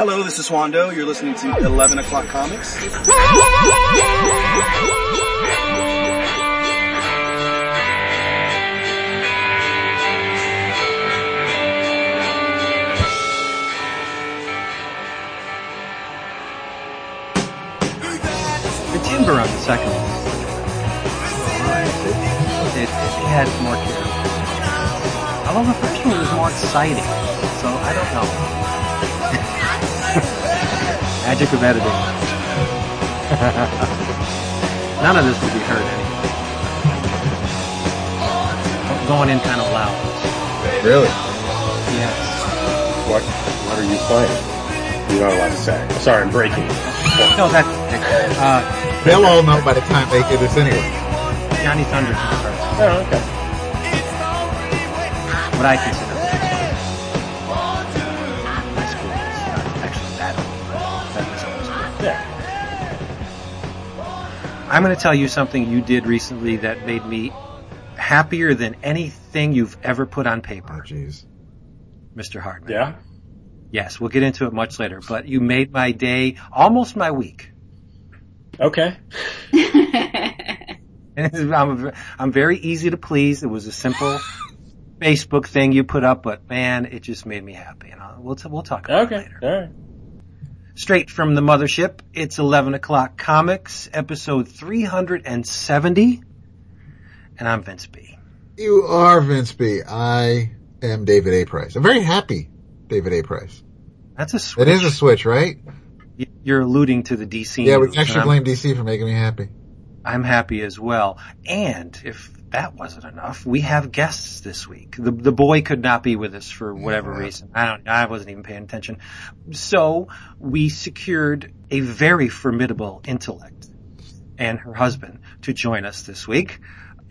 Hello, this is Wando. You're listening to 11 O'Clock Comics. The timber on the second one. It, it had more character. Although the first one was more exciting, so I don't know. Magic of editing. None of this would be heard anyway. Going in kind of loud. Really? Yes. What what are you playing? You're not allowed to say. Sorry, I'm breaking. No, that's uh, They'll all know by the time they hear this anyway. Johnny Thunders is the first. Oh, okay. What I consider. I'm going to tell you something you did recently that made me happier than anything you've ever put on Oh, paper, jeez. Mr. Hardman. Yeah. Yes, we'll get into it much later, but you made my day, almost my week. Okay. I'm, I'm very easy to please. It was a simple Facebook thing you put up, but man, it just made me happy. And I'll, we'll, t- we'll talk about it Okay. later. All right. Straight from the mothership, it's 11 o'clock comics, episode 370. And I'm Vince B. You are Vince B. I am David A. Price. I'm very happy, David A. Price. That's a switch. It is a switch, right? You're alluding to the DC. Yeah, we actually blame DC for making me happy. I'm happy as well. And if that wasn't enough, we have guests this week. The the boy could not be with us for whatever reason. I don't. I wasn't even paying attention. So we secured a very formidable intellect and her husband to join us this week.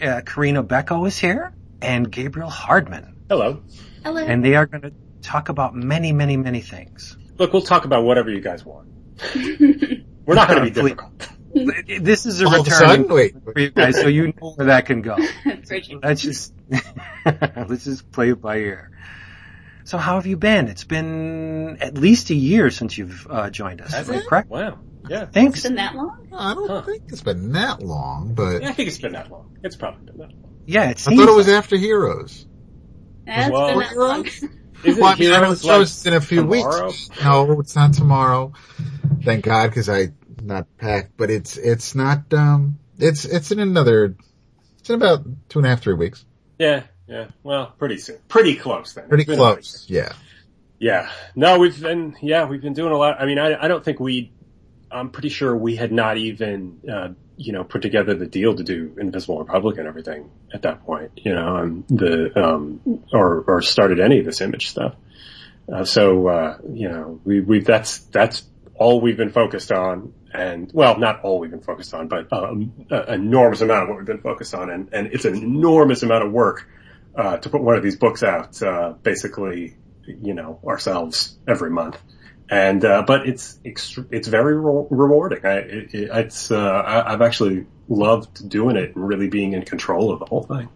Uh, Corinna Bechko is here and Gabriel Hardman, Hello. Hello. and they are going to talk about many, many, many things. Look, we'll talk about whatever you guys want. We're not going to be difficult. This is a All of a return sudden, wait. for you guys, so you know where that can go. Let's just let's just play it by ear. So how have you been? It's been at least a year since you've uh, joined us, Has right? it? correct? Wow. Yeah. Thanks. It's been that long? I don't Huh. think it's been that long, but Yeah, I think it's been that long. It's probably been that long. Yeah, it I thought it was after Heroes. That's Well- been that long. Isn't Well, I mean, I know Heroes it shows like in a few tomorrow? weeks. No, it's not tomorrow. Thank God, because I not packed. But it's it's not. um It's it's in another. It's in about two and a half, three weeks. Yeah. Yeah. Well, pretty soon. Pretty close then. Pretty It's been a close. Yeah. Yeah. No, we've been, yeah, we've been doing a lot. I mean, I, I don't think we, I'm pretty sure we had not even, uh, you know, put together the deal to do Invisible Republic and everything at that point, you know, the, um, or, or started any of this image stuff. Uh, so, uh, you know, we, we've, that's, that's all we've been focused on. And, well, not all we've been focused on, but, um, an enormous amount of what we've been focused on. And, and it's an enormous amount of work, uh, to put one of these books out, uh, basically, you know, ourselves every month. And, uh, but it's, it's very re- rewarding. I, it, it- it's, uh, I, I've actually loved doing it and really being in control of the whole thing.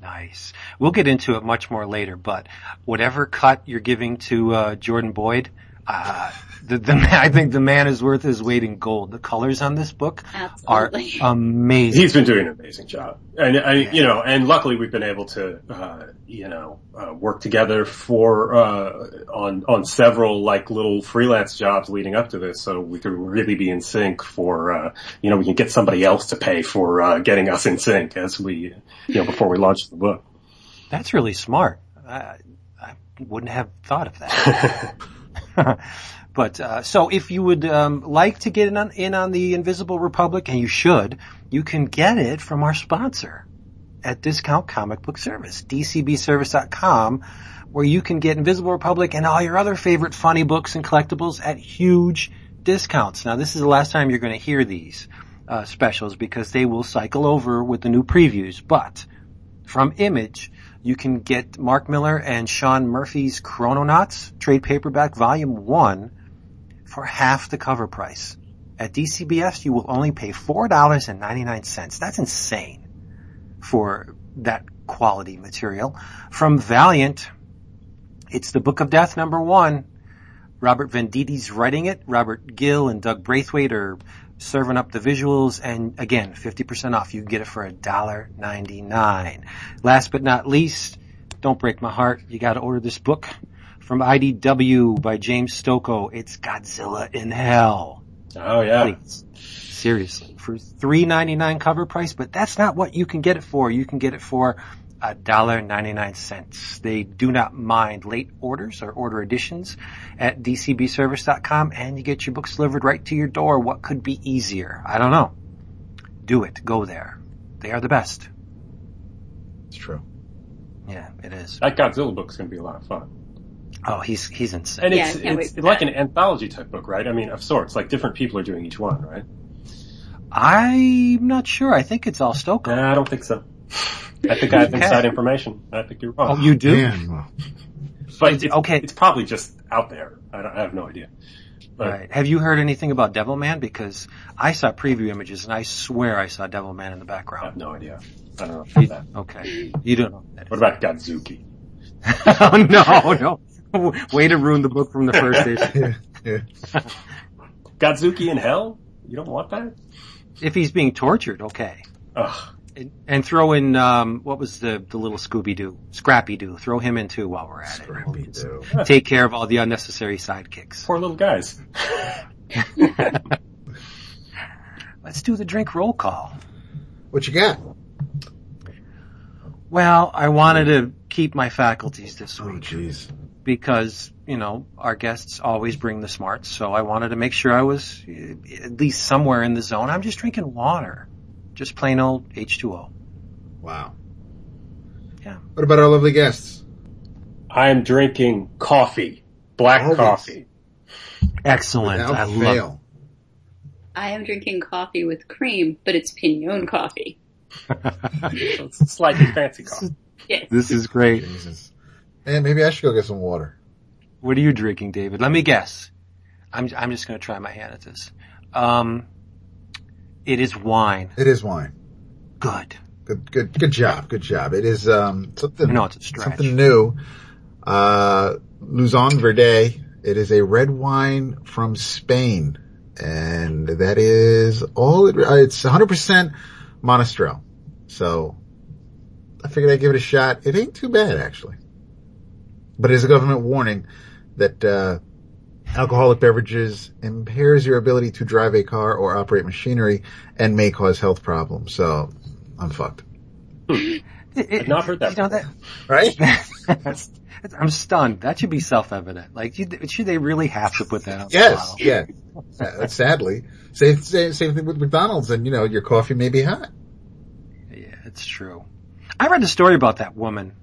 Nice. We'll get into it much more later, but whatever cut you're giving to uh, Jordan Boyd, uh, the, the I think the man is worth his weight in gold. The colors on this book Absolutely. are amazing. He's been doing an amazing job. And I, you know, and luckily we've been able to, uh, you know, uh, work together for, uh, on, on several like little freelance jobs leading up to this. So we could really be in sync for, uh, you know, we can get somebody else to pay for, uh, getting us in sync as we, you know, before we launch the book. That's really smart. I, I wouldn't have thought of that. but uh, so if you would um, like to get in on, in on the Invisible Republic, and you should, you can get it from our sponsor at Discount Comic Book Service, dcbservice.com, where you can get Invisible Republic and all your other favorite funny books and collectibles at huge discounts. Now, this is the last time you're going to hear these uh, specials because they will cycle over with the new previews, but from Image, you can get Mark Millar and Sean Murphy's Chrononauts trade paperback volume one for half the cover price. At DCBS, you will only pay $4.99. That's insane for that quality material. From Valiant, it's the Book of Death number one, Robert Venditti writing it. Robert Gill and Doug Braithwaite are serving up the visuals. And again, 50% off. You can get it for $1.99. Last but not least, don't break my heart. You got to order this book from IDW by James Stokoe. It's Godzilla in Hell. Oh yeah. Please. Seriously. For $3.99 cover price, but that's not what you can get it for. You can get it for $1.99. They do not mind late orders or order additions at dcbservice.com and you get your books delivered right to your door. What could be easier? I don't know. Do it. Go there. They are the best. It's true. Yeah, it is. That Godzilla book's going to be a lot of fun. Oh, he's he's insane. And Yeah, it's, I it's like that. an anthology type book, right? I mean, of sorts. Like different people are doing each one, right? I'm not sure. I think it's all Stokoe. Nah, I don't think so. I think I have Okay. inside information. I think you're wrong. Oh, you do? Man, well, but it's- it's, okay. It's probably just out there. I, don't, I have no idea. But Right. Have you heard anything about Devilman? Because I saw preview images and I swear I saw Devilman in the background. I have no idea. I don't know about that. okay. You don't know what that What about Godzooky? oh, no, no. Way to ruin the book from the first issue. yeah. Godzooky in hell? You don't want that? If he's being tortured, okay. Ugh. And, and throw in, um, what was the, the little Scooby-Doo? Scrappy-Doo. Throw him in too while we're at it. Scrappy Doo. Take care of all the unnecessary sidekicks. Poor little guys. Let's do the drink roll call. What you got? Well, I wanted to keep my faculties this week. Oh, jeez. Because you know our guests always bring the smarts so i wanted to make sure i was uh, at least somewhere in the zone i'm just drinking water just plain old h2o Wow. Yeah. What about our lovely guests? I'm drinking coffee. Black Always. coffee. excellent Without i love fail. I am drinking coffee with cream, but it's pignon coffee. It's slightly fancy coffee. Yes. this is great Jesus. And maybe I should go get some water. what are you drinking david let me guess i'm i'm just going to try my hand at this um it is wine It is wine. good Good, good, good job. Good job. It is, um, something, know it's a stretch. something new. Uh, Luzon Verde. It is a red wine from Spain. And that is all it, uh, it's 100% Monastrell. So I figured I'd give it a shot. It ain't too bad actually. But it is a government warning that, uh, alcoholic beverages impairs your ability to drive a car or operate machinery and may cause health problems. So I'm fucked. I've not heard that you know that Right? That's- I'm stunned. That should be self-evident. Like, you, should they really have to put that on the Yes, bottle? yeah. Uh, sadly, same, same same thing with McDonald's, and you know your coffee may be hot. Yeah, it's true. I read a story about that woman.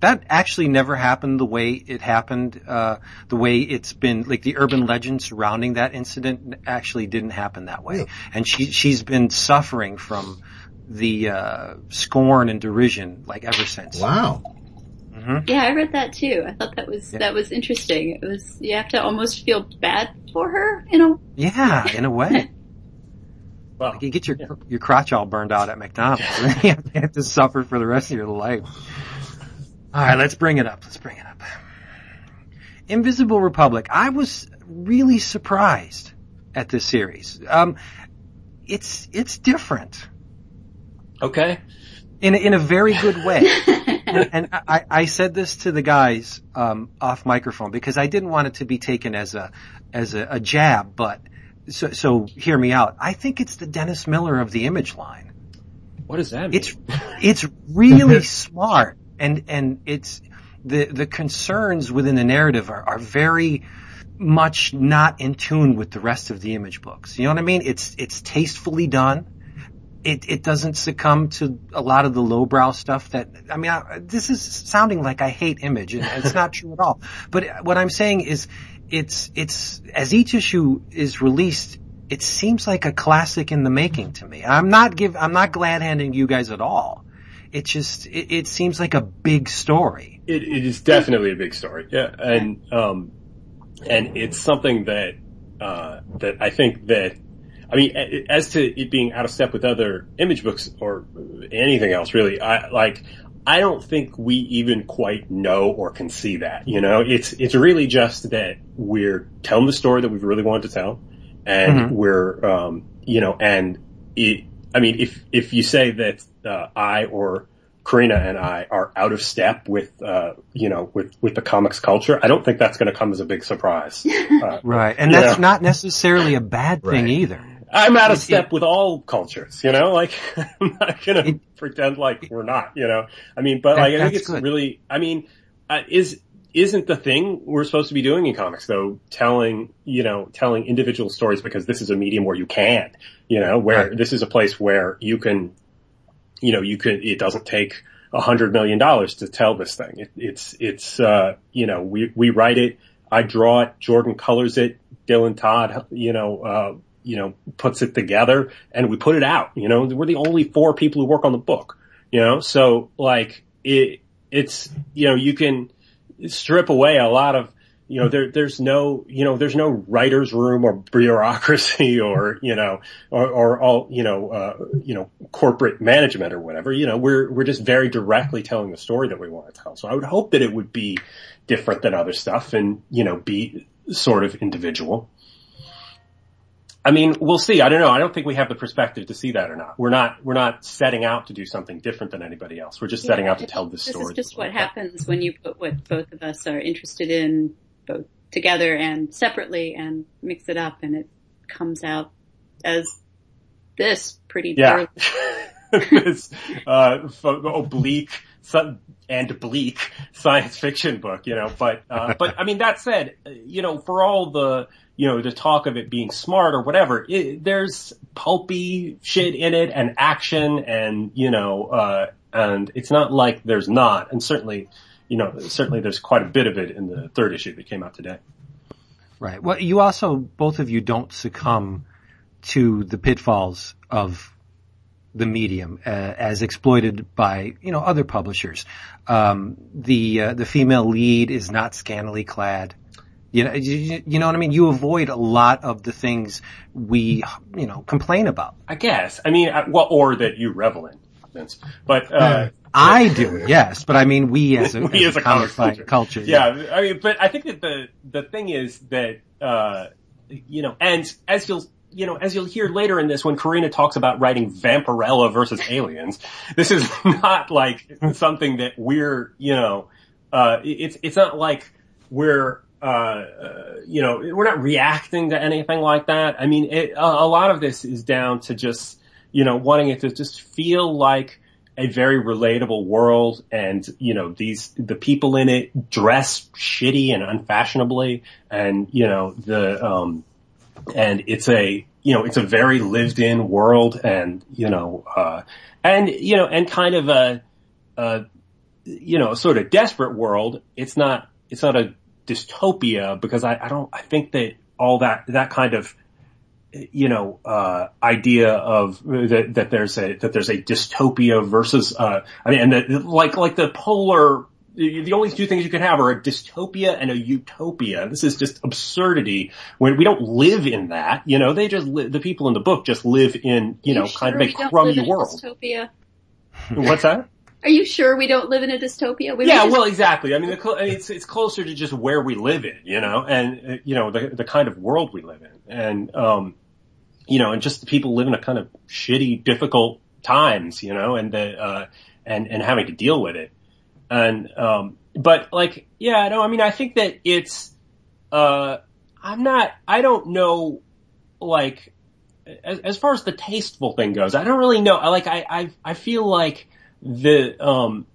That actually never happened the way it happened, uh, the way it's been, like the urban legend surrounding that incident actually didn't happen that way. Yeah. And she, she's been suffering from the, uh, scorn and derision, like ever since. Wow. hmm Yeah, I read that too. I thought that was Yeah. that was interesting. It was you have to almost feel bad for her, you know. Yeah, in a way. Well, Like you get your Yeah. your crotch all burned out at McDonald's, you have to suffer for the rest of your life. All right, let's bring it up. Let's bring it up. Invisible Republic. I was really surprised at this series. Um, it's it's different okay. in a, in a very good way. and, and I, I said this to the guys um, off microphone because I didn't want it to be taken as a as a, a jab, but so so hear me out. I think it's the Dennis Miller of the Image line. What does that mean? It's it's really smart, and and it's the the concerns within the narrative are, are very much not in tune with the rest of the Image books. You know what I mean? It's it's tastefully done it, it doesn't succumb to a lot of the lowbrow stuff that, I mean, I, this is sounding like I hate image and it's not true at all. But what I'm saying is it's, it's, as each issue is released, it seems like a classic in the making to me. I'm not give, I'm not glad handing you guys at all. It just, it, it seems like a big story. It, it is definitely a big story. Yeah. And, um, and it's something that, uh, that I think that, I mean, as to it being out of step with other image books or anything else, really, I like, I don't think we even quite know or can see that. You know, it's it's really just that we're telling the story that we really wanted to tell, and Mhm. we're um, you know, and it. I mean, if if you say that uh, I or Corinna and I are out of step with uh, you know with with the comics culture, I don't think that's going to come as a big surprise. Uh, Right. And Yeah. that's not necessarily a bad thing Right. either. I'm out of It- step it- with all cultures, you know, like I'm not gonna pretend like we're not, you know, I mean, but That- like, I think it's good. really, I mean, uh, is, isn't the thing we're supposed to be doing in comics though, telling, you know, telling individual stories because this is a medium where you can, you know, where Right. this is a place where you can, you know, you can, it doesn't take a hundred million dollars to tell this thing. It, it's, it's, uh, you know, we, we write it, I draw it, Jordan colors it, Dylan Todd, you know, uh, you know, puts it together and we put it out, you know, we're the only four people who work on the book, you know, so like it, it's, you know, you can strip away a lot of, you know, there, there's no, you know, there's no writer's room or bureaucracy or, you know, or, or all, you know, uh, you know, corporate management or whatever, you know, we're, we're just very directly telling the story that we want to tell. So I would hope that it would be different than other stuff and, you know, be sort of individual. I mean, we'll see. I don't know. I don't think we have the perspective to see that or not. We're not, we're not setting out to do something different than anybody else. We're just setting out to tell this This story. is just what happens when you put what both of us are interested in, both together and separately, and mix it up, and it comes out as this pretty Yeah. this, uh, oblique su- and bleak science fiction book, you know, but, uh, but I mean, that said, you know, for all the, you know, the talk of it being smart or whatever, it, there's pulpy shit in it and action and, you know, uh, and it's not like there's not. And certainly, you know, certainly there's quite a bit of it in the third issue that came out today. Right. Well, you also, both of you don't succumb to the pitfalls of the medium uh, as exploited by, you know, other publishers. Um, the, uh, the female lead is not scantily clad. You know, you, you know what I mean? You avoid a lot of the things we, you know, complain about. I guess. I mean, well, or that you revel in, Vince. But, uh, I do, yes, but I mean we as a, We as as a comic comic culture. yeah, I mean, but I think that the the thing is that uh, you know, and as you'll you know, as you'll hear later in this, when Corinna talks about writing Vampirella versus aliens, this is not like something that we're you know, uh, it's it's not like we're uh, uh, you know, we're not reacting to anything like that. I mean, it, a, a lot of this is down to just you know wanting it to just feel like a very relatable world and, you know, these, the people in it dress shitty and unfashionably and, you know, the, um, and it's a, you know, it's a very lived in world and, you know, uh, and, you know, and kind of a, you know, sort of desperate world. It's not, it's not a dystopia because I, I don't, I think that all that, that kind of, you know, uh, idea of that, that there's a, that there's a dystopia versus, uh, I mean, and like, like the polar, the only two things you can have are a dystopia and a utopia. This is just absurdity when we don't live in that, you know, they just, li- the people in the book just live in, you know, kind sure of a crummy live in a world. Dystopia? What's that? Are you sure we don't live in a dystopia? We Yeah, just- well, exactly. I mean, the, cl- I mean, it's it's closer to just where we live in, you know, and uh, you know the the kind of world we live in, and um, you know, and just the people live in a kind of shitty, difficult times, you know, and the uh, and and having to deal with it, and um, but like, yeah, no, I mean, I think that it's, uh, I'm not, I don't know, like, as, as far as the tasteful thing goes, I don't really know. I Like, I, I, I feel like the, um,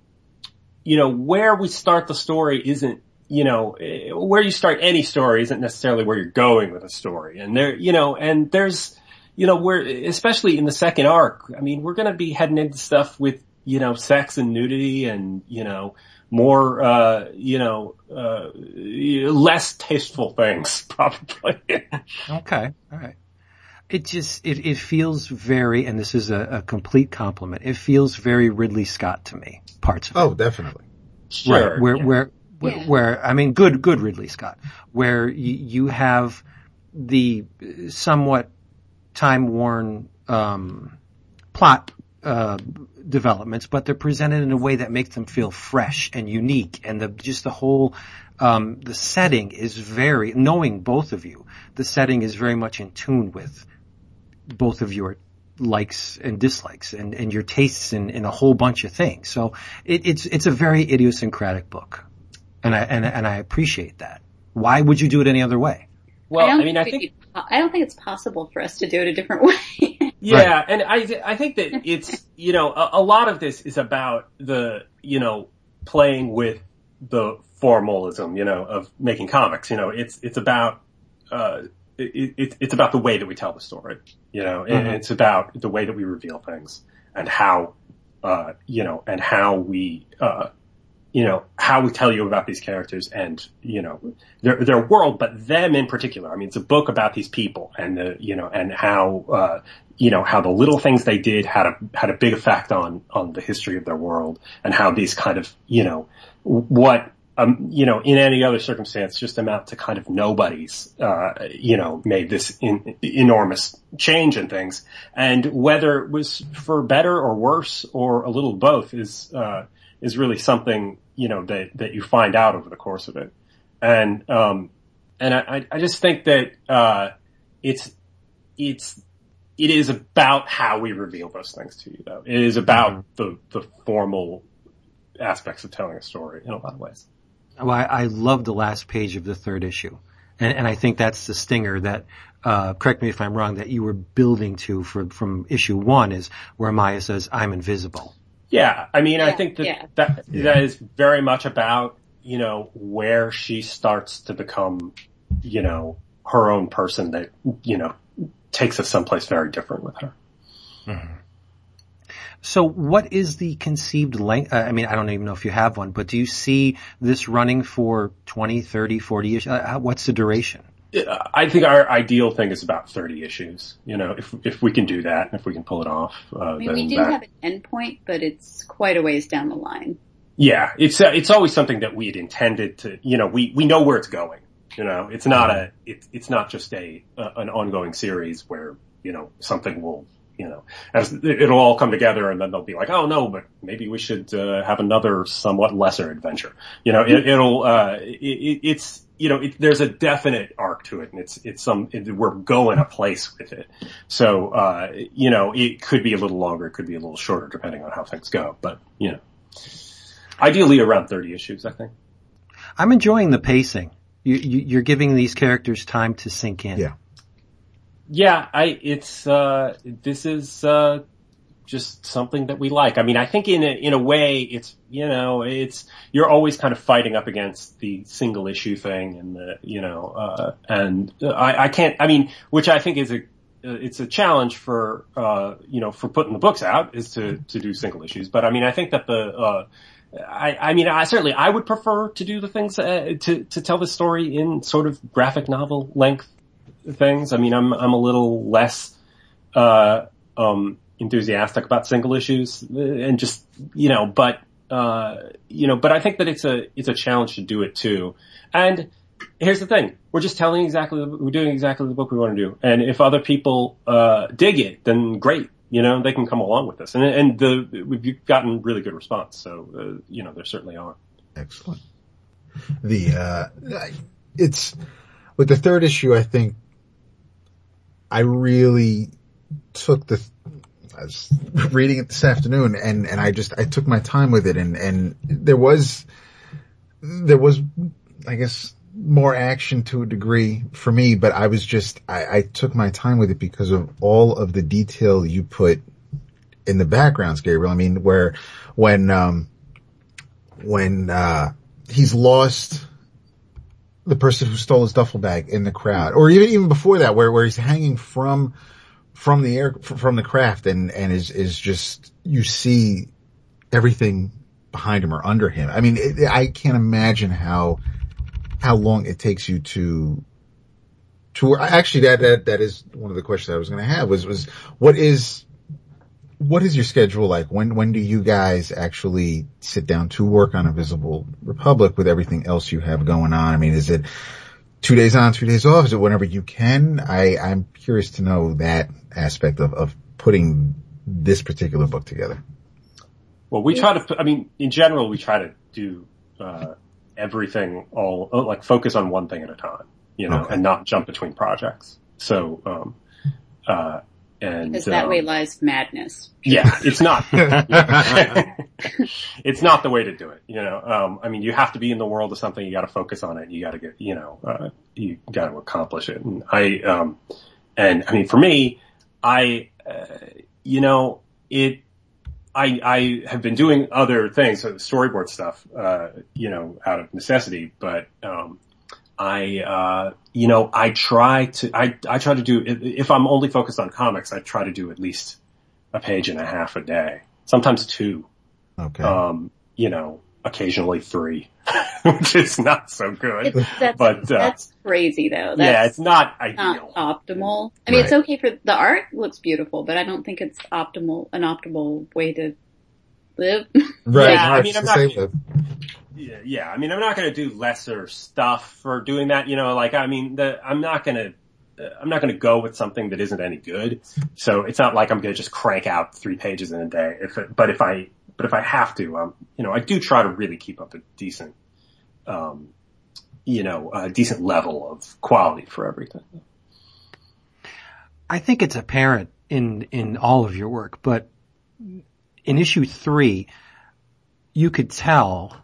you know, where we start the story isn't, you know, eh, where you start any story isn't necessarily where you're going with a story. And there, you know, and there's, you know, we're, especially in the second arc, I mean, we're going to be heading into stuff with, you know, sex and nudity and, you know, more, uh, you know, uh, less tasteful things, probably. Okay. All right. It just, it, it feels very, and this is a, a complete compliment, it feels very Ridley Scott to me, parts of it. Oh, definitely. sure. Right. Where, yeah. where, where, Yeah. where, I mean, good, good Ridley Scott, where you, you have the somewhat time worn, um, plot, uh, developments, but they're presented in a way that makes them feel fresh and unique, and the just the whole um, the setting is very knowing both of you. The setting is very much in tune with both of your likes and dislikes and, and your tastes in, in a whole bunch of things. So it, it's it's a very idiosyncratic book, and I and and I appreciate that. Why would you do it any other way? Well, I, I, mean, I think think we- I don't think it's possible for us to do it a different way. Yeah, and I I think that it's you know a, a lot of this is about the you know playing with the formalism you know of making comics. You know, it's it's about uh it, it, it's about the way that we tell the story. You know, and Mhm. it's about the way that we reveal things and how uh you know and how we uh you know how we tell you about these characters and you know their their world, but them in particular. I mean, it's a book about these people and the you know and how uh, you know how the little things they did had a had a big effect on on the history of their world and how these kind of you know what um, you know, in any other circumstance, just amount to kind of nobodies, uh, you know, made this in, enormous change in things. And whether it was for better or worse or a little both is, uh, is really something, you know, that, that you find out over the course of it. And, um, and I, I just think that, uh, it's, it's, it is about how we reveal those things to you though. It is about the, the formal aspects of telling a story in a lot of ways. Well, I, I love the last page of the third issue, and, and I think that's the stinger that. Uh, correct me if I'm wrong. That you were building to for, from issue one is where Maia says, "I'm invisible." Yeah, I mean, I think that yeah. that Yeah. that is very much about you know where she starts to become, you know, her own person that you know takes us someplace very different with her. So, what is the conceived length? Uh, I mean, I don't even know if you have one, but do you see this running for 20, 30, 40 issues? Uh, what's the duration? I think our ideal thing is about thirty issues. You know, if if we can do that, if we can pull it off, uh, I mean, then we do that, have an endpoint, but it's quite a ways down the line. Yeah, it's uh, it's always something that we had intended to. You know, we we know where it's going. You know, it's not a it's it's not just a, a an ongoing series where you know something will you know as it'll all come together and then they'll be like, oh no, but maybe we should uh, have another somewhat lesser adventure. You know, it, it'll uh, it, it, it's you know it, there's a definite arc to it and it's it's some it, we're going a place with it. So uh, you know, it could be a little longer, it could be a little shorter depending on how things go, but you know. Ideally around 30 issues, I think. I'm enjoying the pacing. You, you, you're giving these characters time to sink in. Yeah. Yeah, I, it's, uh, this is, uh, just something that we like. I mean, I think in a, in a way, it's, you know, it's, you're always kind of fighting up against the single issue thing and the, you know, uh, and I, I can't, I mean, which I think is a, it's a challenge for, uh, you know, for putting the books out is to, to do single issues. But I mean, I think that the, uh, I, I mean, I certainly, I would prefer to do the things, uh, to, to tell the story in sort of graphic novel length things. I mean, I'm, I'm a little less, uh, um, enthusiastic about single issues uh, and just, you know, but, uh, you know, but I think that it's a, it's a challenge to do it too. And here's the thing. We're just telling exactly, we're doing exactly the book we want to do. And if other people, uh, dig it, then great. You know, they can come along with this. And, and the, we've gotten really good response. So, uh, you know, there certainly are. Excellent. The, uh, it's, with the third issue, I think I really took the, I was reading it this afternoon and, and I just, I took my time with it and, and there was, there was, I guess, more action to a degree for me, but I was just, I, I took my time with it because of all of the detail you put in the backgrounds, Gabriel. I mean, where, when, um, when, uh, he's lost the person who stole his duffel bag in the crowd, or even, even before that, where, where he's hanging from, from the air, from the craft and, and is, is just, you see everything behind him or under him. I mean, it, I can't imagine how, how long it takes you to, to, actually that, that, that is one of the questions I was going to have was, was what is, what is your schedule like? When, when do you guys actually sit down to work on Invisible Republic with everything else you have going on? I mean, is it two days on, two days off? Is it whenever you can? I, I'm curious to know that aspect of, of putting this particular book together? Well, we try to, I mean, in general, we try to do, uh, everything all, uh, like focus on one thing at a time, you know, Okay. and not jump between projects. So, um, uh, and, Because that um, way lies madness. yeah, it's not, it's not the way to do it, you know. Um, I mean, you have to be in the world of something, you gotta focus on it, you gotta get, you know, uh, you gotta accomplish it. And I, um, and I mean, for me, I, uh, you know, it, I, I have been doing other things, so storyboard stuff, uh, you know, out of necessity, but, um, I, uh, you know, I try to, I, I try to do, if, if I'm only focused on comics, I try to do at least a page and a half a day, sometimes two, Okay. um, you know, occasionally three, which is not so good. That's, But, uh, that's crazy though. That's yeah, it's not not ideal. optimal. I mean, it's okay for the art looks beautiful, but I don't think it's optimal, an optimal way to live. right. yeah, I mean, I'm not- same with- Yeah, yeah. I mean, I'm not going to do lesser stuff for doing that. You know, like I mean, the, I'm not going to. Uh, I'm not going to go with something that isn't any good. So it's not like I'm going to just crank out three pages in a day. If it, but if I but if I have to, um, you know, I do try to really keep up a decent, um, you know, a decent level of quality for everything. I think it's apparent in in all of your work, but in issue three, you could tell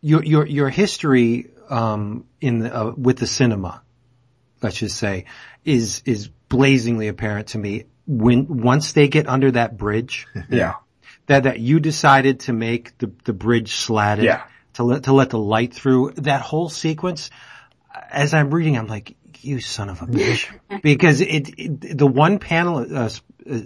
your your your history um, in the, uh, with the cinema, let's just say, is is blazingly apparent to me. When once they get under that bridge, Yeah, that that you decided to make the the bridge slatted Yeah. to let to let the light through that whole sequence as I'm reading I'm like you son of a bitch because it, it the one panel uh, uh,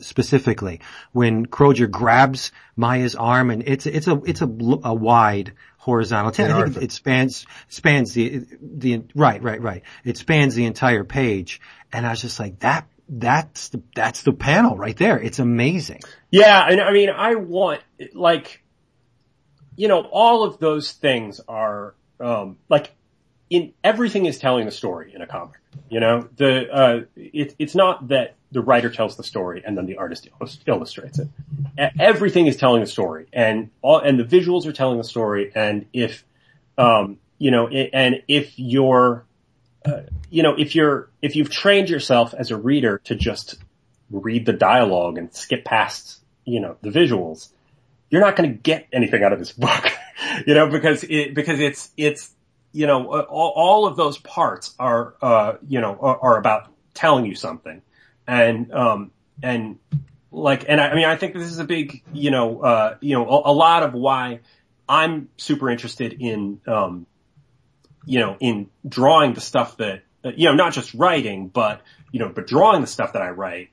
specifically when Crozier grabs Maia's arm and it's it's a it's a, a wide horizontal I think it, it spans spans the the right right right. It spans the entire page. And I was just like that that's the that's the panel right there. It's amazing. Yeah, and I mean, I want like, you know, all of those things are um, like in everything is telling the story in a comic. You know, the uh, it, it's not that the writer tells the story and then the artist illustrates it. Everything is telling a story, and all and the visuals are telling the story. And if um, you know, and if you're uh, you know, if you're if you've trained yourself as a reader to just read the dialogue and skip past, you know, the visuals, you're not going to get anything out of this book, you know, because it, because it's, it's, you know, all, all of those parts are, uh, you know, are, are about telling you something. And, um, and like, and I, I mean, I think this is a big, you know, uh, you know, a, a lot of why I'm super interested in, um, you know, in drawing the stuff that, you know, not just writing, but, you know, but drawing the stuff that I write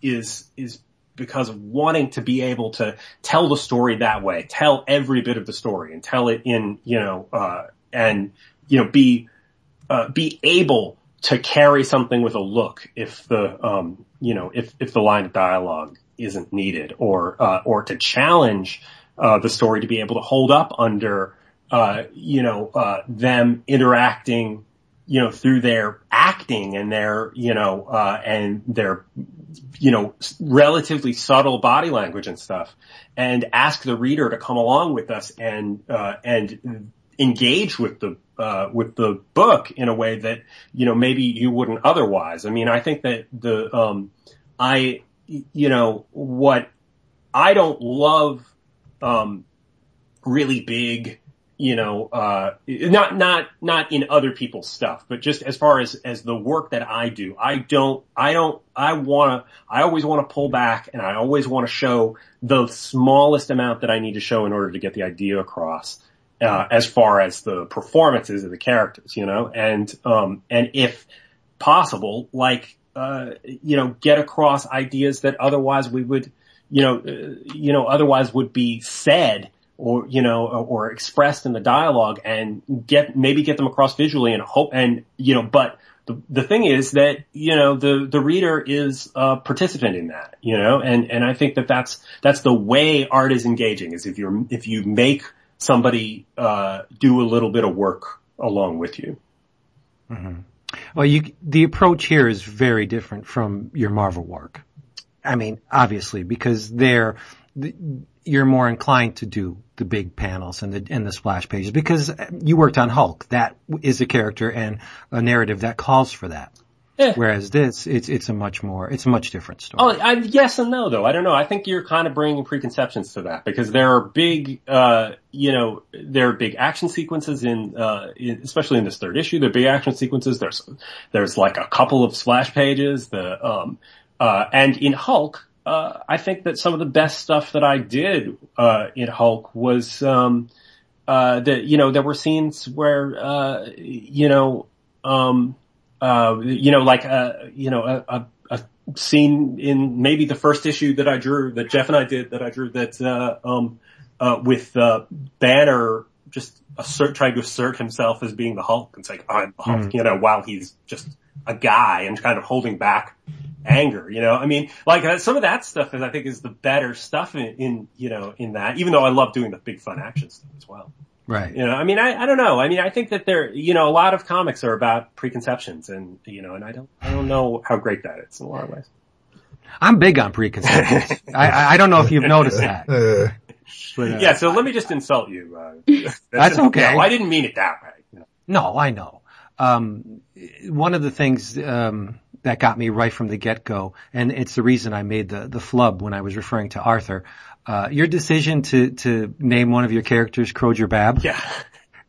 is, is because of wanting to be able to tell the story that way, tell every bit of the story and tell it in, you know, uh, and, you know, be, uh, be able to carry something with a look if the, um, you know, if, if the line of dialogue isn't needed or, uh, or to challenge, uh, the story to be able to hold up under, uh, you know, uh, them interacting, you know, through their acting and their, you know, uh, and their, you know, relatively subtle body language and stuff and ask the reader to come along with us and, uh, and engage with the, uh, with the book in a way that, you know, maybe you wouldn't otherwise. I mean, I think that the, um, I, you know, what I don't love, um, really big, you know, uh, not, not, not in other people's stuff, but just as far as, as the work that I do, I don't, I don't, I wanna, I always wanna pull back and I always wanna show the smallest amount that I need to show in order to get the idea across. Uh, as far as the performances of the characters, you know, and, um, and if possible, like, uh, you know, get across ideas that otherwise we would, you know, uh, you know, otherwise would be said or, you know, or, or expressed in the dialogue and get, maybe get them across visually and hope, and, you know, but the, the thing is that, you know, the, the reader is a participant in that, you know, and, and I think that that's, that's the way art is engaging is if you're, if you make somebody, uh, do a little bit of work along with you. Well, you, the approach here is very different from your Marvel work. I mean, obviously, because they're, you're more inclined to do the big panels and the, and the splash pages because you worked on Hulk. That is a character and a narrative that calls for that. Yeah. Whereas this, it's, it's a much more, it's a much different story. Oh, I, yes and no though. I don't know. I think you're kind of bringing preconceptions to that because there are big, uh, you know, there are big action sequences in, uh, in, especially in this third issue, there are big action sequences. There's, there's like a couple of splash pages, the, um, uh, and in Hulk, uh, I think that some of the best stuff that I did, uh, in Hulk was, um, uh, that, you know, there were scenes where, uh, you know, um, uh, you know, like, uh, you know, a, a, a, scene in maybe the first issue that I drew, that Jeff and I did, that I drew that, uh, um, uh, with, uh, Banner just assert, trying to assert himself as being the Hulk. And say, I'm the Hulk, you know, while he's just a guy and kind of holding back anger, you know, I mean, like uh, some of that stuff is, I think is the better stuff in, in, you know, in that, even though I love doing the big fun action stuff as well. Right. You know, I mean, I, I don't know. I mean, I think that there, you know, a lot of comics are about preconceptions and, you know, and I don't, I don't know how great that is in a lot of ways. I'm big on preconceptions. I, I I don't know if you've noticed that. But, uh, Yeah, so let me just insult you. Uh, That's okay. No, I didn't mean it that way. you know. No, I know. Um, one of the things um, that got me right from the get-go, and it's the reason I made the the flub when I was referring to Arthur. Uh, your decision to to name one of your characters Croger Babb, Yeah.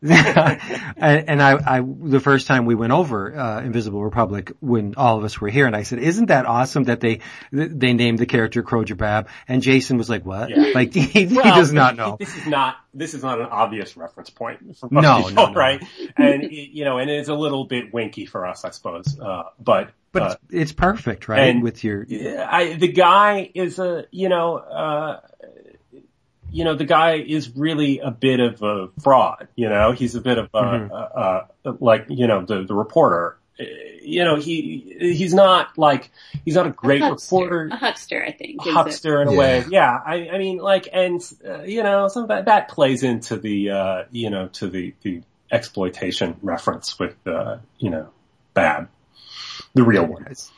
and, and I, I, the first time we went over uh, Invisible Republic, when all of us were here, and I said, "Isn't that awesome that they they named the character Croger Babb?" And Jason was like, "What? Yeah. Like he, he Well, does not know." This is not, this is not an obvious reference point for most No, people, no, no. right? And, it- you know, and it's a little bit winky for us, I suppose. Uh, but, But uh, it's, it's perfect, right? and- With your I, the guy is a, you know, uh, you know, the guy is really a bit of a fraud, you know, he's a bit of a, Mhm. uh, uh, like, you know, the, the reporter, Uh, you know, he, he's not like, he's not a great a reporter a huckster, I think. is it. huckster in a Yeah. way. Yeah, I, I mean, like, and uh, you know, some of that that plays into the, uh, you know, to the the exploitation reference with, uh, you know, Babb, the real one. It's-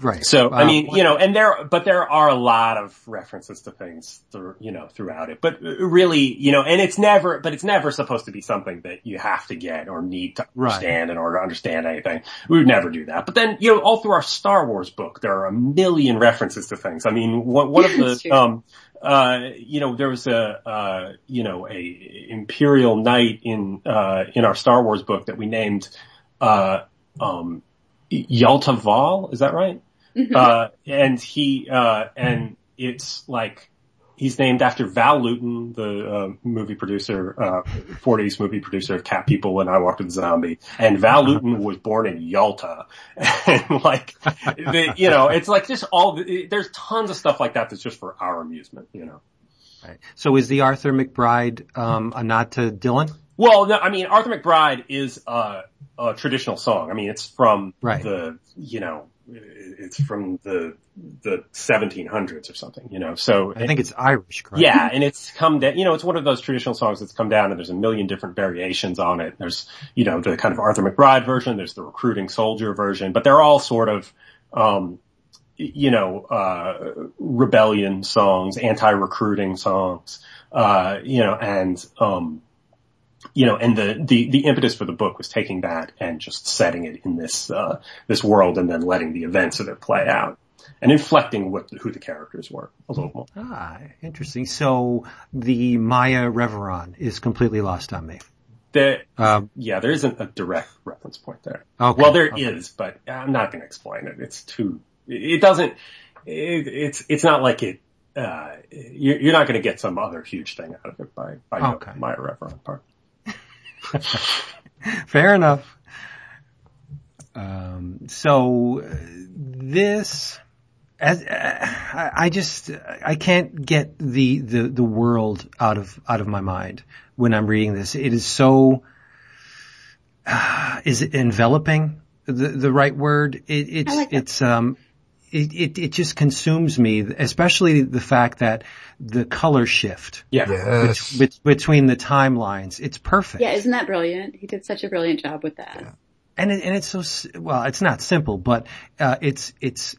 right. So I Um, mean, you know, and there, but there are a lot of references to things, through, you know, throughout it. But really, you know, and it's never, but it's never supposed to be something that you have to get or need to Right. understand in order to understand anything. We would never do that. But then, you know, all through our Star Wars book, there are a million references to things. I mean, one, one of the, um, uh, you know, there was a, uh, you know, a Imperial Knight in, uh, in our Star Wars book that we named, uh, um, Yalta Val, is that right? Uh, and he, uh, and it's like, he's named after Val Lewton, the, uh, movie producer, uh, 40s movie producer of Cat People and I Walked with a Zombie. And Val Lewton was born in Yalta. And like, the, you know, it's like just all, the, there's tons of stuff like that that's just for our amusement, you know. Right. So is the Arthur McBride um, a nod to Dylan? Well, no, I mean, Arthur McBride is a, a traditional song. I mean, it's from Right. the, you know, it's from the, the 1700s or something, you know, so. I think it's Irish, correct? Yeah, and it's come down, you know, it's one of those traditional songs that's come down and there's a million different variations on it. There's, you know, the kind of Arthur McBride version, there's the recruiting soldier version, but they're all sort of, um, you know, uh, rebellion songs, anti-recruiting songs, uh, you know, and, um, you know, and the, the, the impetus for the book was taking that and just setting it in this, uh, this world and then letting the events of it play out and inflecting what, who the characters were a little more. Ah, interesting. So the Maia Reveron is completely lost on me. There, Um, yeah, there isn't a direct reference point there. Okay. Well, there Okay. is, but I'm not going to explain it. It's too, it doesn't, it, it's, it's not like it, uh, you're, not going to get some other huge thing out of it by, by Okay. my reference part. Fair enough. Um, so this, as I I just I can't get the, the the world out of out of my mind when I'm reading this. It is so. Uh, is it enveloping the the right word? It, it's like it's um. It, it it just consumes me, especially the fact that the color shift Yeah. yes. bet- between the timelines. It's perfect. Yeah, isn't that brilliant? He did such a brilliant job with that. and it, and it's so well, it's not simple, but uh, it's it's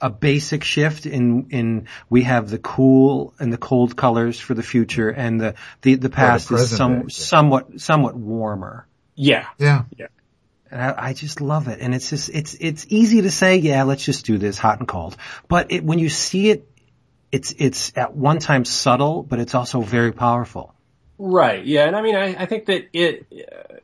a basic shift in in we have the cool and the cold colors for the future, and the the, the past is some day, yeah. somewhat somewhat warmer. Yeah. Yeah. Yeah. And I, I just love it. And it's just, it's, it's easy to say, yeah, let's just do this hot and cold. But it, when you see it, it's, it's at one time subtle, but it's also very powerful. Right. Yeah. And I mean, I, I think that it,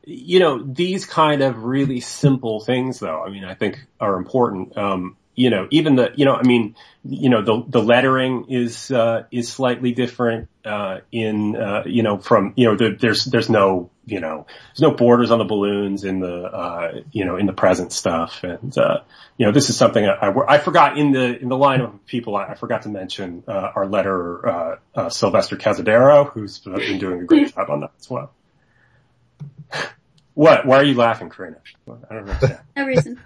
you know, these kind of really simple things though, I mean, I think are important. Um, you know, even the, you know, I mean, you know, the, the lettering is, uh, is slightly different, uh, in, uh, you know, from, you know, the, there's, there's no, you know, there's no borders on the balloons in the, uh, you know, in the present stuff. And, uh, you know, this is something I, I, I forgot in the, in the line of people, I, I forgot to mention, uh, our letter, uh, uh, Sylvester Casadero, who's been doing a great job on that as well. What? Why are you laughing, Corinna? I don't know. No reason.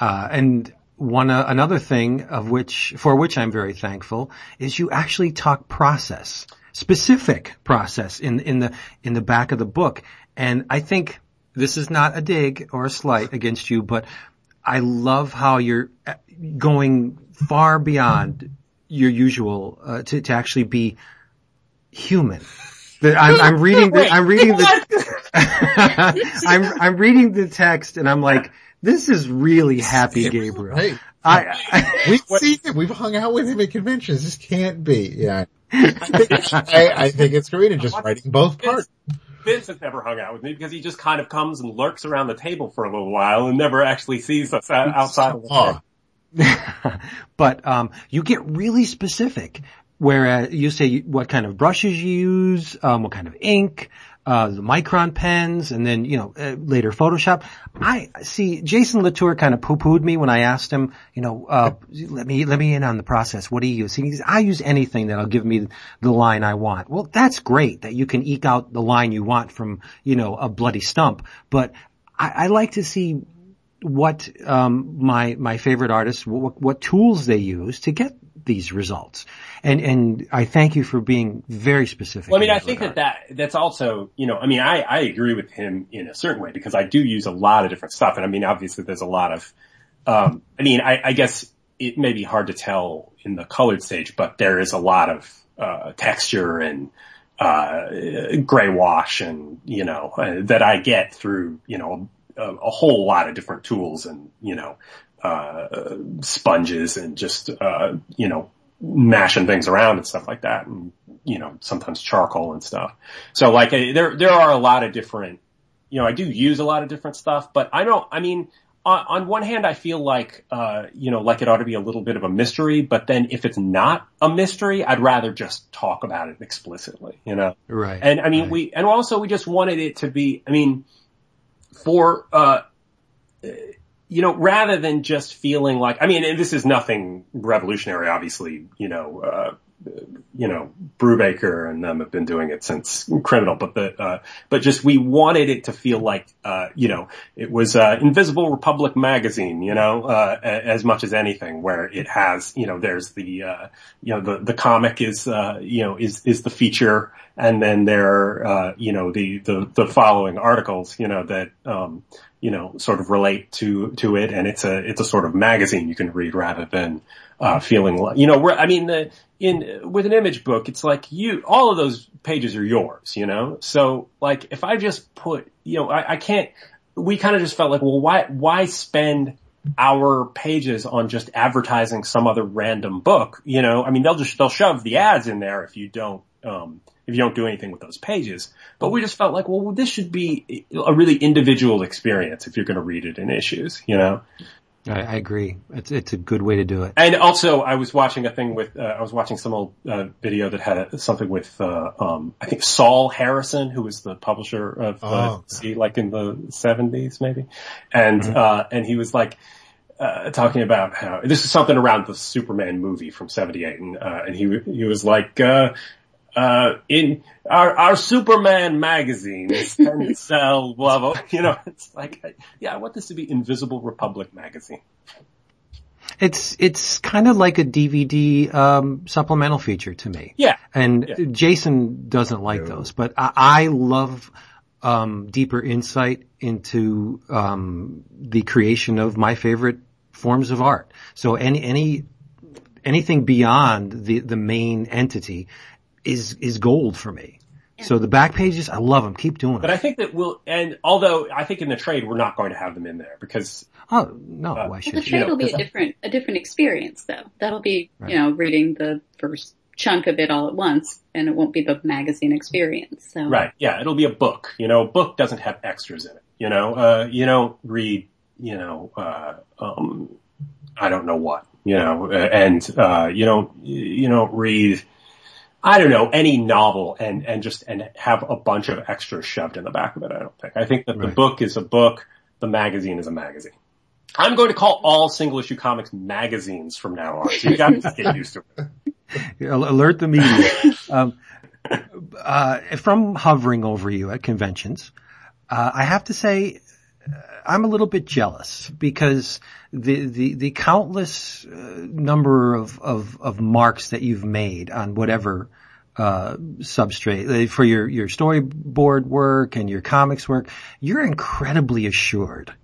Uh, and one, uh, another thing of which, for which I'm very thankful is you actually talk process, specific process in, in the, in the back of the book. And I think this is not a dig or a slight against you, but I love how you're uh, going far beyond your usual, uh, to, to actually be human. I'm, I'm reading the, I'm reading the, I'm, I'm reading the text and I'm like, this is really happy Gabriel. Hey, I, I we've seen him. We've hung out with him at conventions. This can't be. Yeah. I think, I, I think it's Corinna just writing both parts. Vince has never hung out with me because he just kind of comes and lurks around the table for a little while and never actually sees us outside of the but um, you get really specific. Whereas you say what kind of brushes you use, um, what kind of ink, uh, the micron pens, and then you know uh, later Photoshop. I see Jason Latour kind of poo-pooed me when I asked him, you know, uh, let me let me in on the process. What do you use? He says, I use anything that'll give me the line I want. Well, that's great that you can eke out the line you want from you know a bloody stump, but I, I like to see what um, my my favorite artists what, what tools they use to get these results. And and I thank you for being very specific. Well, I mean, I think regard. that that that's also, you know, I mean, I I agree with him in a certain way because I do use a lot of different stuff, and I mean, obviously, there's a lot of, um, I mean, I, I guess it may be hard to tell in the colored stage, but there is a lot of uh, texture and uh, gray wash and you know uh, that I get through you know a, a whole lot of different tools and you know uh, sponges and just uh, you know mashing things around and stuff like that and you know sometimes charcoal and stuff. So like uh, there there are a lot of different you know I do use a lot of different stuff, but I don't I mean on, on one hand, I feel like, uh, you know, like it ought to be a little bit of a mystery, but then if it's not a mystery, I'd rather just talk about it explicitly, you know? right. And I mean, right. we, and also we just wanted it to be, I mean, for, uh, you know, rather than just feeling like, I mean, and this is nothing revolutionary, obviously, you know, uh, you know, Brubaker and them have been doing it since criminal, but the, uh, but just we wanted it to feel like, uh, you know, it was, uh, Invisible Republic magazine, you know, uh, as much as anything where it has, you know, there's the, uh, you know, the, the comic is, uh, you know, is, is the feature and then there, uh, you know, the, the, the following articles, you know, that, um, you know, sort of relate to, to it. And it's a, it's a sort of magazine you can read rather than, uh, feeling like, you know, we're, I mean, the, in, with an image book, it's like you, all of those pages are yours, you know? So like, if I just put, you know, I, I can't, we kind of just felt like, well, why, why spend our pages on just advertising some other random book? You know, I mean, they'll just, they'll shove the ads in there if you don't, um, if you don't do anything with those pages. But we just felt like, well, this should be a really individual experience if you're going to read it in issues, you know? I, I agree. It's it's a good way to do it. And also, I was watching a thing with, uh, I was watching some old uh, video that had a, something with, uh, um, I think Sol Harrison, who was the publisher of uh, Oh. DC, like in the seventies, maybe, and uh, and he was like. Uh, talking about how this is something around the Superman movie from '78, and uh, and he he was like, uh, in our our Superman magazine is tend to sell blah blah. You know, it's like, yeah, I want this to be Invisible Republic magazine. It's it's kind of like a DVD um, supplemental feature to me. Yeah, And Yeah. Jason doesn't like those, but I, I love um, deeper insight into um, the creation of my favorite forms of art. So any any anything beyond the the main entity is is gold for me. So the back pages, I love them. Keep doing But it. But I think that we'll, and although I think in the trade we're not going to have them in there because Oh no, Uh, why Well, should the you? trade know, will be a 'cause I- different, a different experience though. That'll be, Right. you know, reading the first chunk of it all at once and it won't be the magazine experience. So. Right. Yeah. It'll be a book. You know, a book doesn't have extras in it. You know, uh, you don't read, you know, uh, um, I don't know what, you know, uh, and, uh, you don't, you don't read, I don't know, any novel and, and just, and have a bunch of extras shoved in the back of it. I don't think. I think that the book is a book. The magazine is a magazine. I'm going to call all single issue comics magazines from now on. So you got to get used to it. Al- Alert the media. um, uh, from hovering over you at conventions, uh, I have to say I'm a little bit jealous because the the, the countless uh, number of, of of marks that you've made on whatever uh, substrate uh, for your your storyboard work and your comics work, you're incredibly assured.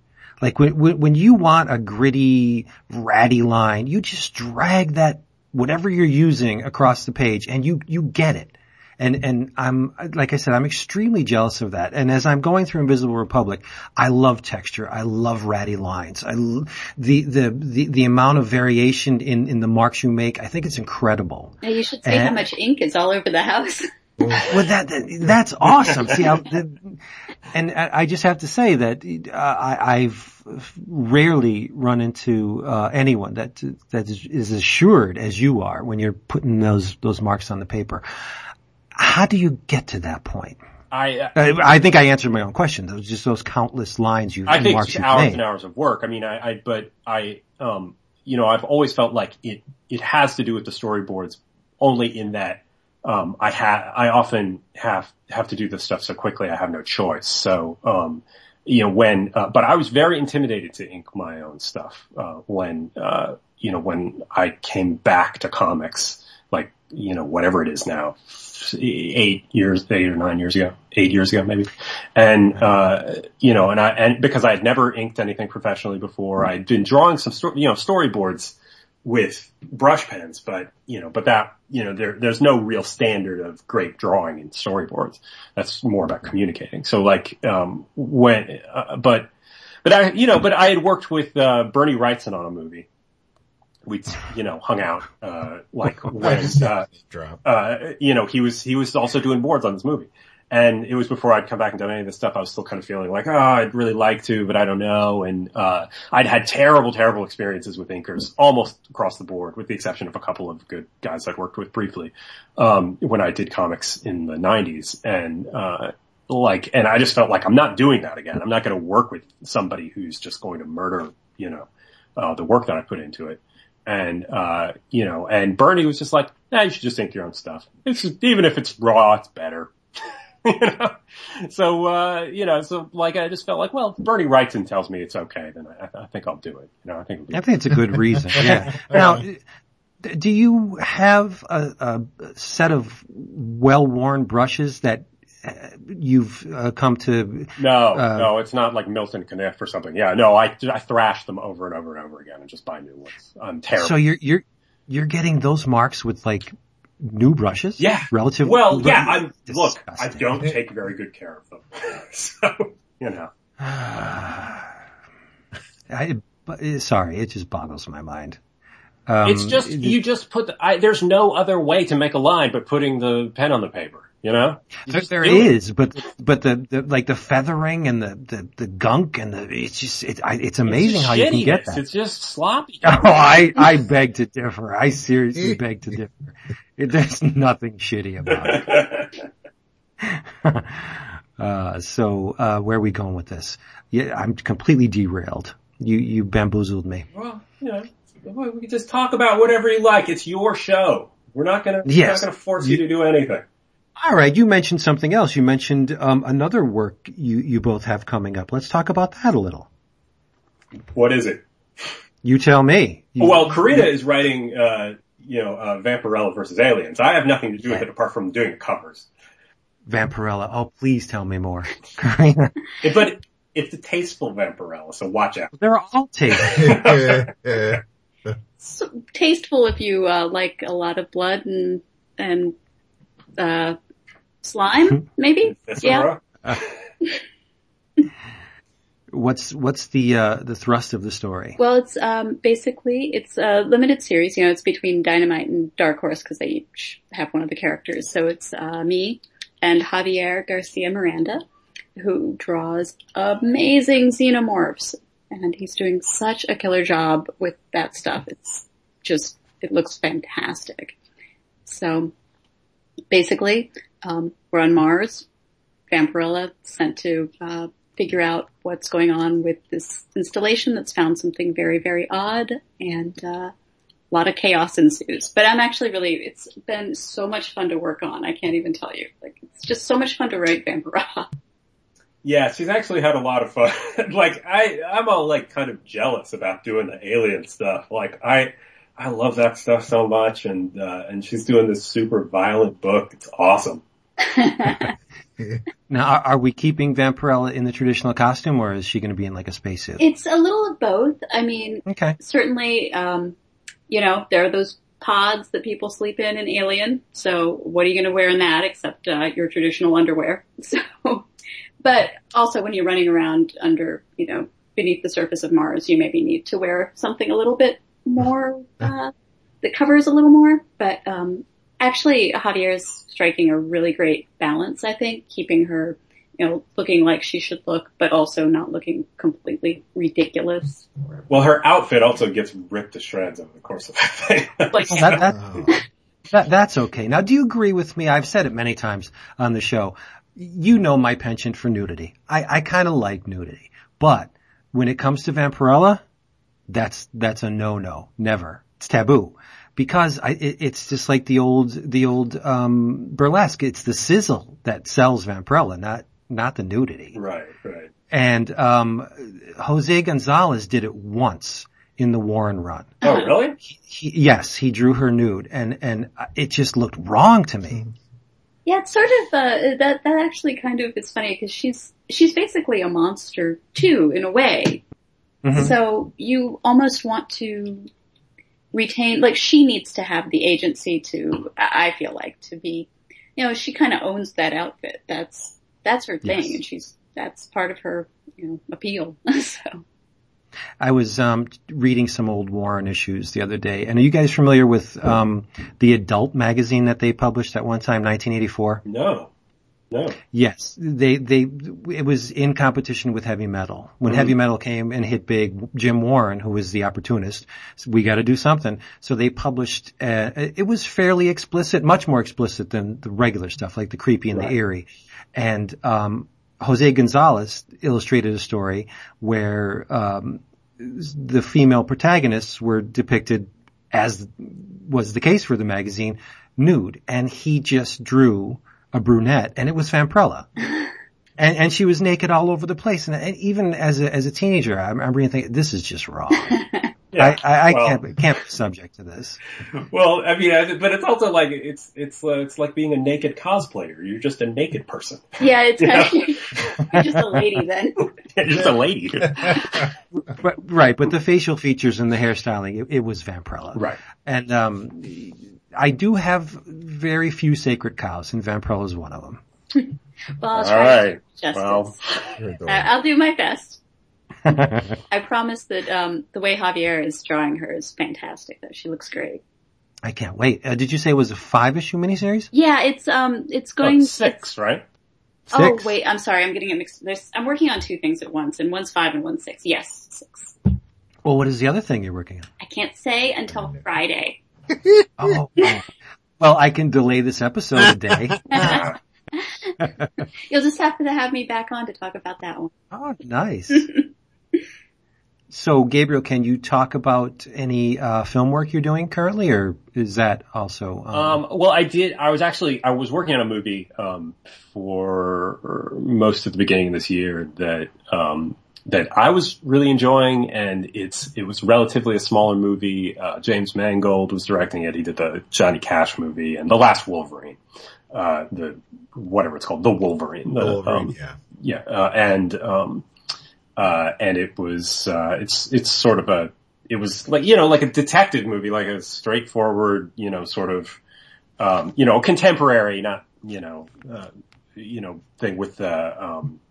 Like when, when, when you want a gritty, ratty line, you just drag that, whatever you're using across the page and you, you get it. And, and I'm, like I said, I'm extremely jealous of that. And as I'm going through Invisible Republic, I love texture. I love ratty lines. I, l- the, the, the, the amount of variation in, in the marks you make, I think it's incredible. Now you should see how much ink is all over the house. Well, that, that that's awesome. See, how, the, and I I just have to say that uh, I, I've rarely run into uh, anyone that that is, is assured as you are when you're putting those those marks on the paper. How do you get to that point? I, uh, I, I think I answered my own question. Those just those countless lines you I think marks it's you've hours made. and hours of work. I mean, I, I, but I, um, you know, I've always felt like it, it has to do with the storyboards only in that, um, I ha I often have, have to do this stuff so quickly I have no choice. So, um, you know, when, uh, but I was very intimidated to ink my own stuff, uh, when, uh, you know, when I came back to comics, like, you know, whatever it is now, eight years, eight or nine years ago, eight years ago maybe. And, uh, you know, and I, and because I had never inked anything professionally before, I'd been drawing some, sto- you know, storyboards with brush pens, but, you know, but that, you know, there, there's no real standard of great drawing in storyboards. That's more about communicating. So like, um, when, uh, but, but I, you know, but I had worked with, uh, Bernie Wrightson on a movie. We, you know, hung out, uh, like when, uh, uh, you know, he was, he was also doing boards on this movie. And it was before I'd come back and done any of this stuff. I was still kind of feeling like, oh, I'd really like to, but I don't know. And, uh, I'd had terrible, terrible experiences with inkers almost across the board, with the exception of a couple of good guys I'd worked with briefly, um, when I did comics in the nineties. And, uh, like, and I just felt like I'm not doing that again. I'm not going to work with somebody who's just going to murder, you know, uh, the work that I put into it. And, uh, you know, and Bernie was just like, nah, you should just ink your own stuff. It's just, even if it's raw, it's better. you know? So, uh, you know, so like I just felt like, well, if Bernie and tells me it's okay, then I, I think I'll do it. You know, I think it'll be I think it's a good reason. Yeah. Now, do you have a, a set of well-worn brushes that you've uh, come to? No, Uh, no, it's not like Milton Caniff or something. Yeah, no, I, I thrash them over and over and over again and just buy new ones. I'm terrible. So you're you're you're getting those marks with like new brushes? Yeah. Relative. well, yeah, I'm, look, I don't take very good care of them. so, you know. I, uh, sorry, it just boggles my mind. Um, It's just, you just put the, I, there's no other way to make a line but putting the pen on the paper, you know? You There, just there it. is, but but the, the like the feathering and the the, the gunk and the it's just it, I, it's amazing It's how you can get that. It's just sloppy. Oh, I I beg to differ. I seriously beg to differ. It, there's nothing shitty about it. uh, so uh, where are we going with this? Yeah, I'm completely derailed. You you bamboozled me. well, you know, we can just talk about whatever you like. It's your show. We're not gonna, we're not gonna force you to do anything. All right, you mentioned something else. You mentioned um, another work you you both have coming up. Let's talk about that a little. What is it? You tell me. You- Well, Corinna is writing, uh, you know, uh, Vampirella versus Aliens. I have nothing to do with it apart from doing the covers. Vampirella. Oh, please tell me more. Corinna. It- but it's a tasteful Vampirella, so watch out. They're all tasteful. So, tasteful if you uh, like a lot of blood and and uh, slime, maybe. Yeah. What's what's the uh, the thrust of the story? Well, it's um, basically it's a limited series. You know, it's between Dynamite and Dark Horse because they each have one of the characters. So it's uh, me and Javier Garcia Miranda, who draws amazing xenomorphs, and he's doing such a killer job with that stuff. It's just it looks fantastic. So basically, um, we're on Mars. Vampirella sent to uh, figure out what's going on with this installation that's found something very, very odd and uh, a lot of chaos ensues. But I'm actually really, it's been so much fun to work on. I can't even tell you. Like, it's just so much fun to write Vampirella. Yeah, she's actually had a lot of fun. like I, I'm all like kind of jealous about doing the alien stuff. Like I, I love that stuff so much, and uh, and she's doing this super violent book. It's awesome. Now, are, are we keeping Vampirella in the traditional costume, or is she going to be in like a spacesuit? it's a little of both. I mean, Okay. certainly, um, you know, there are those pods that people sleep in in Alien. So what are you going to wear in that except uh, your traditional underwear? So, but also when you're running around under, you know, beneath the surface of Mars, you maybe need to wear something a little bit more uh, that covers a little more. But um, actually, Javier is striking a really great balance. I think keeping her. You know, looking like she should look, but also not looking completely ridiculous. Well, her outfit also gets ripped to shreds over the course of that thing. Like, Well, that, that, Oh. that, that's okay. Now, do you agree with me? I've said it many times on the show. You know my penchant for nudity. I, I kind of like nudity, but when it comes to Vampirella, that's that's a no-no. Never. It's taboo because I, it, it's just like the old the old um, burlesque. It's the sizzle that sells Vampirella, not not the nudity. right, right. And um, Jose Gonzalez did it once in the Warren run. Oh, really? He, yes, he drew her nude, and and it just looked wrong to me. Yeah, it's sort of uh, that. That actually kind of is funny because she's she's basically a monster too, in a way. Mhm. So you almost want to retain, like she needs to have the agency to. I I feel like to be, you know, she kind of owns that outfit. That's that's her thing, Yes. and she's that's part of her, you know, appeal. so I was um, reading some old Warren issues the other day, and are you guys familiar with um, the adult magazine that they published at one time, 1984? No, no. Yes, they they it was in competition with heavy metal. When heavy metal came and hit big, Jim Warren, who was the opportunist, said, we got to do something. So they published. Uh, it was fairly explicit, much more explicit than the regular stuff, like the creepy and Right. the eerie. And um, Jose Gonzalez illustrated a story where um, the female protagonists were depicted as was the case for the magazine, nude, and he just drew a brunette, and it was Vampirella. And, and she was naked all over the place. And, and even as a, as a teenager, I'm really thinking, this is just wrong. Yeah. I, I, I well, can't, can't be subject to this. Well, I mean, I- but it's also like it's it's uh, it's like being a naked cosplayer. You're just a naked person. yeah, it's Yeah. kind of, you're just a lady then. Just a lady. But, right. But the facial features and the hairstyling, it, it was Vampirella. right. And, um, I do have very few sacred cows and Vampirella is one of them. Well, I'll All try to do justice. Well, I, I'll do my best. I promise that um, the way Javier is drawing her is fantastic. Though she looks great. I can't wait. Uh, did you say it was a five issue miniseries? Yeah, it's um, it's oh, going six, right? Oh wait, I'm sorry, I'm getting it mixed. There's, I'm working on two things at once, and one's five and one's six. Yes, six. Well, what is the other thing you're working on? I can't say until Friday. Oh, well, I can delay this episode a day. You'll just have to have me back on to talk about that one. Oh, nice. so, Gabriel, can you talk about any uh, film work you're doing currently, or is that also? Um, Um, well, I did. I was actually I was working on a movie um, for most of the beginning of this year that um, that I was really enjoying, and it's it was relatively a smaller movie. Uh, James Mangold was directing it. He did the Johnny Cash movie and the Last Wolverine, uh, the whatever it's called, the Wolverine. The, Wolverine, um, yeah. yeah, uh, and um, uh, and it was uh, it's it's sort of a it was like you know like a detective movie, like a straightforward you know sort of um, you know contemporary, not you know uh, you know thing with uh, um,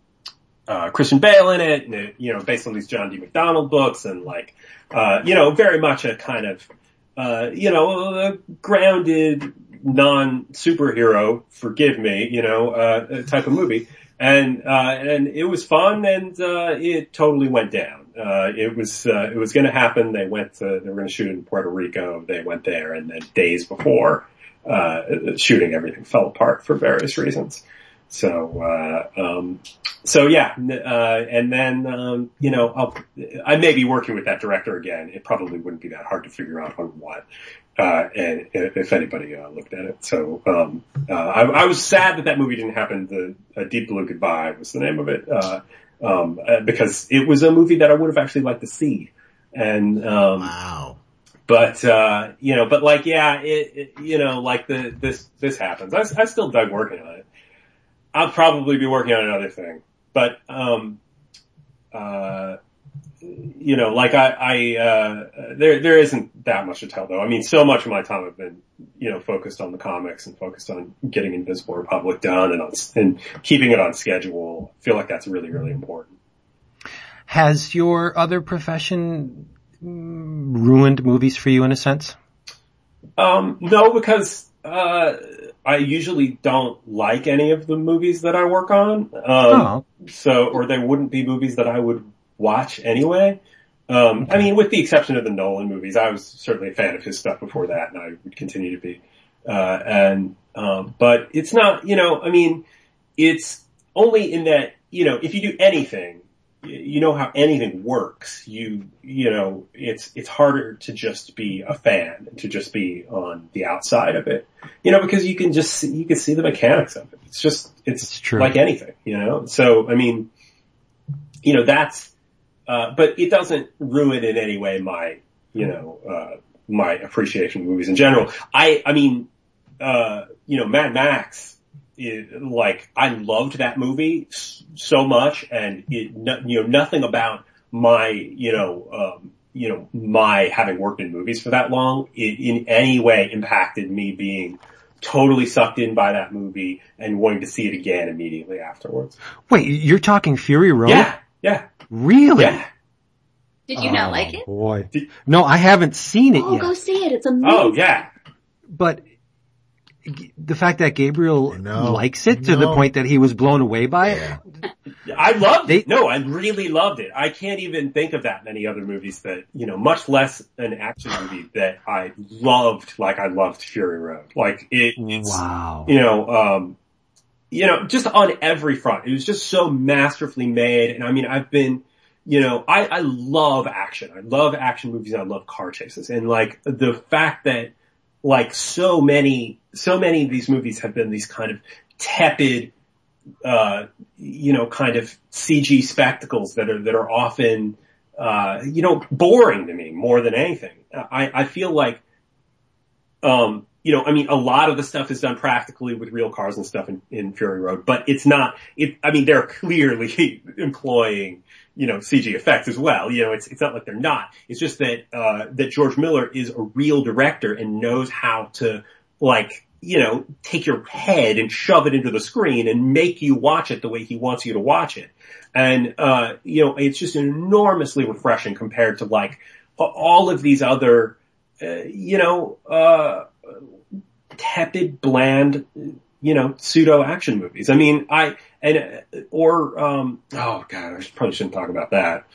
uh, Christian Bale in it, and it, you know based on these John D. MacDonald books, and like uh, you know very much a kind of uh, you know grounded non superhero, forgive me, you know uh, type of movie and uh, and it was fun, and uh, it totally went down. Uh, it was uh, it was going to happen. They went to they were going to shoot in Puerto Rico. They went there, and then days before uh, shooting, everything fell apart for various reasons. So uh, um, so yeah, and then um, you know I'll, I may be working with that director again. It probably wouldn't be that hard to figure out on what uh, and if anybody uh, looked at it. So um, uh, I, I, was sad that that movie didn't happen. The uh, Deep Blue Goodbye was the name of it, uh, um, uh, because it was a movie that I would have actually liked to see. And um, wow. But you know, but like, yeah, it, it, you know, like the this this happens. I, I still dug working on it. I'll probably be working on another thing, but um, you know, like I, I, uh, there, there isn't that much to tell though. I mean, so much of my time I've been, you know, focused on the comics and focused on getting Invisible Republic done and on, and keeping it on schedule. I feel like that's really, really important. Has your other profession ruined movies for you in a sense? Um, no, because, uh, I usually don't like any of the movies that I work on. Um, oh. so, or they wouldn't be movies that I would watch anyway. Um, I mean, with the exception of the Nolan movies, I was certainly a fan of his stuff before that, and I would continue to be. Uh, and um, but it's not, you know, I mean, it's only in that, you know, if you do anything, you know how anything works. You, you know, it's it's harder to just be a fan, to just be on the outside of it, you know, because you can just see, you can see the mechanics of it. It's just it's, it's true. like anything, you know. So I mean, you know, that's uh, but it doesn't ruin in any way my, you know, uh, my appreciation of movies in general. I, I mean, uh, you know, Mad Max, it, like, I loved that movie so much and it, you know, nothing about my, you know, um, you know, my having worked in movies for that long it, in any way impacted me being totally sucked in by that movie and wanting to see it again immediately afterwards. Wait, you're talking Fury Road? Yeah, yeah. Really? Yeah. Did you oh, not like it? Boy. No, I haven't seen it oh, yet. go see it. It's amazing. Oh, yeah. But the fact that Gabriel likes it to no. the point that he was blown away by it. I loved it. No, I really loved it. I can't even think of that many other movies that, you know, much less an action movie that I loved like I loved Fury Road. Like it, it's, wow. you know, um, you know, just on every front. It was just so masterfully made. And I mean, I've been, you know, I, I love action. I love action movies. I love car chases. And like the fact that like so many, so many of these movies have been these kind of tepid, uh, you know, kind of CG spectacles that are, that are often, uh, you know, boring to me more than anything. I, I feel like, um, you know, I mean, a lot of the stuff is done practically with real cars and stuff in, in Fury Road, but it's not, it, I mean, they're clearly employing, you know, CG effects as well. You know, it's, it's not like they're not. It's just that, uh, that George Miller is a real director and knows how to, like, you know, take your head and shove it into the screen and make you watch it the way he wants you to watch it. And, uh, you know, it's just enormously refreshing compared to like all of these other, uh, you know, uh, tepid, bland, you know, pseudo action movies. I mean, I, and, or, um, oh god, I probably shouldn't talk about that.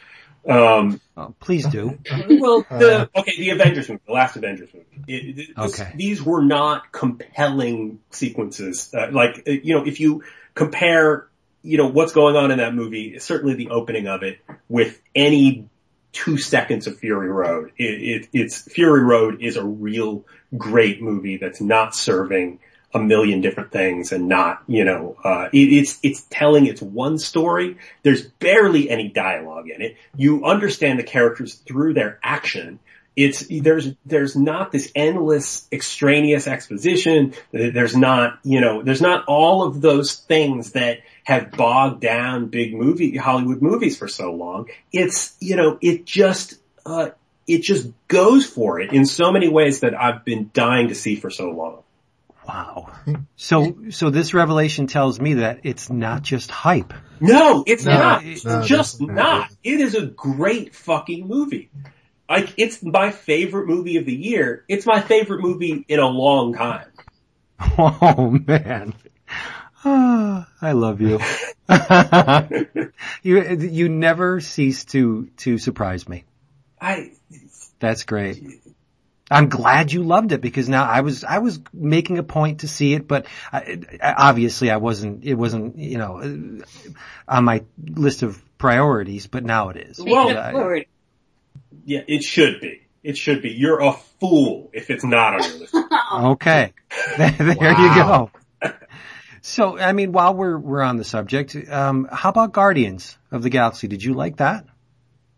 Um, oh, please do. well, the, okay, the Avengers movie, the last Avengers movie. It, it, okay. This, these were not compelling sequences. Uh, like, uh, you know, if you compare, you know, what's going on in that movie, certainly the opening of it with any two seconds of Fury Road. It, it, it's Fury Road is a real great movie that's not serving a million different things and not, you know, uh, it, it's, it's telling its one story. There's barely any dialogue in it. You understand the characters through their action. It's, there's, there's not this endless extraneous exposition. There's not, you know, there's not all of those things that have bogged down big movie, Hollywood movies for so long. It's, you know, it just, uh, it just goes for it in so many ways that I've been dying to see for so long. Wow. So, so this revelation tells me that it's not just hype. No, it's No, not. it's It's not. just Definitely not. not. It is a great fucking movie. Like, it's my favorite movie of the year. It's my favorite movie in a long time. Oh man. Ah, I love you. you, you never cease to, to surprise me. I, That's great. I'm glad you loved it because now I was, I was making a point to see it, but I, I- obviously I wasn't, it wasn't, you know, uh, on my list of priorities, but now it is. Well, it I- a priority. yeah, it should be. It should be. You're a fool if it's not on your list. Okay. there you go. So, I mean, while we're, we're on the subject, um, how about Guardians of the Galaxy? Did you like that?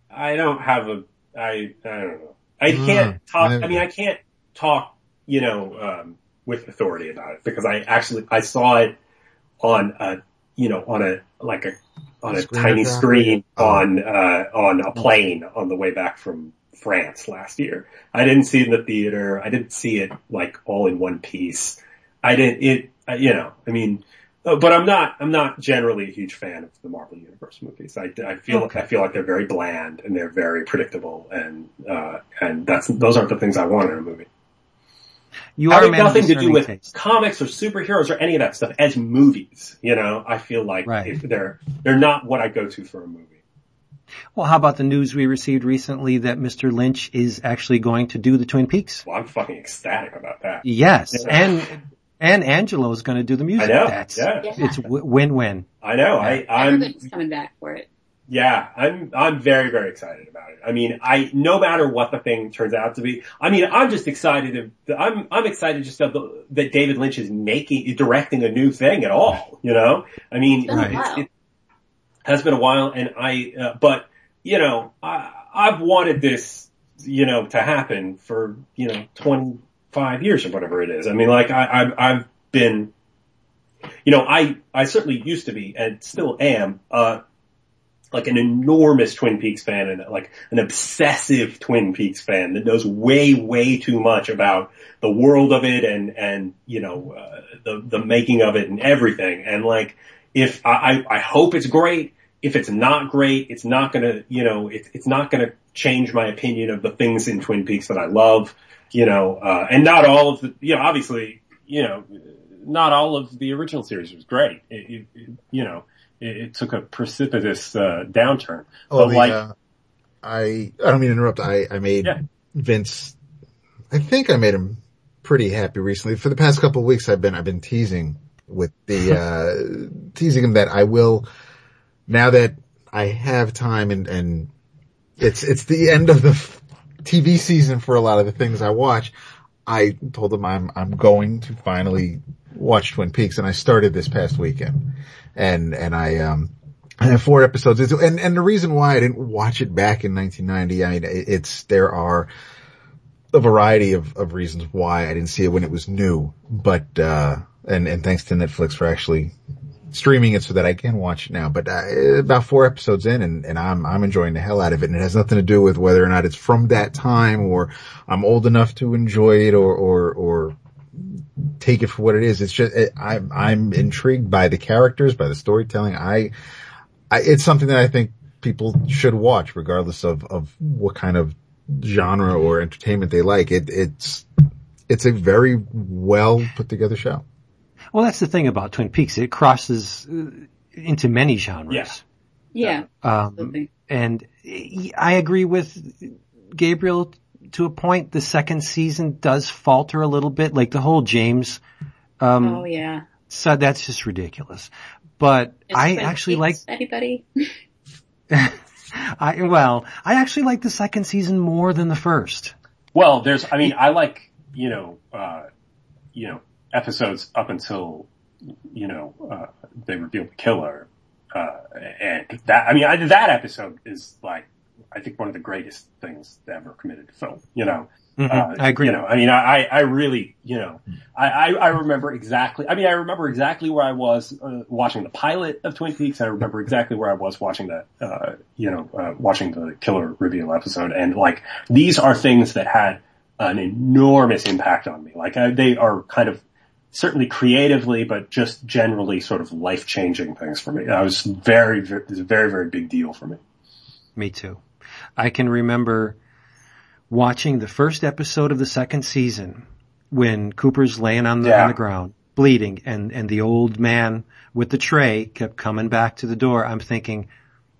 I don't have a, I, I don't know. I Mm, can't talk, I- I mean, I can't talk, you know, um, with authority about it because I actually, I saw it on a, you know, on a, like a, on a Screen tiny screen Oh. on, uh, on a plane on the way back from France last year. I didn't see it in the theater. I didn't see it like all in one piece. I didn't, it, uh, you know, I mean, uh, but I'm not, I'm not generally a huge fan of the Marvel Universe movies. I, I feel, Okay. I feel like they're very bland and they're very predictable and, uh, and that's, those aren't the things I want in a movie. You are nothing to do with taste. comics or superheroes or any of that stuff as movies, you know, I feel like Right. they're, they're not what I go to for a movie. Well, how about the news we received recently that Mr. Lynch is actually going to do the Twin Peaks? Well, I'm fucking ecstatic about that. Yes, Yeah. and and Angelo is going to do the music. I know, That's yeah. Yeah. it's win-win. I know. I, I'm, Everybody's coming back for it. Yeah, I'm I'm very very excited about it. I mean, I no matter what the thing turns out to be, I mean, I'm just excited. To, I'm I'm excited just that, the, that David Lynch is making directing a new thing at all. You know, I mean, It's been a Right. while. it has been a while, and I uh, but you know, I I've wanted this you know to happen for you know 25 years or whatever it is. I mean, like I I've, I've been, you know, I I certainly used to be and still am. uh like an enormous Twin Peaks fan and like an obsessive Twin Peaks fan that knows way, way too much about the world of it and, and, you know, uh, the, the making of it and everything. And like, if I, I I hope it's great, if it's not great, it's not gonna, you know, it's, it's not gonna change my opinion of the things in Twin Peaks that I love, you know, uh, and not all of the, you know, obviously, you know, not all of the original series was great. It, it, it, you know, it, took a precipitous uh, downturn. Oh, But the, like- uh, I, I don't mean to interrupt. I, I made Yeah. Vince, I think I made him pretty happy recently. For the past couple of weeks, I've been, I've been teasing with the, uh, teasing him that I will, now that I have time and, and it's, it's the end of the TV season for a lot of the things I watch. I told them I'm, I'm going to finally watch Twin Peaks and I started this past weekend and, and I, um, I have four episodes. And, and the reason why I didn't watch it back in 1990, I mean, it's, there are a variety of, of reasons why I didn't see it when it was new, but, uh, and, and thanks to Netflix for actually streaming it so that I can watch it now. But, uh, about four episodes in and, and I'm, I'm enjoying the hell out of it. And it has nothing to do with whether or not it's from that time or I'm old enough to enjoy it or, or, or take it for what it is. It's just, it, I'm, I'm intrigued by the characters, by the storytelling. I, I, it's something that I think people should watch regardless of, of what kind of genre or entertainment they like. It, it's, it's a very well put together show. Well, that's the thing about Twin Peaks. It crosses uh, into many genres. Yeah. Yeah, Um, and I agree with Gabriel to a point. The second season does falter a little bit, like the whole James. Um, oh yeah. so that's just ridiculous. But Is I actually like, Anybody? I, well, I actually like the second season more than the first. Well, there's, I mean, I like, you know, uh, you know, episodes up until, you know, uh, they reveal the killer. Uh, and that, I mean, I, that episode is like, I think one of the greatest things ever committed to film. You know, Mhm. uh, I agree. You know, I mean, I, I really, you know, I, I, I remember exactly, I mean, I remember exactly where I was uh, watching the pilot of Twin Peaks. I remember exactly where I was watching that, uh, you know, uh, watching the killer reveal episode. And like, these are things that had an enormous impact on me. Like, I, they are kind of certainly creatively, but just generally sort of life changing things for me. I was very, very, it was a very, very big deal for me. Me too. I can remember watching the first episode of the second season when Cooper's laying on the, Yeah. on the ground, bleeding, and, and the old man with the tray kept coming back to the door. I'm thinking,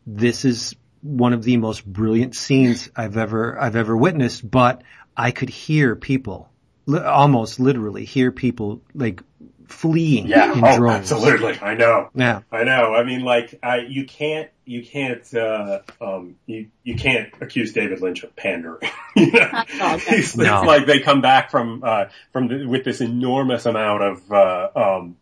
this is one of the most brilliant scenes I've ever, I've ever witnessed, but I could hear people, li- almost literally hear people like fleeing Yeah. in Oh, droves. absolutely. I know. Yeah. I know. I mean, like, I, you can't, you can't, uh, um, you, you can't accuse David Lynch of pandering. you know? Not at all, no. It's, No. it's like they come back from, uh, from the, with this enormous amount of, uh, um,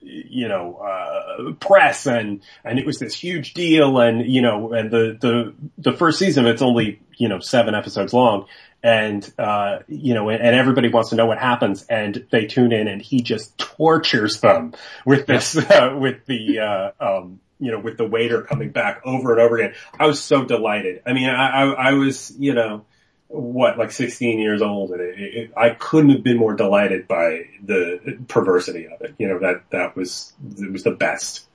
you know, uh, press and, and it was this huge deal and, you know, and the, the, the first season, it's only, you know, seven episodes long and, uh, you know, and, and everybody wants to know what happens and they tune in and he just tortures them with this, uh, with the, uh, um, you know, with the waiter coming back over and over again. I was so delighted. I mean, I, I, I was, you know, what, like 16 years old and it, it, I couldn't have been more delighted by the perversity of it. You know, that, that was, it was the best.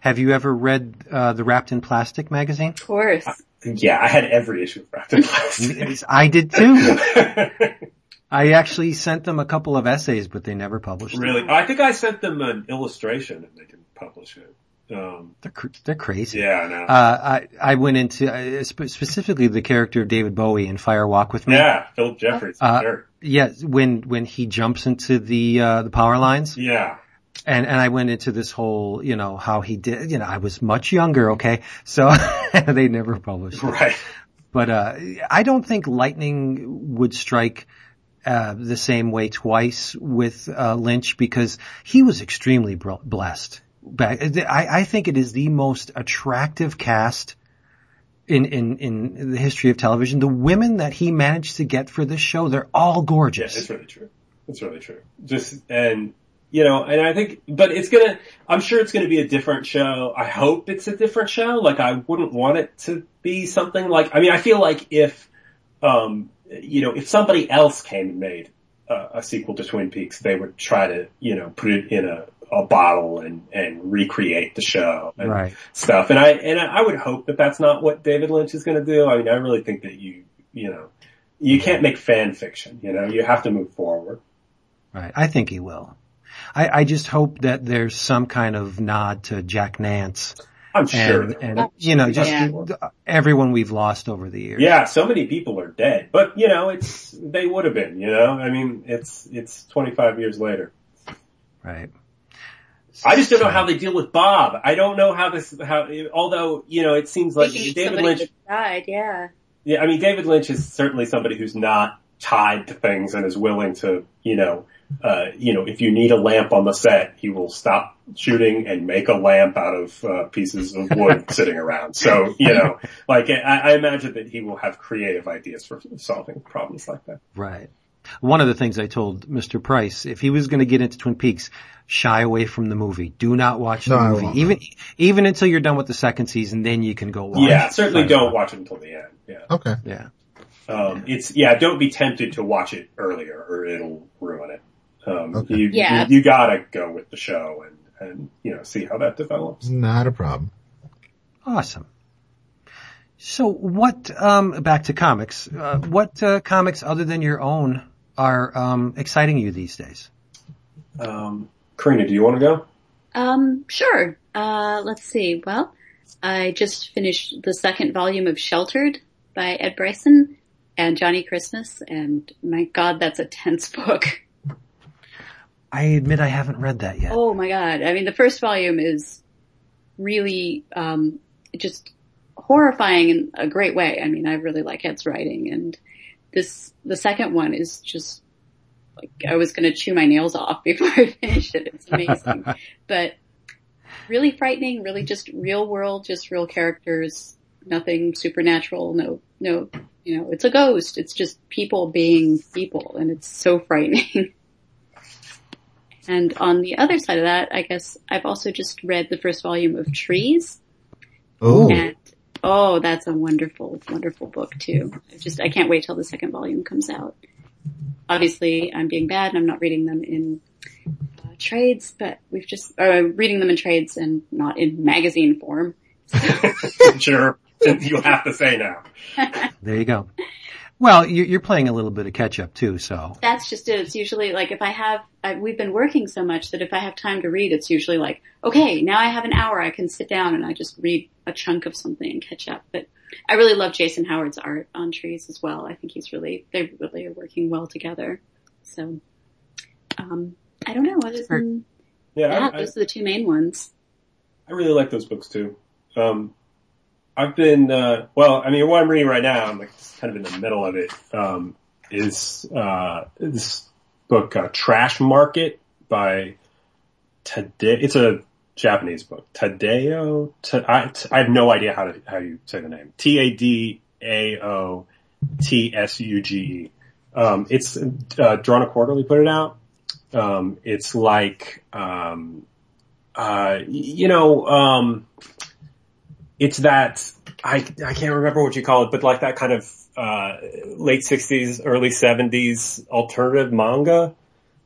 Have you ever read, uh, the Wrapped in Plastic magazine? Of course. Yeah, I had every issue of Wrapped in Plastic. I did too. I actually sent them a couple of essays, but they never published them. really? I think I sent them an illustration and they didn't publish it. Um, They're, they're crazy. yeah, I know. Uh, I, I went into, uh, spe- specifically the character of David Bowie in Fire Walk With Me. yeah, Philip Jeffries. Uh, sure. Yeah, when, when he jumps into the, uh, the power lines. Yeah. And, and I went into this whole, you know, how he did, you know, I was much younger, okay? So they never published it. Right. But, uh, I don't think lightning would strike, uh, the same way twice with, uh, Lynch because he was extremely blessed. Back, I, I think it is the most attractive cast in, in, in the history of television. The women that he managed to get for this show, they're all Yeah, gorgeous. it's really true. It's really true. Just, and, you know, and I think, but it's gonna, I'm sure it's gonna be a different show. I hope it's a different show. Like I wouldn't want it to be something like, I mean, I feel like if, um, you know, if somebody else came and made a, a sequel to Twin Peaks, they would try to, you know, put it in a, a bottle and, and recreate the show and Right. stuff. And I, and I would hope that that's not what David Lynch is gonna do. I mean, I really think that you, you know, you can't make fan fiction, you know, you have to move forward. Right. I think he will. I, I just hope that there's some kind of nod to Jack Nance I'm sure. and, and you know, just Yeah. everyone we've lost over the years. yeah, so many people are dead, but you know, it's, they would have been, you know, I mean, it's, it's 25 years later. Right. I just don't know how they deal with Bob. I don't know how this, how, although, you know, it seems like David Lynch, died, yeah. yeah, I mean, David Lynch is certainly somebody who's not tied to things and is willing to, you know, uh, you know, if you need a lamp on the set, he will stop shooting and make a lamp out of uh, pieces of wood sitting around. So, you know, like I, I imagine that he will have creative ideas for solving problems like that. Right. One of the things I told Mr. Price, if he was going to get into Twin Peaks, shy away from the movie. Do not watch the No, movie. Even, even until you're done with the second season, then you can go watch. Yeah, certainly don't watch it until the end. Yeah. Okay. Yeah. Um, it's, yeah, don't be tempted to watch it earlier or it'll ruin it. Um, Okay. you, Yeah. you, you gotta go with the show and, and, you know, see how that develops. Not a problem. Awesome. So what, um, back to comics, uh, what, uh, comics other than your own are, um, exciting you these days? Um, Corinna, do you want to go? Um, sure. Uh, let's see. Well, I just finished the second volume of Sheltered by Ed Brisson and Johnnie Christmas, and my God, that's a tense book. I admit I haven't read that yet. Oh my God. I mean, the first volume is really, um, just horrifying in a great way. I mean, I really like Ed's writing and this, the second one is just like, I was going to chew my nails off before I finished it. It's amazing, but really frightening, really just real world, just real characters. nothing supernatural, no, no, you know, it's a ghost. It's just people being people and it's so frightening. and on the other side of that, I guess I've also just read the first volume of Trees. Oh, And oh, that's a wonderful, wonderful book too. I just, I can't wait till the second volume comes out. Obviously I'm being bad and I'm not reading them in uh, trades, but we've just, uh, reading them in trades and not in magazine form. sure. You have to say now. There you go. Well, you- you're playing a little bit of catch up too, so That's just it. It's usually like if I have, I, we've been working so much that if I have time to read, it's usually like, okay, now I have an hour, I can sit down and I just read a chunk of something and catch up. But I really love Jason Howard's art on trees as well. I think he's really, they really are working well together. So, um, I don't know. Other than Yeah, that, I, I, those are the two main ones. I really like those books too. Um, I've been, uh, well, I mean, what I'm reading right now, I'm like kind of in the middle of it, um, is, uh, this book, uh, Trash Market by Tadeo, it's a Japanese book. Tadeo, Ta- I, I have no idea how to, how you say the name. T-A-D-A-O-T-S-U-G-E. Um, it's, uh, Drawn & Quarterly put it out. Um, it's like, um, uh, you know, um, it's that I I can't remember what you call it, but like that kind of uh, late '60s, early '70s alternative manga.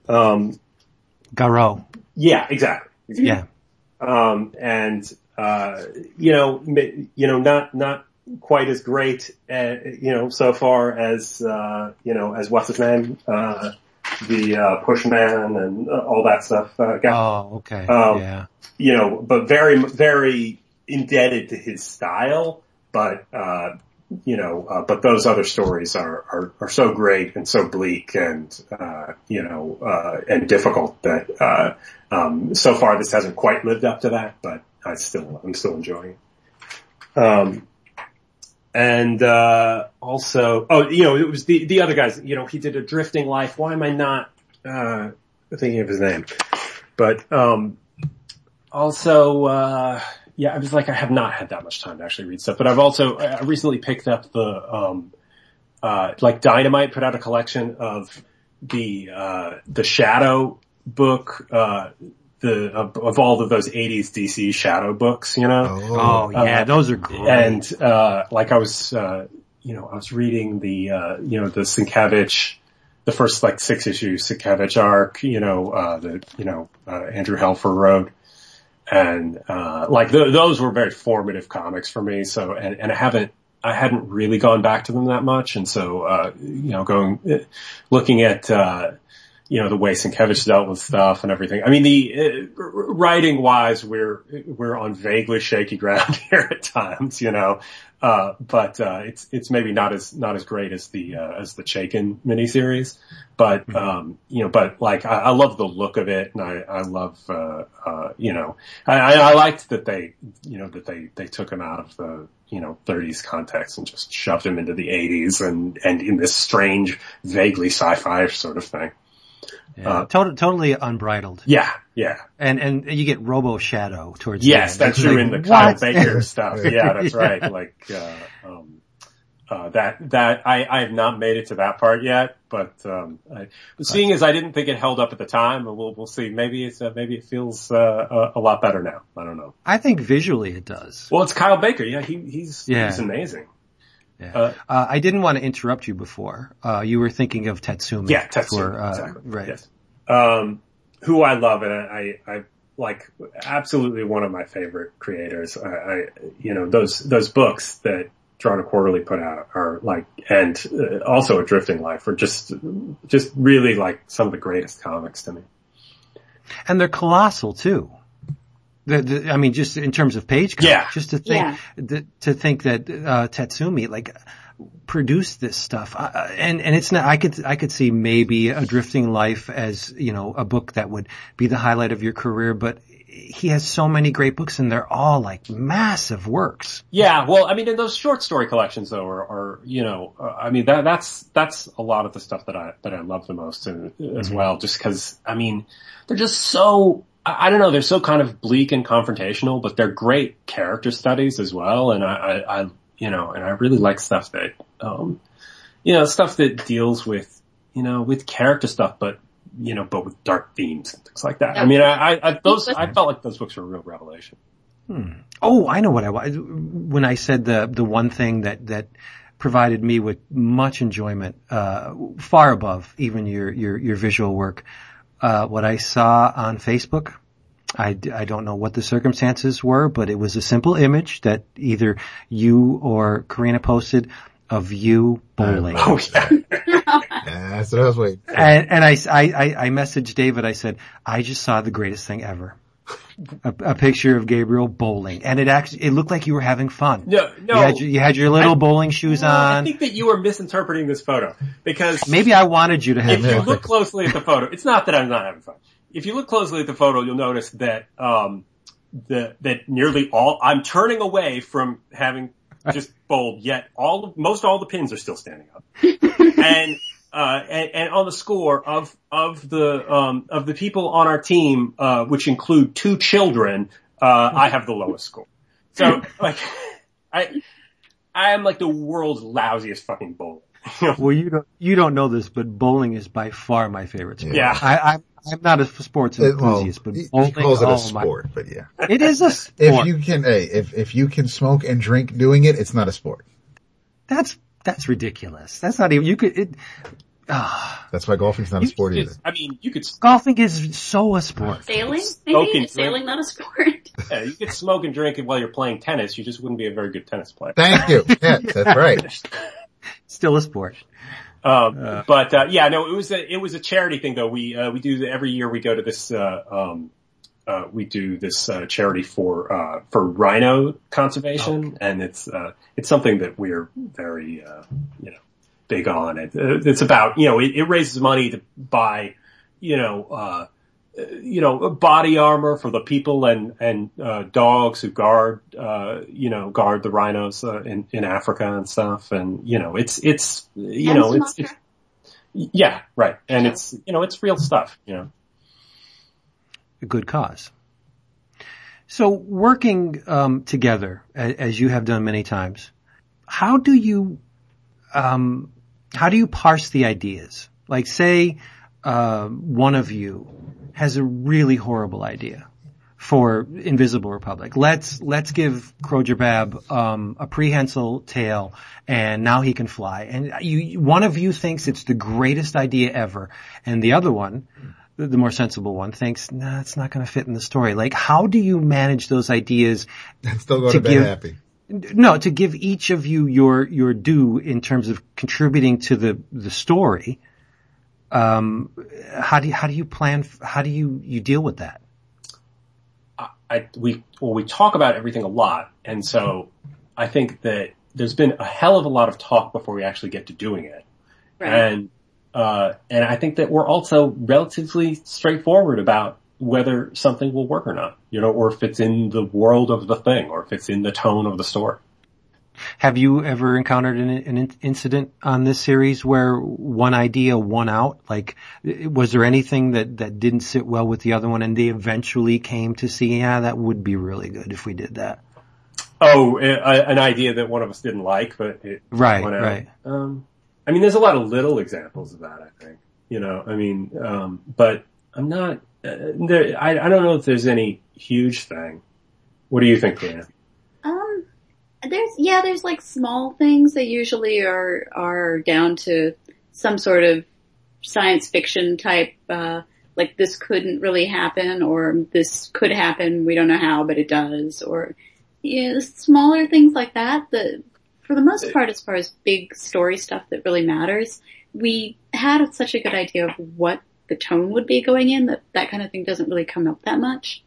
Um, Garo. yeah, exactly. Yeah. Um, and uh, you know, you know, not not quite as great, uh, you know, so far as uh, you know, as what's his name, uh, the uh, Pushman and all that stuff. Uh, got Oh, okay. Um, yeah. you know, but very, very indebted to his style. But, uh, you know, uh, but those other stories are, are, are so great and so bleak and, uh, you know, uh, and difficult that, uh, um, so far this hasn't quite lived up to that, but I still, I'm still enjoying it. Um, and, uh, also, oh, you know, it was the, the other guys, you know, he did a drifting life. Why am I not, uh, thinking of his name? But, um, also, uh, yeah, I was like, I have not had that much time to actually read stuff, but I've also, I recently picked up the, um, uh, like Dynamite put out a collection of the, uh, the Shadow book, uh, the, of, of all of those 80s DC Shadow books, you know? Oh, yeah. uh, those are great. And, uh, like I was, uh, you know, I was reading the, uh, you know, the Sienkiewicz, the first like six issue Sienkiewicz arc, you know, uh, the, you know, uh, Andrew Helfer wrote. And, uh, like th- those were very formative comics for me. So, and, and I haven't, I hadn't really gone back to them that much. And so, uh, you know, going, looking at, uh, you know, the way Sienkiewicz dealt with stuff and everything. I mean, the uh, writing wise, we're, we're on vaguely shaky ground here at times, you know, uh, but, uh, it's, it's maybe not as, not as great as the, uh, as the Chaikin miniseries, but, um, you know, but like, I, I love the look of it and I, I love, uh, uh, you know, I, I I liked that they, you know, that they, they took him out of the, you know, 30s context and just shoved him into the 80s and, and in this strange, vaguely sci-fi sort of thing. Yeah. uh, Tot- totally unbridled. Yeah, yeah. And, and you get Robo Shadow towards Yes, the end. that's true like, in the Kyle? Baker stuff. Yeah, that's Yeah. right. Like, uh, um, uh, that, that, I, I have not made it to that part yet, but, um, I, but seeing as I didn't think it held up at the time, we'll, we'll see. Maybe it's, uh, maybe it feels, uh, a, a lot better now. I don't know. I think visually it does. Well, it's Kyle Baker. Yeah, he, he's, Yeah. he's amazing. Yeah. Uh, Uh, I didn't want to interrupt you before. Uh, you were thinking of Tatsumi. Yeah, Tetsuya, for, uh, exactly. Right. Yes. Um, who I love and I, I, I like absolutely one of my favorite creators. I, I, you know, those, those books that Drawn & Quarterly put out are like, and uh, also a Drifting Life are just, just really like some of the greatest comics to me. And they're colossal too. The, the, I mean, just in terms of page count, Yeah. just to think, Yeah. th- to think that, uh, Tatsumi, like, produced this stuff. Uh, and, and it's not, I could, I could see maybe a drifting life as, you know, a book that would be the highlight of your career, but he has so many great books and they're all like massive works. Yeah, well, I mean, in those short story collections, though, are, are you know, uh, I mean, that that's that's a lot of the stuff that I that I love the most, and, as well. Just because, I mean, they're just so I, I don't know, they're so kind of bleak and confrontational, but they're great character studies as well. And I I, I you know, and I really like stuff that, um, you know, stuff that deals with, you know, with character stuff, but, you know, but with dark themes and things like that. I mean, I, I, I those, I felt like those books were a real revelation. Oh, I know what I want. When I said the the one thing that that provided me with much enjoyment, uh, far above even your your your visual work, uh, what I saw on Facebook. I don't know what the circumstances were, but it was a simple image that either you or Corinna posted of you bowling. Oh yeah. Yeah, that's what I was waiting. for. And, and I, I, I messaged David, I said, I just saw the greatest thing ever. A, a picture of Gabriel bowling. And it actually, it looked like you were having fun. No, no. You had your, you had your little I- bowling shoes No, I think that you were misinterpreting this photo because Maybe I wanted you to have if you look closely at the photo, it's not that I'm not having fun. If you look closely at the photo, you'll notice that um, the that nearly all I'm turning away from having just bowled. Yet all most all the pins are still standing up, and. Uh, and, and on the score of of the um, of the people on our team, uh, which include two children, uh, I have the lowest score. So like, I I am like the world's lousiest fucking bowler. Well, you don't, you don't know this, but bowling is by far my favorite sport. Yeah. I, I'm, I'm not a sports It- well, enthusiast, but he, bowling, he calls it a oh my- sport, but yeah. it is a sport. If you can, hey, if, if you can smoke and drink doing it, it's not a sport. that's, that's ridiculous. That's not even, you could, it, That's why golfing's not a sport could- either. I mean, you could golfing is so a sport. Sailing? Maybe? Is sailing not a sport? Yeah, you could smoke and drink while you're playing tennis. You just wouldn't be a very good tennis player. Thank you. Yes, that's right. Still a sport. Um, but uh, yeah, no, it was a it was a charity thing though. We uh, we do the, every year we go to this uh, um, uh, we do this uh, charity for uh, for rhino conservation, and it's uh, it's something that we're very uh, you know big on. It, uh, it's about you know it, it raises money to buy you know. Uh, you know, body armor for the people and and uh, dogs who guard, uh, you know, guard the rhinos uh, in in Africa and stuff. And you know, it's it's you And know, it's, it's yeah, right. And it's you know, it's real stuff. You know, a good cause. So working um, together, a- as you have done many times, how do you um, how do you parse the ideas? Like, say uh, one of you has a really horrible idea for Invisible Republic. Let's let's give Croger Babb um, a prehensile tail, and now he can fly. And you, one of you thinks it's the greatest idea ever, and the other one, the, the more sensible one, thinks, nah, it's not going to fit in the story. Like, how do you manage those ideas? And still go To to, bed give- happy. No, to give each of you your your due in terms of contributing to the the story. Um, how do you, how do you plan? How do you you deal with that? I we well we talk about everything a lot, and so I think that there's been a hell of a lot of talk before we actually get to doing it. Right. And uh, and I think that we're also relatively straightforward about whether something will work or not, you know, or if it's in the world of the thing, or if it's in the tone of the story. Have you ever encountered an, an incident on this series where one idea won out? Like, was there anything that, that didn't sit well with the other one and they eventually came to see, yeah, that would be really good if we did that? Oh, a, an idea that one of us didn't like, but it Right, right. Um, I mean, there's a lot of little examples of that. I think, you know, I mean, um, but I'm not. Uh, there, I, I don't know if there's any huge thing. What do you think, Dan? Um, there's yeah, there's like small things that usually are are down to some sort of science fiction type. Uh, like this couldn't really happen, or this could happen. We don't know how, but it does. Or yeah, smaller things like that. That for the most part, as far as big story stuff that really matters, we had such a good idea of what the tone would be going in that that kind of thing doesn't really come up that much.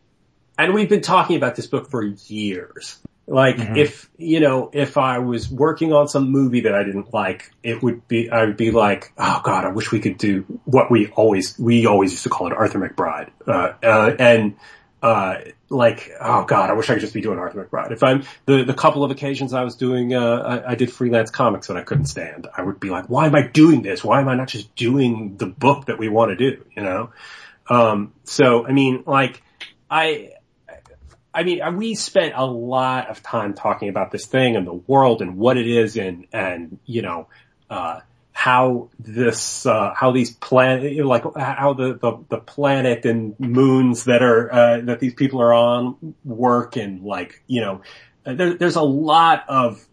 And we've been talking about this book for years. Like, if, you know, if I was working on some movie that I didn't like, it would be, I would be like, oh god, I wish we could do what we always, we always used to call it Arthur McBride. Uh, uh, and, uh, like, oh god, I wish I could just be doing Arthur McBride. If I'm, the, the couple of occasions I was doing, uh, I, I did freelance comics that I couldn't stand, I would be like, why am I doing this? Why am I not just doing the book that we want to do, you know? Um, so, I mean, like, I, I mean, we spent a lot of time talking about this thing and the world and what it is and, and, you know, uh, how this, uh, how these planet, like how the, the, the, planet and moons that are, uh, that these people are on work and like, you know, there, there's a lot of,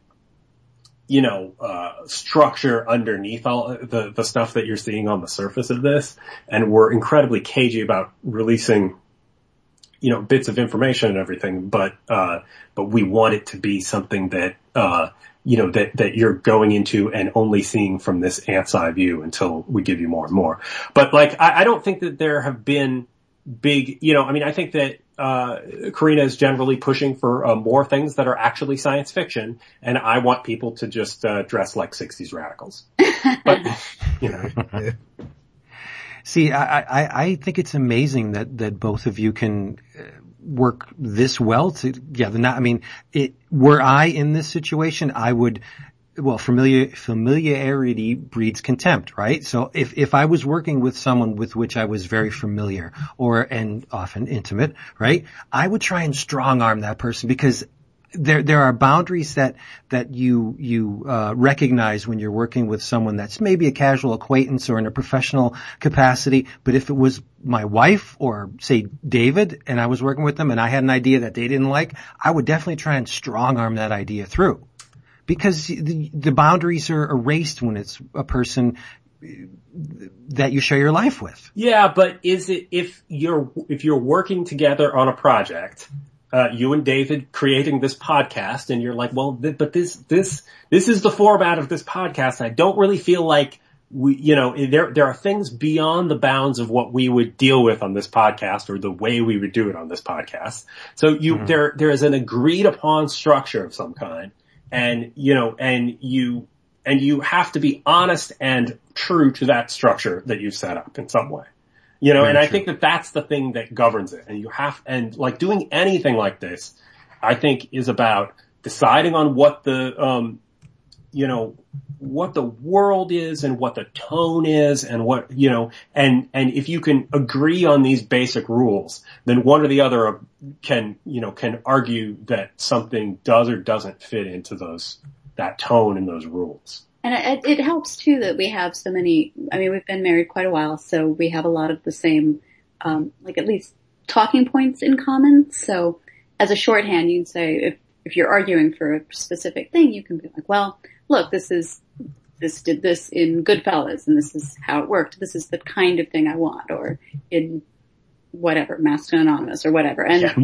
you know, uh, structure underneath all the, the stuff that you're seeing on the surface of this. And we're incredibly cagey about releasing you know, bits of information and everything, but, uh, but we want it to be something that, uh, you know, that, that you're going into and only seeing from this ant's eye view until we give you more and more. But like, I, I don't think that there have been big, you know, I mean, I think that, uh, Corinna is generally pushing for uh, more things that are actually science fiction, and I want people to just uh, dress like '60s radicals. But you know, See, I, I, I think it's amazing that, that both of you can uh, work this well together. Not, I mean, it, were I in this situation, I would, well, familiar, familiarity breeds contempt, right? So if, if I was working with someone with which I was very familiar or, and often intimate, right? I would try and strong arm that person because there there are boundaries that that you you uh, recognize when you're working with someone that's maybe a casual acquaintance or in a professional capacity. But if it was my wife or say David and I was working with them and I had an idea that they didn't like, I would definitely try and strong arm that idea through because the, the boundaries are erased when it's a person that you share your life with. Yeah, but is it if you're if you're working together on a project uh, you and David creating this podcast and you're like, well, th- but this, this, this is the format of this podcast. I don't really feel like we, you know, there, there are things beyond the bounds of what we would deal with on this podcast or the way we would do it on this podcast. So you, mm-hmm. there, there is an agreed upon structure of some kind and, you know, and you, and you have to be honest and true to that structure that you've set up in some way. You know, Very and I think that that's the thing that governs it. And you have, and like doing anything like this, I think is about deciding on what the, um, you know, what the world is and what the tone is and what, you know, and, and if you can agree on these basic rules, then one or the other can, you know, can argue that something does or doesn't fit into those, that tone and those rules. And it, it, helps too that we have so many, I mean, we've been married quite a while, so we have a lot of the same, um, like at least talking points in common. So as a shorthand, you can say if, if you're arguing for a specific thing, you can be like, well, look, this is, this did this in Goodfellas and this is how it worked. This is the kind of thing I want. Or in whatever, Masked and Anonymous or whatever. And yeah,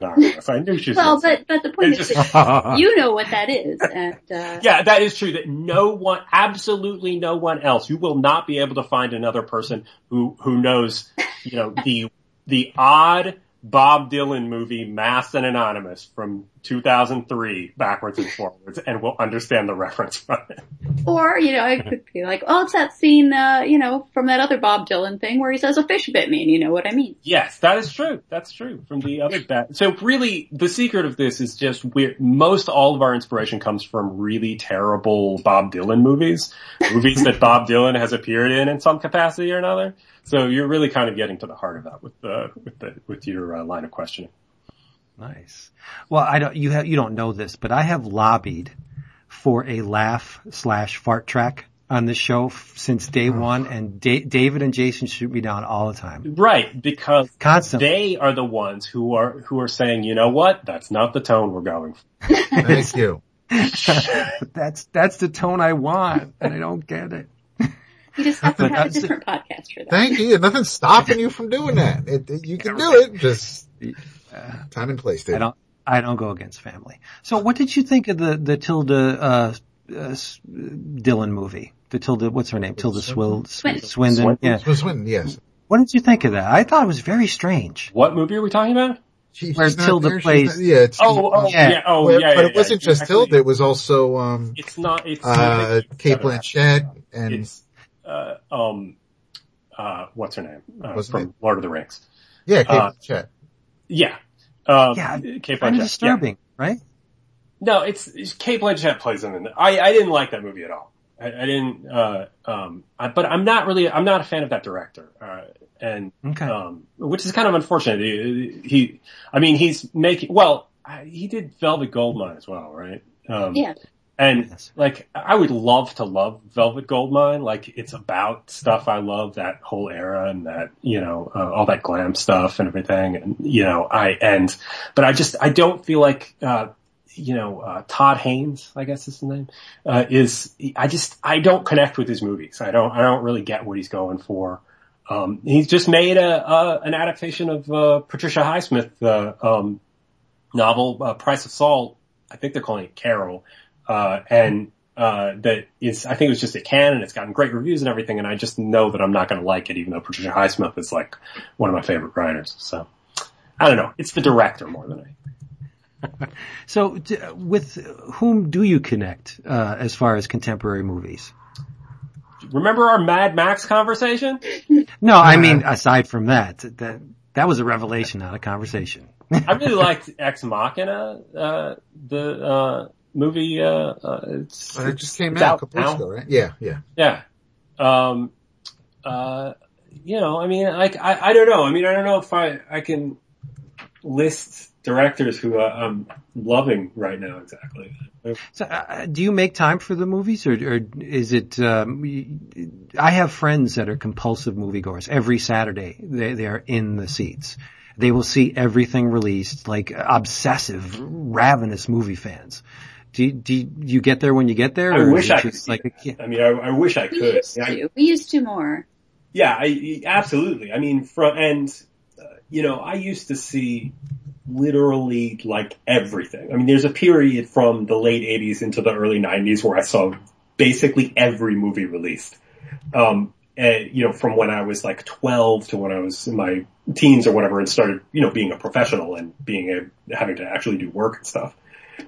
Anonymous. I knew she was Well, but, but the point is that you know what that is. And, uh, yeah, that is true that no one, absolutely no one else, you will not be able to find another person who, who knows, you know, the, the odd Bob Dylan movie Masked and Anonymous from 2003 backwards and forwards and we'll understand the reference from it. Or, you know, it could be like, oh, it's that scene, uh, you know, from that other Bob Dylan thing where he says a fish bit me and you know what I mean. Yes, that is true. That's true from the other bat. So really the secret of this is just we're, most all of our inspiration comes from really terrible Bob Dylan movies, movies that Bob Dylan has appeared in in some capacity or another. So you're really kind of getting to the heart of that with the with the with your uh, line of questioning. Nice. Well, I don't you have you don't know this, but I have lobbied for a laugh slash fart track on the show since day oh. one, and da- David and Jason shoot me down all the time. Right, because Constantly. they are the ones who are who are saying, you know what, that's not the tone we're going. For. Thank you. that's that's the tone I want, and I don't get it. You just have to have a different podcast for that. Thank you. Nothing's stopping you from doing that. It, you can do it. Just time and place. Dude. I don't. I don't go against family. So, what did you think of the the Tilda uh, uh, Dylan movie? The Tilda, what's her name? Tilda Swil, Swinton. Swinton. Yeah. Swinton. Yes. What did you think of that? I thought it was very strange. What movie are we talking about? She, Where Tilda there, plays. Not, yeah, it's, oh, oh, yeah, yeah oh, yeah, yeah, But it wasn't just actually, Tilda, it was also, um, it's not, it's, uh, Cate Blanchett and, it's, uh, um, uh, what's her name? Uh, from it? Lord of the Rings. Yeah, Cate uh, Blanchett. Yeah. Um, yeah, Cate Blanchett. disturbing, yeah. right? No, it's, it's Cate Blanchett plays in it. I, I didn't like that movie at all. I, I didn't, uh, um, I, but I'm not really, I'm not a fan of that director. Uh, and, Okay. um, which is kind of unfortunate. He, he I mean, he's making, well, I, he did Velvet Goldmine as well, right? Um, Yeah. And Yes. like, I would love to love Velvet Goldmine. Like, it's about stuff I love, that whole era and that, you know, uh, all that glam stuff and everything. And, you know, I, and, but I just, I don't feel like, uh, you know, uh, Todd Haynes, I guess is the name, uh, is, I just, I don't connect with his movies. I don't, I don't really get what he's going for. Um, he's just made a, uh, an adaptation of, uh, Patricia Highsmith, uh, um, novel, uh, Price of Salt. I think they're calling it Carol. Uh, and, uh, that is, I think it was just a can, and It's gotten great reviews and everything. And I just know that I'm not going to like it, even though Patricia Highsmith is like one of my favorite writers. So I don't know. It's the director more than I. So, d- with whom do you connect uh, as far as contemporary movies? Remember our Mad Max conversation? No, I mean aside from that, that that was a revelation, not a conversation. I really liked Ex Machina, uh, the, uh, movie, uh, uh it's, that just came it's out a couple weeks ago, right? Yeah, yeah. Yeah. Um, uh, you know, I mean, like, I, I don't know. I mean, I don't know if I, I can list directors who uh, I'm loving right now exactly. So, uh, do you make time for the movies, or, or is it? Um, y- I have friends that are compulsive moviegoers. Every Saturday, they they are in the seats. They will see everything released, like obsessive, ravenous movie fans. Do you, do you, you get there when you get there? I wish I could like a kid? I mean, I, I wish I We could. used I- to. We used to more. Yeah, I, absolutely. I mean, from, and, uh, you know, I used to see literally like everything. I mean, there's a period from the late 80s into the early 90s where I saw basically every movie released. Um, and, you know, from when I was like 12 to when I was in my teens or whatever and started, you know, being a professional and being a, having to actually do work and stuff.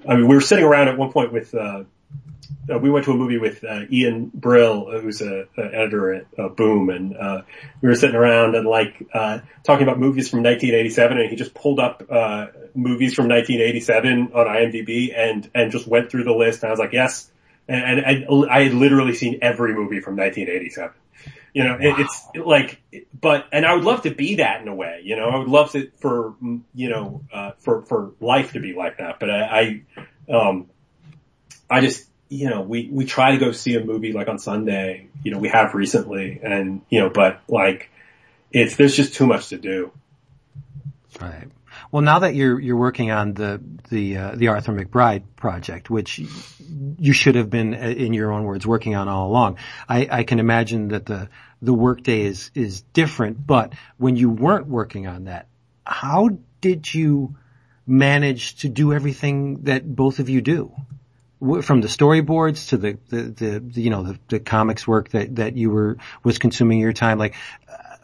I mean, we were sitting around at one point with, uh, uh, we went to a movie with uh, Ian Brill, who's a, a editor at uh, Boom, and uh, we were sitting around and like uh, talking about movies from 1987, and he just pulled up uh, movies from 1987 on IMDb and and just went through the list, and I was like, yes, and, I, I had literally seen every movie from 1987. You know, it, it's like, but, and I would love to be that in a way, you know, I would love to, for, you know, uh, for, for life to be like that, but I, I um, I just, you know, we, we try to go see a movie like on Sunday, you know, we have recently and, you know, but like, it's, there's just too much to do. Right. Well, now that you're you're working on the the uh, the Arthur McBride project, which you should have been, uh, in your own words, working on all along, I, I can imagine that the the workday is is different. But when you weren't working on that, how did you manage to do everything that both of you do? From the storyboards to the, the, the, you know, the, the comics work that, that you were, was consuming your time, like,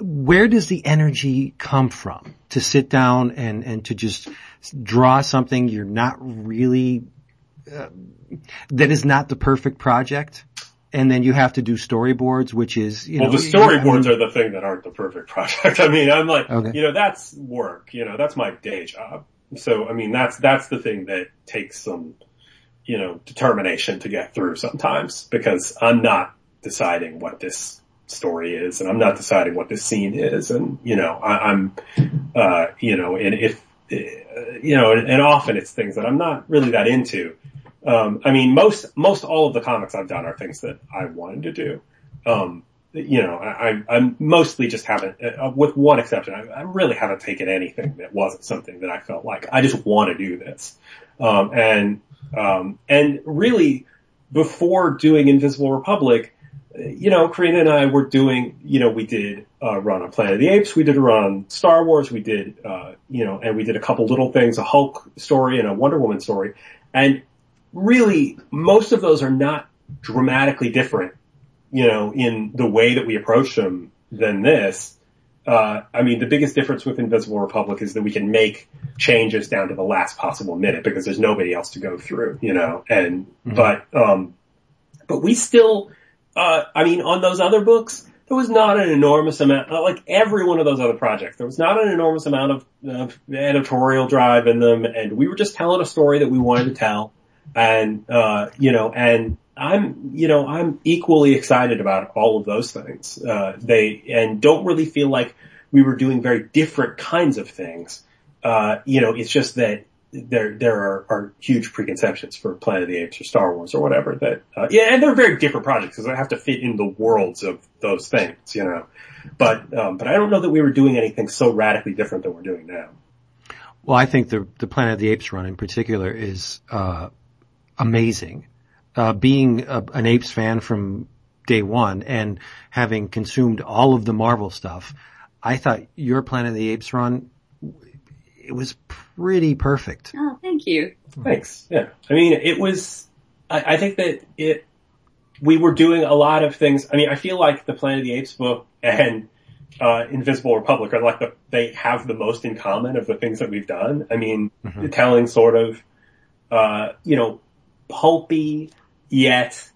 where does the energy come from to sit down and, and to just draw something you're not really, uh, that is not the perfect project? And then you have to do storyboards, which is, you Well, know. the storyboards are the thing that aren't the perfect project. I mean, I'm like, Okay. you know, that's work, you know, that's my day job. So, I mean, that's, that's the thing that takes some, you know, determination to get through sometimes because I'm not deciding what this story is and I'm not deciding what this scene is. And, you know, I, I'm, uh, you know, and if, uh, you know, and, and often it's things that I'm not really that into. Um, I mean, most, most all of the comics I've done are things that I wanted to do. Um, you know, I, I mostly just haven't, uh, with one exception, I, I really haven't taken anything that wasn't something that I felt like I just want to do this. Um, and, um, and really before doing Invisible Republic, you know, Corinna and I were doing, you know, we did a run on Planet of the Apes, we did a run on Star Wars, we did, uh, you know, and we did a couple little things, a Hulk story and a Wonder Woman story. And really, most of those are not dramatically different, you know, in the way that we approach them than this. Uh, I mean, the biggest difference with Invisible Republic is that we can make changes down to the last possible minute because there's nobody else to go through, you know, and, but, um, but we still, uh, I mean, on those other books, there was not an enormous amount, like every one of those other projects, there was not an enormous amount of, of editorial drive in them, and we were just telling a story that we wanted to tell, and, uh, you know, and I'm, you know, I'm equally excited about all of those things. Uh, they, and don't really feel like we were doing very different kinds of things. Uh, you know, it's just that there, there are, are huge preconceptions for Planet of the Apes or Star Wars or whatever that, uh, yeah, and they're very different projects because they have to fit in the worlds of those things, you know. But, um, but I don't know that we were doing anything so radically different than we're doing now. Well, I think the the Planet of the Apes run in particular is uh, amazing. Uh, being a, an Apes fan from day one and having consumed all of the Marvel stuff, I thought your Planet of the Apes run it was pretty perfect. Oh, thank you. Thanks. Yeah. I mean, it was, I, I think that it, we were doing a lot of things. I mean, I feel like the Planet of the Apes book and, uh, Invisible Republic are like the, they have the most in common of the things that we've done. I mean, Mhm. telling sort of, uh, you know, pulpy, yet,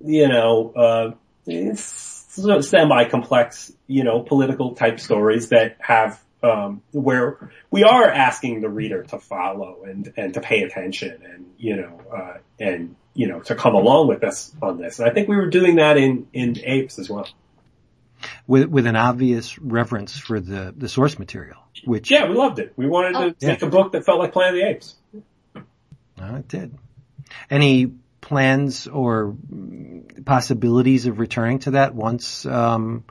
you know, uh, it's sort of semi-complex, you know, political type stories that have, um, where we are asking the reader to follow and, and to pay attention and, you know, uh, and, you know, to come along with us on this. And I think we were doing that in, in Apes as well. with with an obvious reverence for the the source material, which Yeah, we loved it. We wanted Oh. to make a book that felt like Planet of the Apes. uh, it did. Any plans or possibilities of returning to that once um,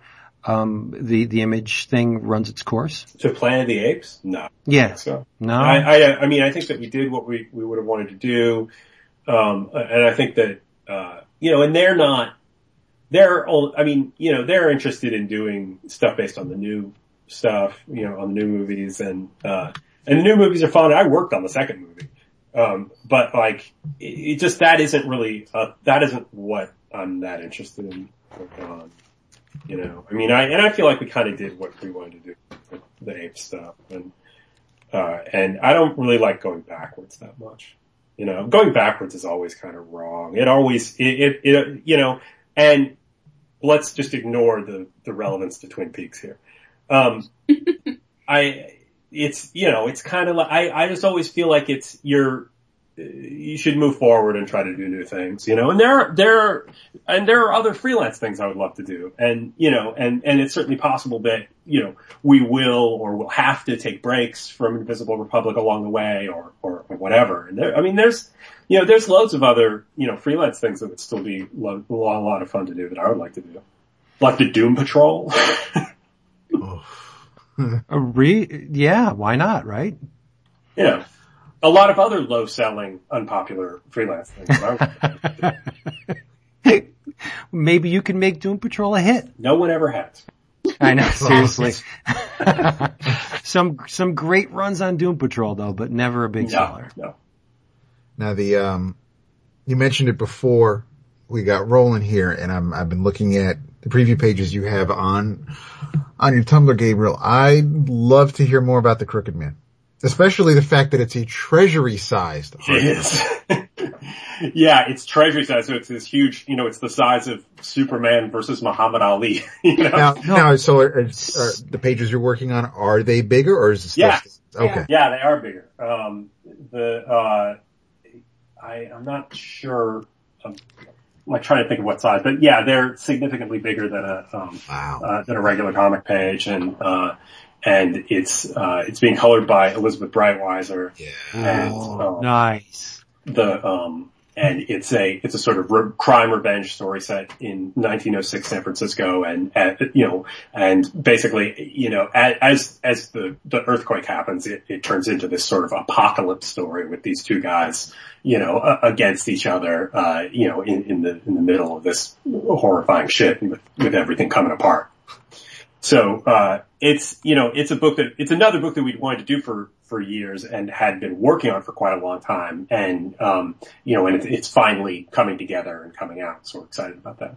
um, the the image thing runs its course? To Planet of the Apes? No. Yeah, So no, I, I, I mean, I think that we did what we, we would have wanted to do. Um, and I think that, uh, you know, and they're not, they're, all, I mean, you know, they're interested in doing stuff based on the new stuff, you know, on the new movies and, uh, and the new movies are fun. I worked on the second movie. Um, but like, it, it just, that isn't really, uh, that isn't what I'm that interested in working on. You know, I mean, I, and I feel like we kind of did what we wanted to do with the ape stuff and, uh, and I don't really like going backwards that much. You know, going backwards is always kind of wrong. It always, it, it, it you know, and let's just ignore the, the relevance to Twin Peaks here. Um, I, it's, you know, it's kind of like, I, I just always feel like it's, you're, you should move forward and try to do new things, you know, and there, are there, are, and there are other freelance things I would love to do. And, you know, and, and it's certainly possible that, you know, we will or will have to take breaks from Invisible Republic along the way or, or, or whatever. And there, I mean, there's, you know, there's loads of other, you know, freelance things that would still be lo- a lot, a lot of fun to do that I would like to do. Like the Doom Patrol. A re yeah, why not, right? know, a lot of other low selling, unpopular freelance things. that Maybe you can make Doom Patrol a hit. no one ever has. I know, seriously. some some great runs on Doom Patrol though, but never a big No, seller. no. Now the um, you mentioned it before we got rolling here, and I'm I've been looking at the preview pages you have on on your Tumblr, Gabriel. I'd love to hear more about the Crooked Man, especially the fact that it's a treasury sized. It is. yeah, it's treasury size, so it's this huge, you know, it's the size of Superman versus Muhammad Ali. You know? Now, now, so are, are, are the pages you're working on are they bigger or is it still? Yeah. Okay. Yeah, they are bigger. Um, the, uh, I, I'm not sure, I'm like trying to think of what size, but yeah, they're significantly bigger than a, um, Wow. uh, than a regular comic page and, uh, and it's, uh, it's being colored by Elizabeth Breitweiser. Yeah. And, Oh, um, nice. the um and it's a it's a sort of re- crime revenge story set in 1906 San Francisco and uh, you know and basically you know a- as as the the earthquake happens it, it turns into this sort of apocalypse story with these two guys you know uh, against each other uh you know in in the in the middle of this horrifying shit with with everything coming apart so uh, it's you know it's a book that it's another book that we'd wanted to do for for years and had been working on for quite a long time, and um, you know, and it's, it's finally coming together and coming out. So we're excited about that.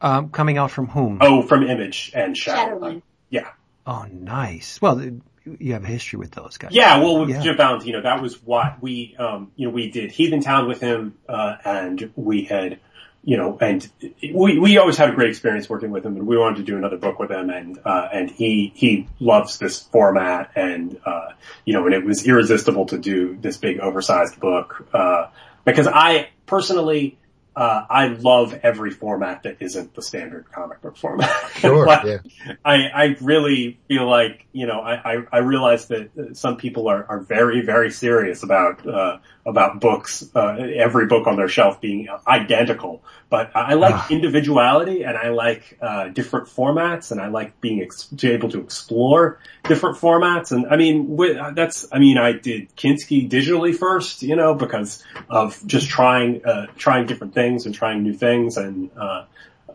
Um, coming out from whom? Oh, from Image and Shadowline. Shadowline. Yeah, Oh, nice. Well, you have a history with those guys. yeah. Well, with Yeah. Jim Valentino, that was what we um, you know we did Heathen Town with him, uh, and we had. You know, and we we always had a great experience working with him, and we wanted to do another book with him, and uh, and he he loves this format, and uh, you know, and it was irresistible to do this big oversized book uh, because I personally, uh, I love every format that isn't the standard comic book format. Sure, yeah. I, I really feel like, you know, I, I, I realize that uh, some people are, are very, very serious about, uh, about books, uh, every book on their shelf being identical. But I like Ah. individuality and I like, uh, different formats and I like being ex- to able to explore different formats. And I mean, with, that's, I mean, I did Kinski digitally first, you know, because of just trying, uh, trying different things and trying new things and, uh,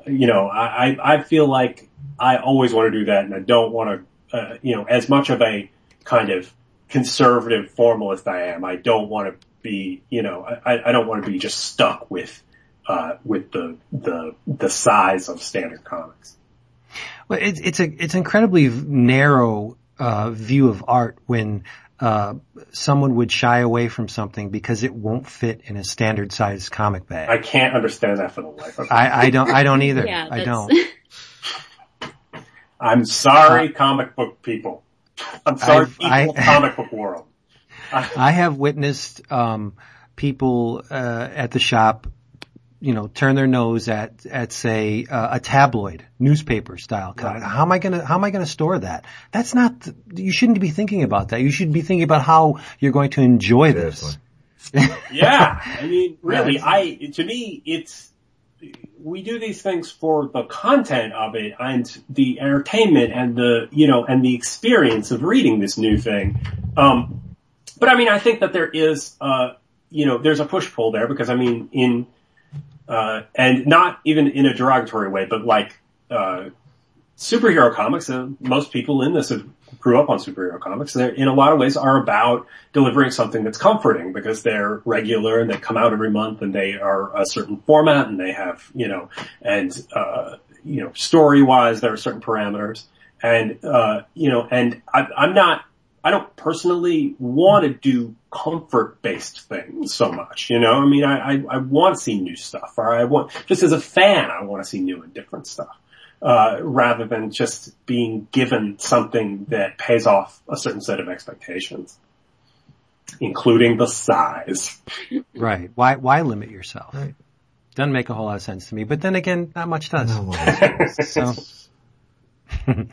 you know, I, I I feel like I always want to do that and I don't want to, uh, you know, as much of a kind of conservative formalist I am, I don't want to be, you know, I, I don't want to be just stuck with, uh, with the, the, the size of standard comics. Well, it's it's a it's incredibly narrow uh, view of art when uh, someone would shy away from something because it won't fit in a standard sized comic bag. I can't understand that for the life of me. I, I don't I don't either. Yeah, I don't. I'm sorry, comic book people. I'm sorry, I've- people I- comic book world. I have witnessed um, people uh, at the shop, you know, turn their nose at at say uh, a tabloid newspaper style comic. How am I gonna How am I gonna store that? That's not. The, you shouldn't be thinking about that. You should be thinking about how you're going to enjoy this. Yeah, I mean, really, I to me, it's we do these things for the content of it and the entertainment and the you know and the experience of reading this new thing. Um, but I mean, I think that there is, uh, you know, there's a push pull there because I mean, in uh, and not even in a derogatory way, but like uh, superhero comics. Uh, most people in this have grew up on superhero comics. They, in a lot of ways, are about delivering something that's comforting because they're regular and they come out every month and they are a certain format and they have, you know, and uh, you know, story wise, there are certain parameters. And uh, you know, and I, I'm not. I don't personally want to do comfort based things so much, you know, I mean, I, I, I want to see new stuff or I want, just as a fan, I want to see new and different stuff, uh, rather than just being given something that pays off a certain set of expectations, including the size. Right. Why Why limit yourself? Right. Doesn't make a whole lot of sense to me. But then again, not much does. No, well, So,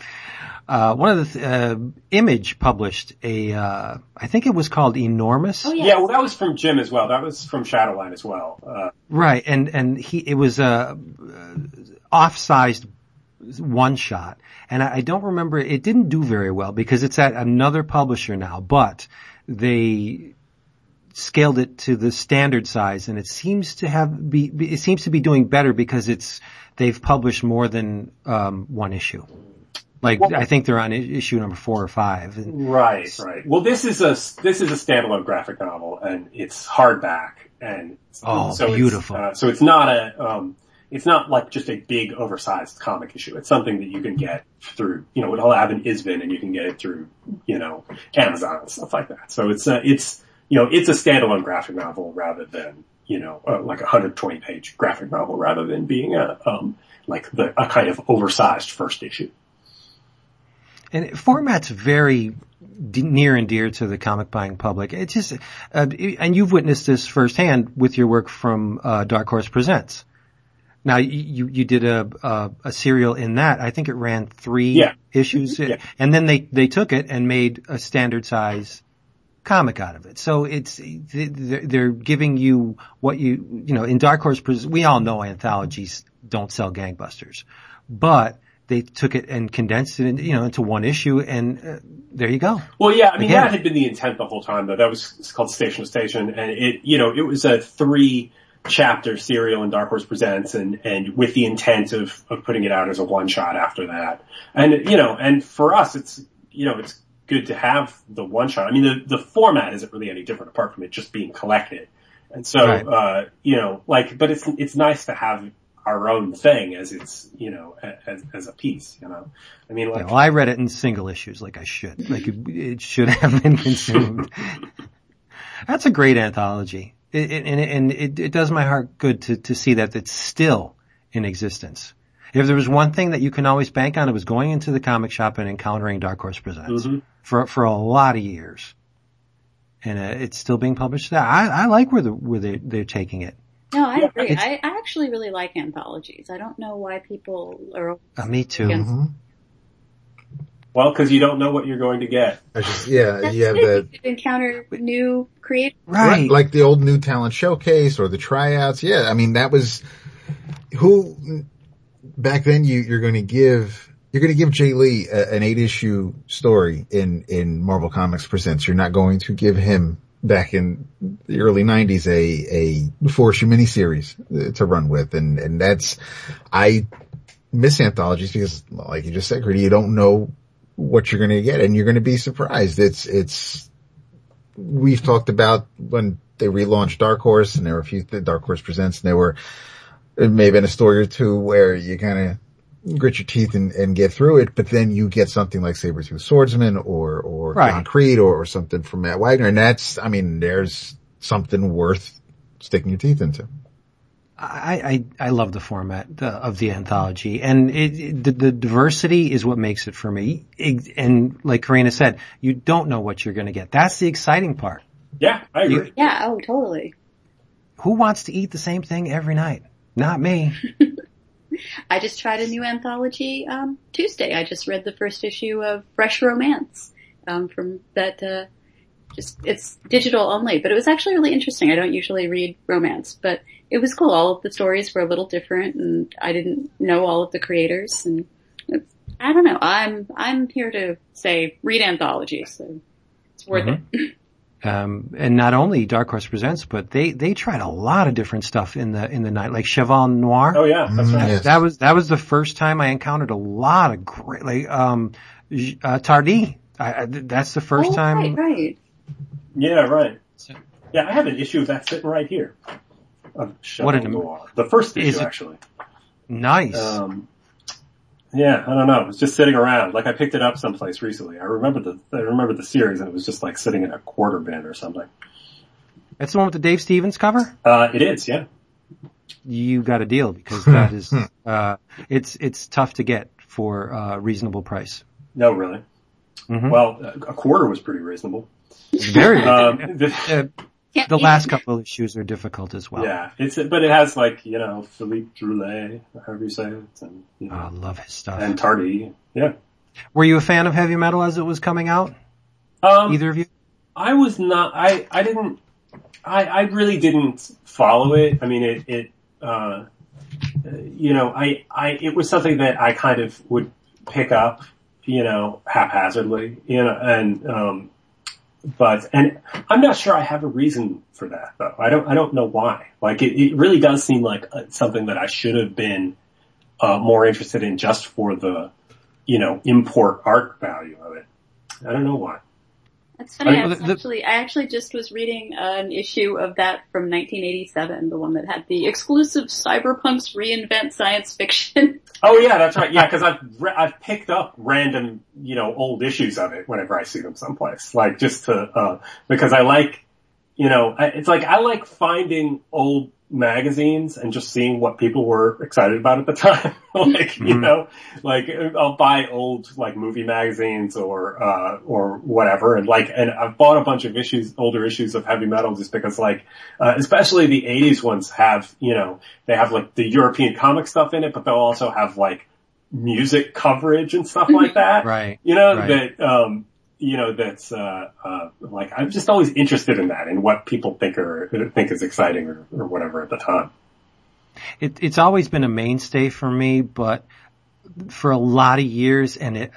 uh, one of the th- uh, Image published a, uh, I think it was called Enormous. Oh yeah. Yeah, well, that was from Jim as well. That was from Shadowline as well. Uh, Right, and and he it was a uh, off-sized one shot, and I, I don't remember. It didn't do very well because it's at another publisher now, but they scaled it to the standard size, and it seems to have be be- it seems to be doing better because it's they've published more than um, one issue. Like Well- I think they're on issue number four or five. Right, right. Well, this is a this is a standalone graphic novel, and it's hardback, and Oh, so beautiful. It's, uh, so it's not a um, it's not like just a big oversized comic issue. It's something that you can get through, you know, it'll have an ISBN, and you can get it through, you know, Amazon and stuff like that. So it's a, it's you know, it's a standalone graphic novel rather than you know, uh, like a 120 page graphic novel rather than being a um, like the a kind of oversized first issue. And format's very d- near and dear to the comic buying public. It's just, uh, and you've witnessed this firsthand with your work from uh, Dark Horse Presents. Now you you did a, a a serial in that. I think it ran three Yeah. issues, Yeah. and then they they took it and made a standard size comic out of it. So it's they're they're giving you what you you know in Dark Horse. We all know anthologies don't sell gangbusters, but they took it and condensed it, in, you know, into one issue, and uh, there you go. Well, yeah, I mean Again. that had been the intent the whole time. Though that was it's called Station to Station, and it you know it was a three chapter serial in Dark Horse Presents, and and with the intent of of putting it out as a one shot after that. And you know, and for us, it's you know it's good to have the one shot. I mean, the the format isn't really any different apart from it just being collected. And so, Right. uh, you know, like, but it's it's nice to have our own thing as it's you know as as a piece. You know, I mean, like. Yeah, well, I read it in single issues, like I should, like it, it should have been consumed. That's a great anthology, it, it, and, it, and it, it does my heart good to to see that it's still in existence. If there was one thing that you can always bank on, it was going into the comic shop and encountering Dark Horse Presents Mhm. for for a lot of years, and uh, it's still being published. There, I, I like where the where they they're taking it. No, I Yeah, agree. it's- I, I actually really like anthologies. I don't know why people are. Uh, me too. Against- Mhm. Well, because you don't know what you're going to get. I just, yeah, That's you have the, You encounter new creators. Right. like the old new talent showcase or the tryouts. Yeah, I mean that was who back then. You you're going to give you're going to give Jae Lee a, an eight issue story in in Marvel Comics Presents. You're not going to give him back in the early '90s a a four issue miniseries uh, to run with, and and that's I miss anthologies because, like you just said, Grady, you don't know what you're going to get, and you're going to be surprised. It's it's we've talked about when they relaunched Dark Horse and there were a few Dark Horse Presents and there were, it may have been a story or two where you kind of grit your teeth and, and get through it, but then you get something like Sabretooth Swordsman or, or Right. John Creed or, or something from Matt Wagner. And that's, I mean, there's something worth sticking your teeth into. I, I, I love the format the, of the anthology and it, it- the, the diversity is what makes it for me. It- and like Corinna said, you don't know what you're going to get. That's the exciting part. Yeah, I agree. Yeah. Oh, totally. Who wants to eat the same thing every night? Not me. I just tried a new anthology um, Tuesday. I just read the first issue of Fresh Romance um, from that. Uh, just it's digital only, but it was actually really interesting. I don't usually read romance, but it was cool. All of the stories were a little different, and I didn't know all of the creators. And it's, I don't know. I'm I'm here to say read anthologies, so it's worth it. Um, and not only Dark Horse Presents, but they, they tried a lot of different stuff in the, in the night, like Cheval Noir. Oh yeah, that's Mm, right. yes. That was that was the first time I encountered a lot of great like um uh, Tardi. I, I, that's the first oh, time. right, right. Yeah, right. Yeah, I have an issue of that sitting right here. Of What an- Noir. The first Is issue, it- actually. Nice. Um, yeah, I don't know. It was just sitting around. Like I picked it up someplace recently. I remember the I remember the series, and it was just like sitting in a quarter bin or something. that's the one with the Dave Stevens cover. Uh, it is, yeah. You got a deal because that is uh it's it's tough to get for a reasonable price. No, really. Mhm. Well, a a quarter was pretty reasonable. Very Um, the, Can't the last it. couple of issues are difficult as well. yeah, it's but it has like you know Philippe Druillet, however you say it, and you Oh, know, I love his stuff. and Tardi. Yeah. Were you a fan of heavy metal as it was coming out? Um, Either of you? I was not. I I didn't. I I really didn't follow it. I mean, it it. Uh, you know, I I it was something that I kind of would pick up, you know, haphazardly, you know, and um, but and I'm not sure I have a reason for that though. I don't I don't know why. Like it, it really does seem like uh, something that I should have been uh, more interested in just for the you know import art value of it. I don't know why. That's funny. I mean, I, was the- the- actually, I actually just was reading an issue of that from 1987, the one that had the exclusive cyberpunks reinvent science fiction. Oh yeah, that's right. Yeah, because I've re- I've picked up random you know old issues of it whenever I see them someplace, like just to uh because I like you know I, it's like I like finding old magazines and just seeing what people were excited about at the time. like you Mhm. know, like I'll buy old like movie magazines or uh or whatever, and like and I've bought a bunch of issues, older issues of heavy metal just because like uh, especially the 80s ones have, you know, they have like the European comic stuff in it, but they'll also have like music coverage and stuff like that. Right. You know, Right. that, um, you know, that's, uh, uh, like, I'm just always interested in that and what people think are, think is exciting or, or whatever at the time. It, it's always been a mainstay for me, but for a lot of years, and it,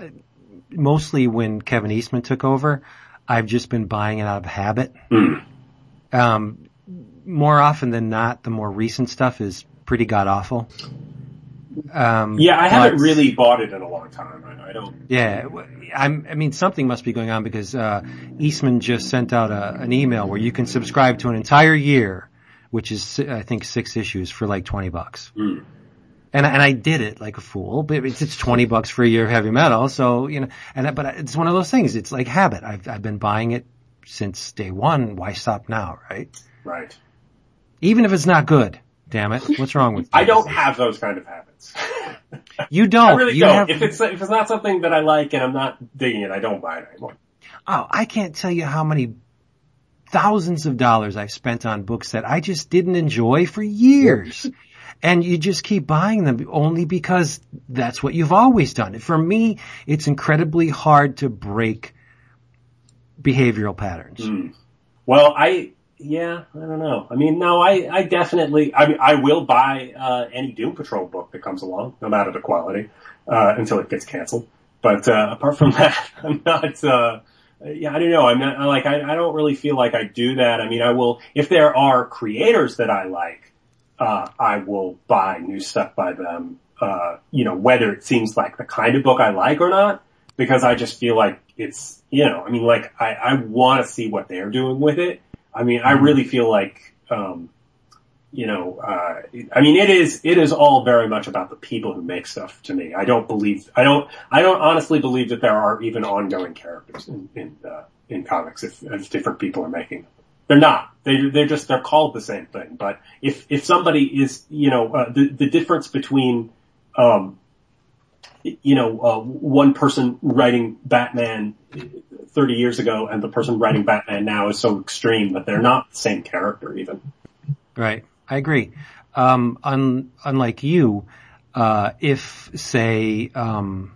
mostly when Kevin Eastman took over, I've just been buying it out of habit. Mm. Um, more often than not, the more recent stuff is pretty god awful. Um, Yeah, I haven't really bought it in a long time. I, I don't. Yeah, I'm, I mean, something must be going on because uh, Eastman just sent out a, an email where you can subscribe to an entire year, which is I think six issues for like twenty bucks. Mm. And I- and I did it like a fool, but it's, it's twenty bucks for a year of heavy metal, so you know. And but it's one of those things. It's like habit. I've I've been buying it since day one. Why stop now, right? Right. Even if it's not good. Damn it! What's wrong with? I don't have those kind of habits. You don't. I really you don't. have- If it's if it's not something that I like and I'm not digging it, I don't buy it anymore. Oh, I can't tell you how many thousands of dollars I've spent on books that I just didn't enjoy for years. And you just keep buying them only because that's what you've always done. For me, it's incredibly hard to break behavioral patterns. Mm. Well, I, yeah, I don't know. I mean, no, I, I definitely, I mean, I will buy, uh, any Doom Patrol book that comes along, no matter the quality, uh, until it gets canceled. But, uh, apart from that, I'm not, uh, yeah, I don't know. I'm not, like, I, I don't really feel like I do that. I mean, I will, if there are creators that I like, uh, I will buy new stuff by them, uh, you know, whether it seems like the kind of book I like or not, because I just feel like it's, you know, I mean, like, I, I want to see what they're doing with it. I mean, I really feel like, um, you know, uh, I mean, it is, it is all very much about the people who make stuff to me. I don't believe, I don't, I don't honestly believe that there are even ongoing characters in, in, uh, in comics if, if different people are making them. They're not. They, they're just, they're called the same thing. But if, if somebody is, you know, uh, the, the difference between, um, you know, uh, one person writing Batman 30 years ago and the person writing Batman now is so extreme that they're not the same character even. Right. I agree. Um, un, unlike you, uh, if say, um,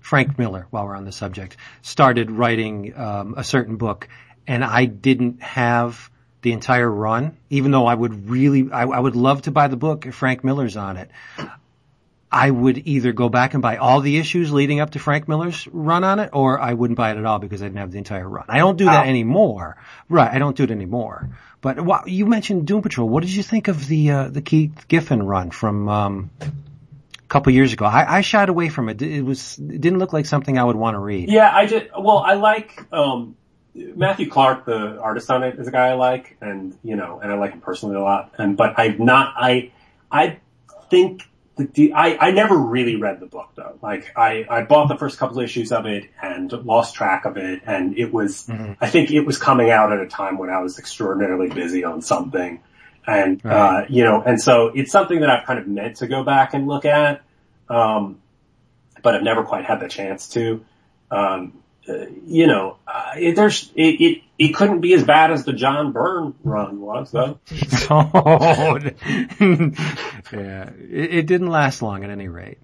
Frank Miller, while we're on the subject, started writing, um, a certain book and I didn't have the entire run, even though I would really, I, I would love to buy the book if Frank Miller's on it. I would either go back and buy all the issues leading up to Frank Miller's run on it, or I wouldn't buy it at all because I didn't have the entire run. I don't do that anymore. Right, I don't do it anymore. But wow, you mentioned Doom Patrol. What did you think of the uh, the Keith Giffen run from um, a couple years ago? I, I shied away from it. It was it didn't look like something I would want to read. Yeah, I just well, I like um, Matthew Clark, the artist on it, is a guy I like, and you know, and I like him personally a lot. And but I've not, I, I think the, I, I never really read the book though. Like I, I bought the first couple issues of it and lost track of it. And it was, mm-hmm. I think it was coming out at a time when I was extraordinarily busy on something. And, right. uh, you know, and so it's something that I've kind of meant to go back and look at. Um, but I've never quite had the chance to. Um, uh, you know, uh, it, there's it, it it couldn't be as bad as the John Byrne run was, though. oh, yeah, it, it, didn't last long at any rate.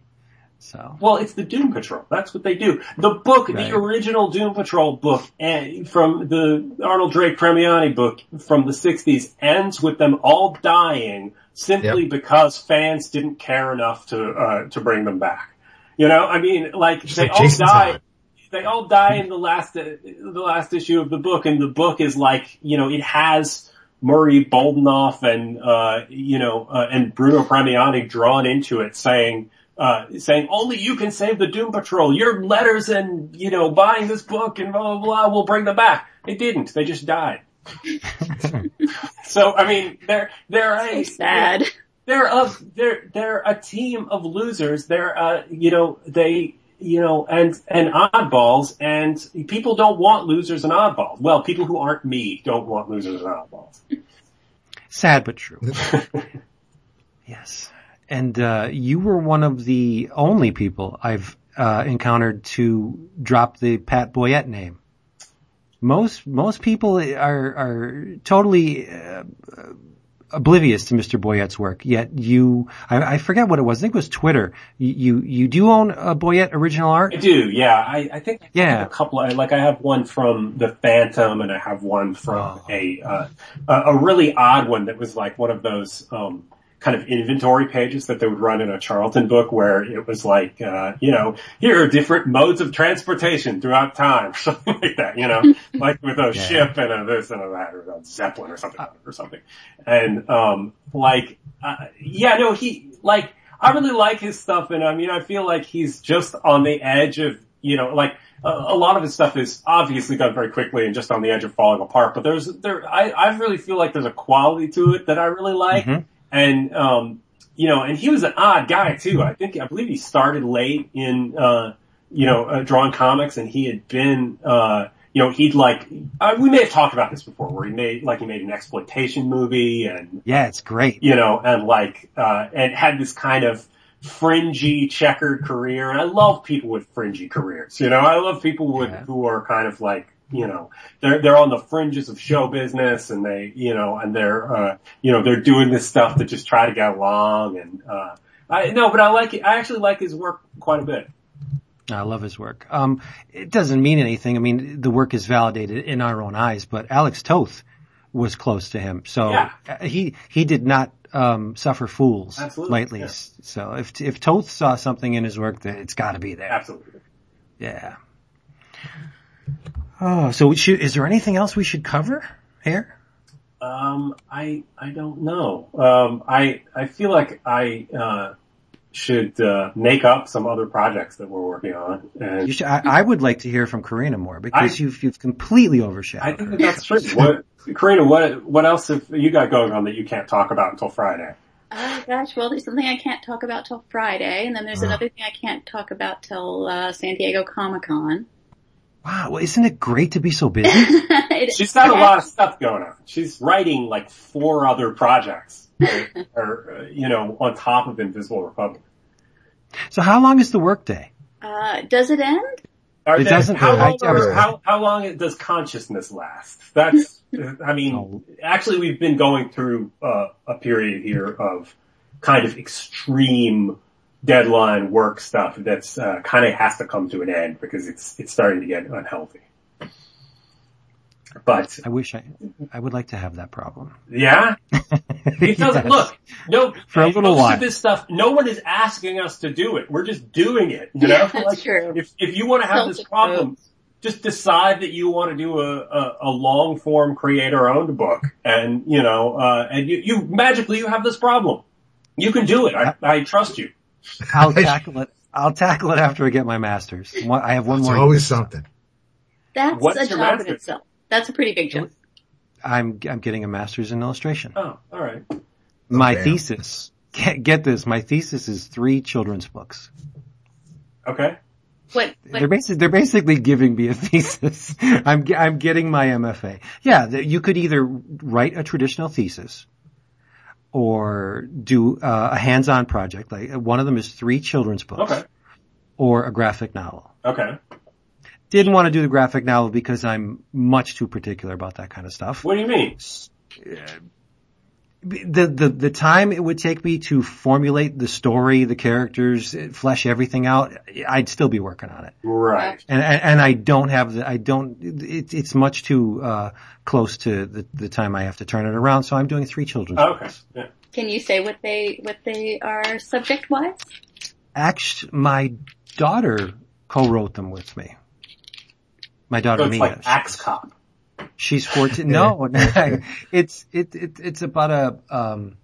So well, it's the Doom Patrol. That's what they do. The book, right. the original Doom Patrol book, and eh, from the Arnold Drake Premiani book from the '60s, ends with them all dying simply yep. because fans didn't care enough to uh, to bring them back. You know, I mean, like Just they like all die they all die in the last the last issue of the book, and the book is like you know it has Murray Boltinoff and uh, you know uh, and Bruno Premiani drawn into it, saying. Uh, saying only you can save the Doom Patrol. Your letters and you know buying this book and blah blah blah will bring them back. They didn't. They just died. so I mean, they're they're so a sad. They're, they're a they're they're a team of losers. They're uh you know they you know, and, and oddballs, and people don't want losers and oddballs. Well, people who aren't me don't want losers and oddballs. Sad but true. yes. And, uh, you were one of the only people I've, uh, encountered to drop the Pat Boyette name. Most, most people are, are totally, uh, oblivious to Mr. Boyette's work, yet you, I, I, forget what it was. I think it was Twitter. You, you, you do own a Boyette original art? I do, yeah. I, I think yeah. a couple, like I have one from The Phantom and I have one from oh. a, uh, a really odd one that was like one of those, um, kind of inventory pages that they would run in a Charlton book where it was like, uh, you know, here are different modes of transportation throughout time, something like that, you know, like with a yeah. ship and a this and a that or a Zeppelin or something, or something. And, um, like, uh, yeah, no, he, like, I really like his stuff and I mean, I feel like he's just on the edge of, you know, like, a lot of his stuff is obviously done very quickly and just on the edge of falling apart, but there's, there, I, I really feel like there's a quality to it that I really like. Mm-hmm and, um, you know, and he was an odd guy too. I think, I believe he started late in, uh, you know, uh, drawing comics and he had been, uh, you know, he'd like, uh, we may have talked about this before where he made, like he made an exploitation movie and. Yeah, it's great. You know, and like, uh, and had this kind of fringy checkered career. And I love people with fringy careers, you know, I love people with, yeah. who are kind of like, you know, they're, they're on the fringes of show business and they, you know, and they're, uh, you know, they're doing this stuff to just try to get along and, uh, I, no, but I like it. I actually like his work quite a bit. I love his work. Um, it doesn't mean anything. I mean, the work is validated in our own eyes, but Alex Toth was close to him. So Yeah. he, he did not, um, suffer fools Absolutely, lightly. yeah. So if, if Toth saw something in his work, then it's gotta be there. Absolutely. Yeah. Oh, so should, is there anything else we should cover here? Um, I, I don't know. Um, I, I feel like I, uh, should, uh, make up some other projects that we're working on. And You should, I, I would like to hear from Corinna more because I- you've, you've completely I overshadowed think her. that that's true. What, Corinna, what, what else have you got going on that you can't talk about until Friday? Oh gosh, well there's something I can't talk about till Friday, and then there's another thing I can't talk about till uh, San Diego Comic Con. Wow, well, isn't it great to be so busy? She's got a lot of stuff going on. She's writing like four other projects, that are, uh, you know, on top of Invisible Republic. so how long is the workday? Uh, does it end? Are It there- doesn't- how, long are- how, how long does consciousness last? That's, I mean, actually we've been going through uh, a period here of kind of extreme deadline work stuff that's uh, kind of has to come to an end because it's it's starting to get unhealthy. But I wish I, I would like to have that problem. yeah, it doesn't Yes. look no For a little most while. of this stuff. No one is asking us to do it. We're just doing it. You know, That's Like, true. If if you want to have this problem, roads. just decide that you want to do a, a, a long form creator owned book and, you know, uh, and you, you magically you have this problem. You can do it. I, I trust you. I'll tackle it. I'll tackle it after I get my master's. I have one It's more. always something. That's What's a your job in itself. That's a pretty big job. I'm I'm getting a master's in illustration. Oh, all right. My damn. thesis. Get, get this. My thesis is three children's books. Okay. What? They're basically they're basically giving me a thesis. I'm I'm getting my MFA. Yeah, you could either write a traditional thesis or do uh, a hands-on project. Like one of them is three children's books Okay. or a graphic novel. Okay. Didn't want to do the graphic novel because I'm much too particular about that kind of stuff. What do you mean? The, the, the time it would take me to formulate the story, the characters, flesh everything out, I'd still be working on it. Right. And, and, and I don't have the, I don't, it, it's much too, uh, close to the, the time I have to turn it around. So I'm doing three children's Okay. books. Yeah. can you say what they what they are subject wise? Actually, my daughter co-wrote them with me. My daughter So it's Mia. like Axe Cop. She's 14. No, it's, it, it, it's about a, um,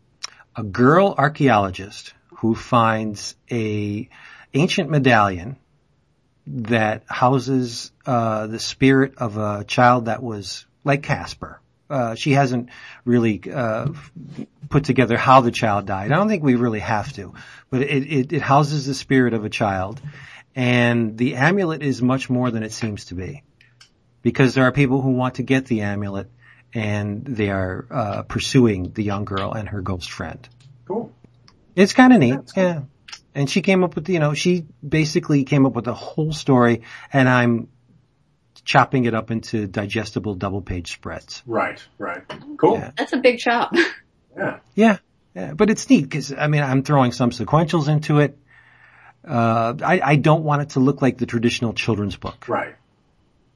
a girl archaeologist who finds a ancient medallion that houses, uh, the spirit of a child that was like Casper. Uh, she hasn't really, uh, put together how the child died. I don't think we really have to, but it, it, it houses the spirit of a child and the amulet is much more than it seems to be because there are people who want to get the amulet and they are uh, pursuing the young girl and her ghost friend. Cool. It's kind of neat, yeah. And she came up with, you know, she basically came up with the whole story, and I'm chopping it up into digestible double page spreads. Right. Right. Cool. Yeah. That's a big job. Yeah. Yeah, yeah. But it's neat because I mean I'm throwing some sequentials into it. Uh, I, I don't want it to look like the traditional children's book, Right.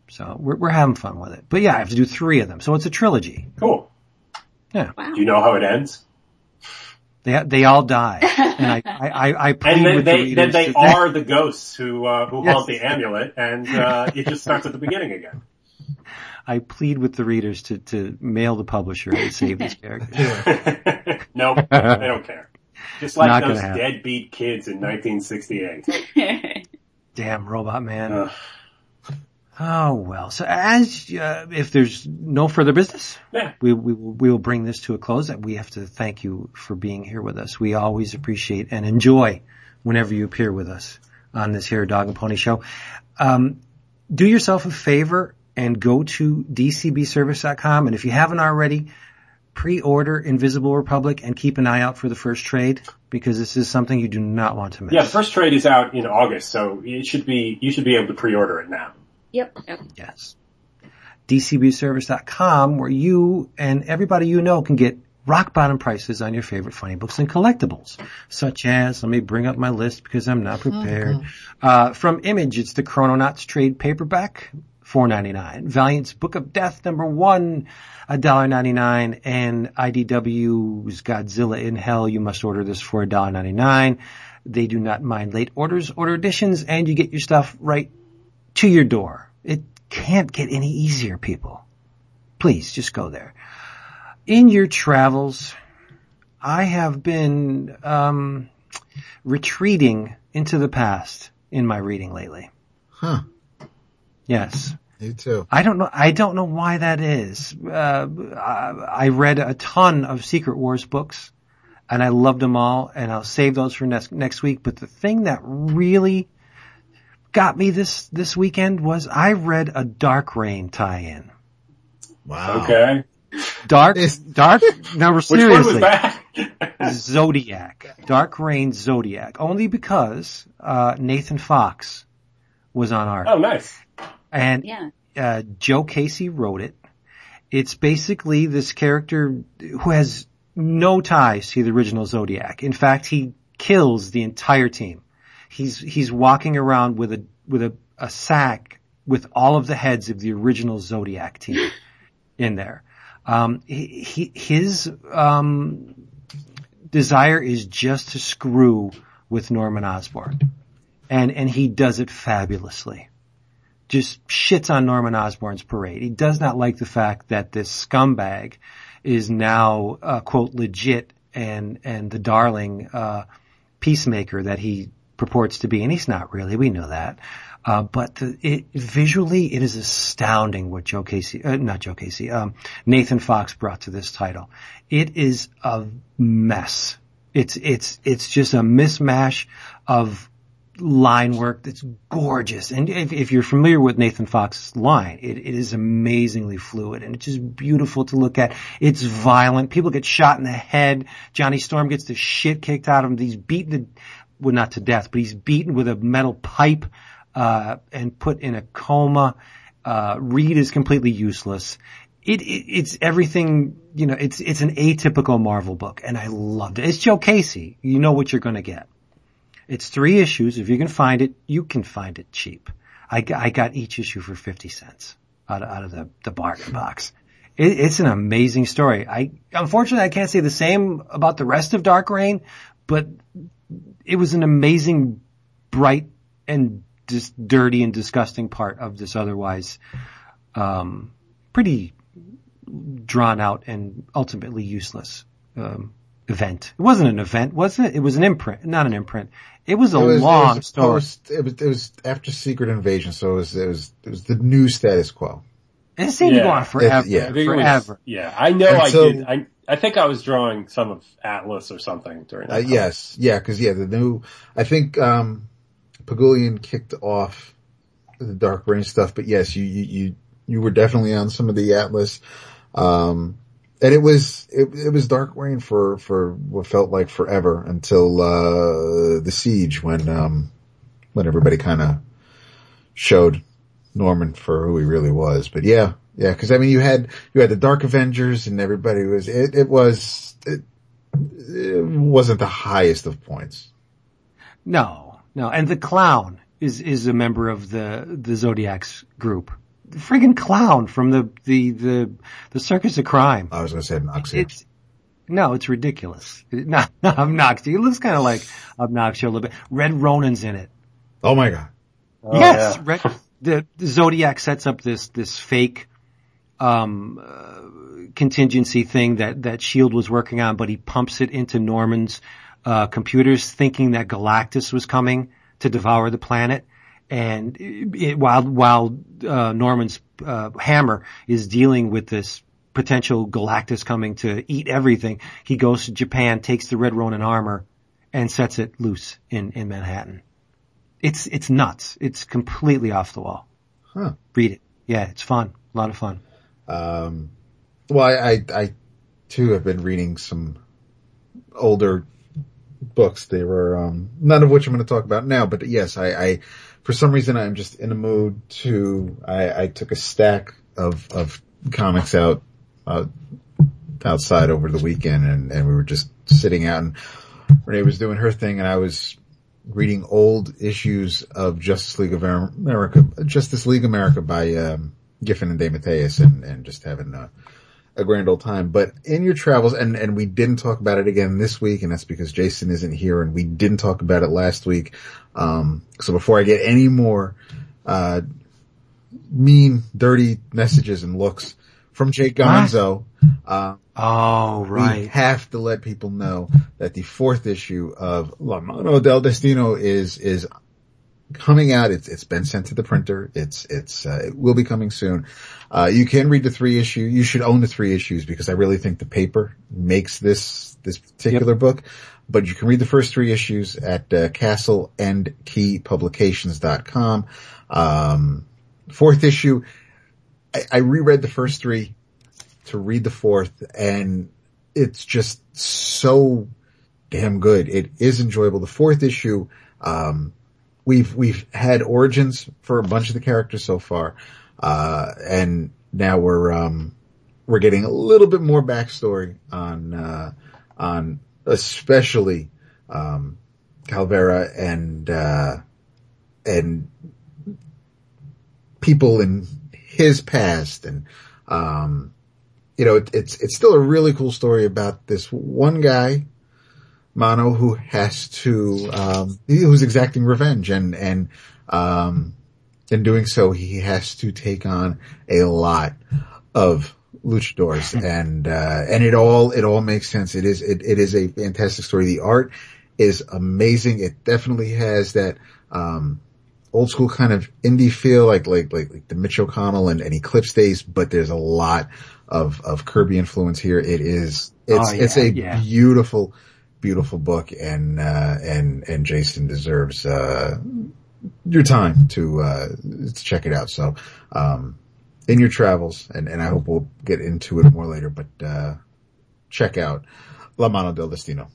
So we're we're having fun with it. But yeah, I have to do three of them, so it's a trilogy. Cool. Yeah. Wow. Do you know how it ends? They they all die, and I I I, I And then with they the then they are the ghosts who uh, who Yes. haunt the amulet, and uh, it just starts at the beginning again. I plead with the readers to to mail the publisher and save these characters. nope, they don't care. Just like Not those deadbeat kids in 1968. Damn robot man. Ugh. Oh well. So as uh, if there's no further business, Yeah. we we will, we will bring this to a close. We have to thank you for being here with us. We always appreciate and enjoy whenever you appear with us on this here Dog and Pony Show. Um, do yourself a favor and go to dcbservice.com. And if you haven't already, pre-order Invisible Republic and keep an eye out for the first trade because this is something you do not want to miss. Yeah, the first trade is out in August, so it should be you should be able to pre-order it now. Yep. yep. Yes. dcbservice.com where you and everybody you know can get rock bottom prices on your favorite funny books and collectibles, such as, let me bring up my list because I'm not prepared. Uh, from Image, it's the Chrononauts trade paperback, $4.99. Valiant's Book of Death, number one, $1.99. And IDW's Godzilla in Hell, you must order this for $1.99. They do not mind late orders, order additions, and you get your stuff right to your door. It can't get any easier, people. Please, just go there. In your travels, I have been, um, retreating into the past in my reading lately. Huh. Yes. You too. I don't know. I don't know why that is. Uh, I I read a ton of Secret Wars books, and I loved them all. And I'll save those for next next week. But the thing that really got me this this weekend was I read a Dark Reign tie-in. Wow. Okay. Dark, It's- Dark. No, Which one seriously. was that? Zodiac, Dark Reign, Zodiac, only because uh, Nathan Fox was on art, oh, nice. and Yeah. uh, Joe Casey wrote it. It's basically this character who has no ties to the original Zodiac. In fact, he kills the entire team. He's he's walking around with a with a, a sack with all of the heads of the original Zodiac team in there. Um, he, he, his um, desire is just to screw with Norman Osborn, and and he does it fabulously just shits on Norman Osborn's parade. He does not like the fact that this scumbag is now uh, quote legit and and the darling uh, peacemaker that he purports to be, and he's not really. We know that. Uh, but the, it, visually, it is astounding what Joe Casey, uh, not Joe Casey, um, Nathan Fox brought to this title. It is a mess. It's it's it's just a mismatch of line work that's gorgeous. And if, if you're familiar with Nathan Fox's line, it, it is amazingly fluid and it's just beautiful to look at. It's violent. People get shot in the head. Johnny Storm gets the shit kicked out of him. He's beaten to, well not to death, but he's beaten with a metal pipe, uh, and put in a coma. Uh, Reed is completely useless. It, it, it's everything, you know, it's, it's an atypical Marvel book and I loved it. It's Joe Casey. You know what you're going to get. It's three issues. If you can find it, you can find it cheap. I got each issue for 50 cents out of, out of the, the bargain box. It, it's an amazing story. I, unfortunately, I can't say the same about the rest of Dark Reign, but it was an amazing, bright and just dirty and disgusting part of this otherwise, um, pretty drawn out and ultimately useless, um, event. It wasn't an event, wasn't it? It was an imprint, not an imprint. It was a It was, long it was story. post, it was, it was after Secret Invasion, so it was, it was, it was the new status quo. And it seemed to go on forever. yeah. I think it was- forever. yeah, I know And I so- did. I I think I was drawing some of Atlas or something during Uh, that. time. yes, yeah, cause yeah, the new, I think, um, Pagulayan kicked off the Dark Reign stuff, but yes, you, you, you, you were definitely on some of the Atlas. Um, and it was, it, it was Dark Reign for, for what felt like forever until, uh, the siege when, um, when everybody kind of showed Norman for who he really was. But yeah, yeah, cause I mean, you had, you had the Dark Avengers and everybody was, it, it was, it, it wasn't the highest of points. No, no. And the clown is, is a member of the, the Zodiac's group. The friggin' clown from the, the, the, the Circus of Crime. I was going to say Noxia. It's, no, it's ridiculous. Not, not obnoxious. It looks kind of like obnoxious a little bit. Red Ronin's in it. oh my God. Oh, yes, yeah. Red, the, Zodiac sets up this, this fake, um, uh, contingency thing that, that Shield was working on, but he pumps it into Norman's, uh, computers thinking that Galactus was coming to devour the planet. And it, it- while, while, uh, Norman's, uh, hammer is dealing with this potential Galactus coming to eat everything, he goes to Japan, takes the Red Ronin armor and sets it loose in, in Manhattan. It's, it's nuts. It's completely off the wall. Huh. Read it. Yeah, it's fun. A lot of fun. Um, well, I, I, I too have been reading some older books. They were um, none of which I'm going to talk about now. But yes, I, I for some reason I'm just in a mood to. I, I took a stack of of comics out uh, outside over the weekend, and, and we were just sitting out, and Renee was doing her thing, and I was reading old issues of Justice League of America, Justice League America by um, Giffen and DeMatteis, and, and just having a, a grand old time. But in your travels, and and we didn't talk about it again this week, and that's because Jason isn't here, and we didn't talk about it last week. Um, so before I get any more uh, mean, dirty messages and looks from Jake Gonzo. Uh, oh, right. We have to let people know that the fourth issue of La Mano del Destino is, is coming out. It's, it's been sent to the printer. It's, it's, uh, it will be coming soon. Uh, you can read the three issue. You should own the three issues because I really think the paper makes this, this particular yep. book. But you can read the first three issues at, uh, castleandkeypublications.com. Um, fourth issue, I, I reread the first three to read the fourth and it's just so damn good. It is enjoyable. The fourth issue, um, we've, we've had origins for a bunch of the characters so far. Uh, and now we're, um, we're getting a little bit more backstory on, uh, on especially, um, Calvera and, uh, and people in his past and, um, you know, it, it's, it's still a really cool story about this one guy, Mano, who has to, um, who's exacting revenge and, and, um, in doing so, he has to take on a lot of luchadors and, uh, and it all, it all makes sense. It is, it, it is a fantastic story. The art is amazing. It definitely has that, um, old school kind of indie feel, like like like, like the Mitch O'Connell and, and Eclipse days, but there's a lot of of Kirby influence here. It is it's oh, yeah, it's a yeah. beautiful beautiful book, and uh, and and Jason deserves uh, your time to uh, to check it out. So um, in your travels, and and I hope we'll get into it more later, but uh, check out La Mano del Destino.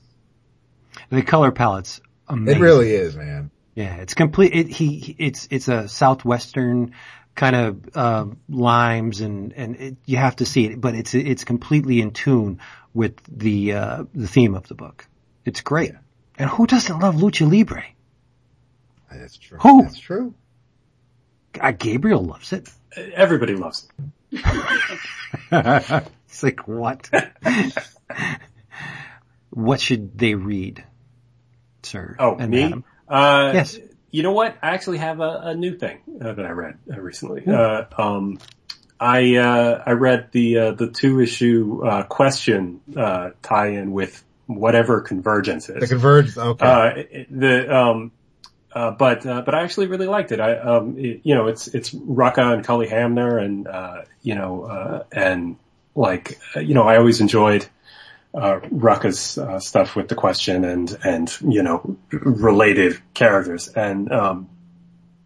The color palette's amazing. It really is, man. Yeah, it's complete. It, he, it's, it's a southwestern kind of, uh, limes and, and it, you have to see it, but it's, it's completely in tune with the, uh, the theme of the book. It's great. And who doesn't love Lucha Libre? That's true. Who? That's true. Uh, Gabriel loves it. Everybody loves it. it's like, what? what should they read, sir? Oh, and me? Madam? Uh, yes. You know what? I actually have a, a new thing uh, that I read uh, recently. Uh, um, I uh, I read the uh, the two issue question tie-in with whatever convergence is. The convergence. Okay. the um, but but I actually really liked it. I um, it, you know it's it's Rucka and Cully Hamner and uh you know uh and like you know I always enjoyed uh, Rucka's uh, stuff with the question and and you know related characters. And um,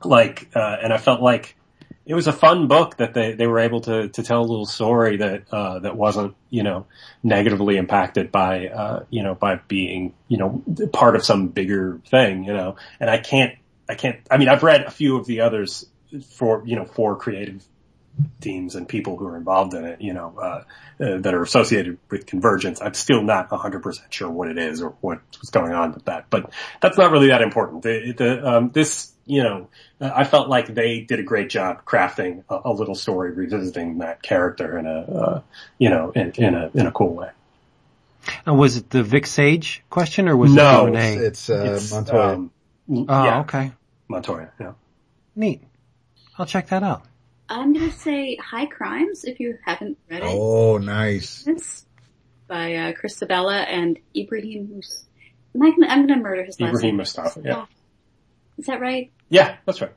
like uh, and I felt like it was a fun book that they, they were able to to tell a little story that uh, that wasn't you know negatively impacted by uh, you know by being you know part of some bigger thing you know. And I can't I can't I mean I've read a few of the others for you know for creative teams and people who are involved in it, you know, uh, uh, that are associated with convergence. I'm still not 100% sure what it is or what's going on with that, but that's not really that important. The, the, um, this, you know, I felt like they did a great job crafting a, a little story, revisiting that character in a, uh, you know, in, in a, in a cool way. And was it the Vic Sage question or was no, it Q&A? It's, uh, it's, Montoya. Um, oh, yeah, okay. Montoya, yeah. Neat. I'll check that out. I'm gonna say High Crimes if you haven't read it. Oh, nice. It's by uh, Chris Sebela and Ibrahim Mus- I'm gonna, I'm gonna murder his last Ibrahim name. Moustafa, yeah. Is that right? Yeah, that's right.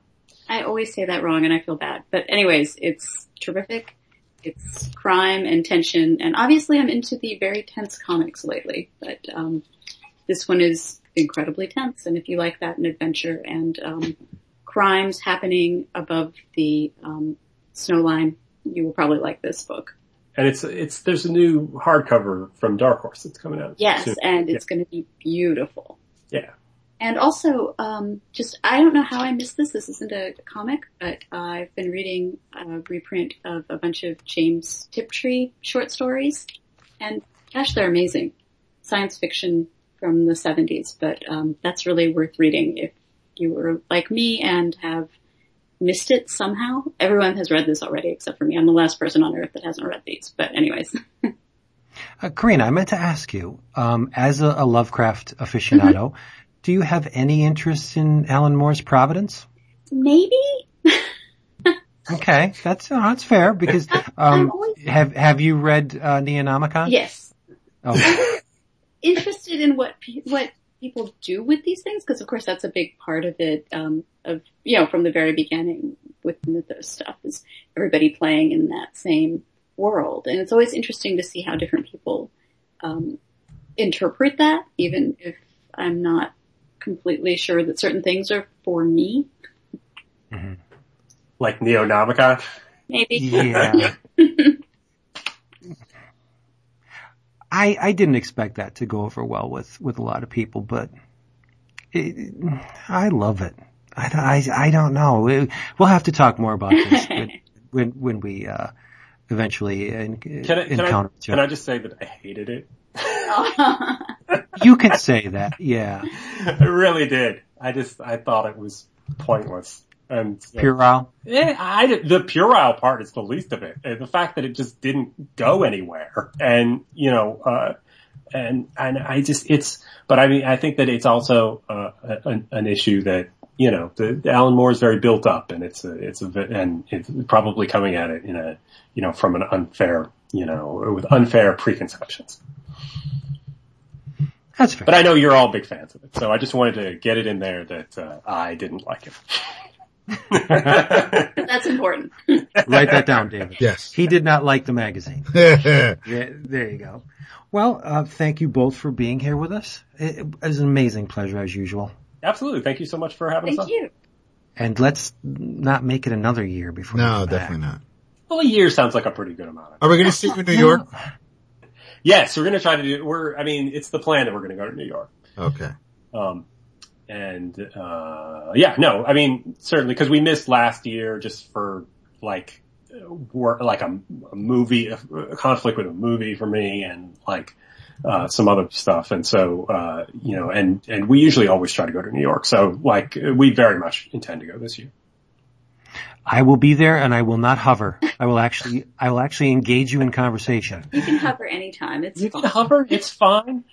I always say that wrong and I feel bad. But anyways, it's terrific. It's crime and tension and obviously I'm into the very tense comics lately, but um, this one is incredibly tense and if you like that in adventure and um, crimes happening above the um, snow line, you will probably like this book. and it's it's there's a new hardcover from Dark Horse that's coming out. Yes, soon. and it's going to be beautiful. Yeah. And also, um, just I don't know how I missed this. This isn't a comic, but I've been reading a reprint of a bunch of James Tiptree short stories, and gosh, they're amazing. Science fiction from the 70s, but um, that's really worth reading if you were like me and have missed it somehow. Everyone has read this already except for me. I'm the last person on earth that hasn't read these. But anyways, Uh, Corinna, I meant to ask you, um, as a, a Lovecraft aficionado, do you have any interest in Alan Moore's Providence? maybe Okay, that's uh, that's fair because um, always- have have you read uh, Neonomicon? yes, Oh, interested in what what people do with these things because of course that's a big part of it. Um, of you know from the very beginning with mythos stuff is everybody playing in that same world, and it's always interesting to see how different people um, interpret that, even if I'm not completely sure that certain things are for me. Like Neonomicon. Maybe. yeah. I I didn't expect that to go over well with with a lot of people, but it, I love it. I, I, I don't know. We- We'll have to talk more about this when when, when we uh, eventually en- Can I, can, I, encounter each can I just say that I hated it? You can say that, yeah. I really did. I just I thought it was pointless. And so- Puerile. Eh, I, the puerile part is the least of it. The fact that it just didn't go anywhere, and you know, uh, and and I just it's. But I mean, I think that it's also uh, an, an issue that you know, the, the Alan Moore is very built up, and it's a it's a and it's probably coming at it in a you know from an unfair you know with unfair preconceptions. That's fair. But I know you're all big fans of it, so I just wanted to get it in there that uh, I didn't like it. That's important. Write that down, David. Yes. He did not like the magazine. yeah. Yeah, there you go. Well, uh, thank you both for being here with us. It, it was an amazing pleasure as usual. Absolutely. Thank you so much for having us Thank you. And let's not make it another year before. we No, get back. definitely not. Well, a year sounds like a pretty good amount. Are we going to see you in New York? Yes, we're going to try to do. We're. I mean, it's the plan that we're going to go to New York. Okay. Um, and uh, yeah, no, I mean certainly because we missed last year just for like uh, work, like a, a movie, a, a conflict with a movie for me, and like uh, some other stuff. And so uh, you know, and and we usually always try to go to New York. So like we very much intend to go this year. I will be there, and I will not hover. I will actually, I will actually engage you in conversation. You can hover anytime. It's You fine. can hover, it's fine.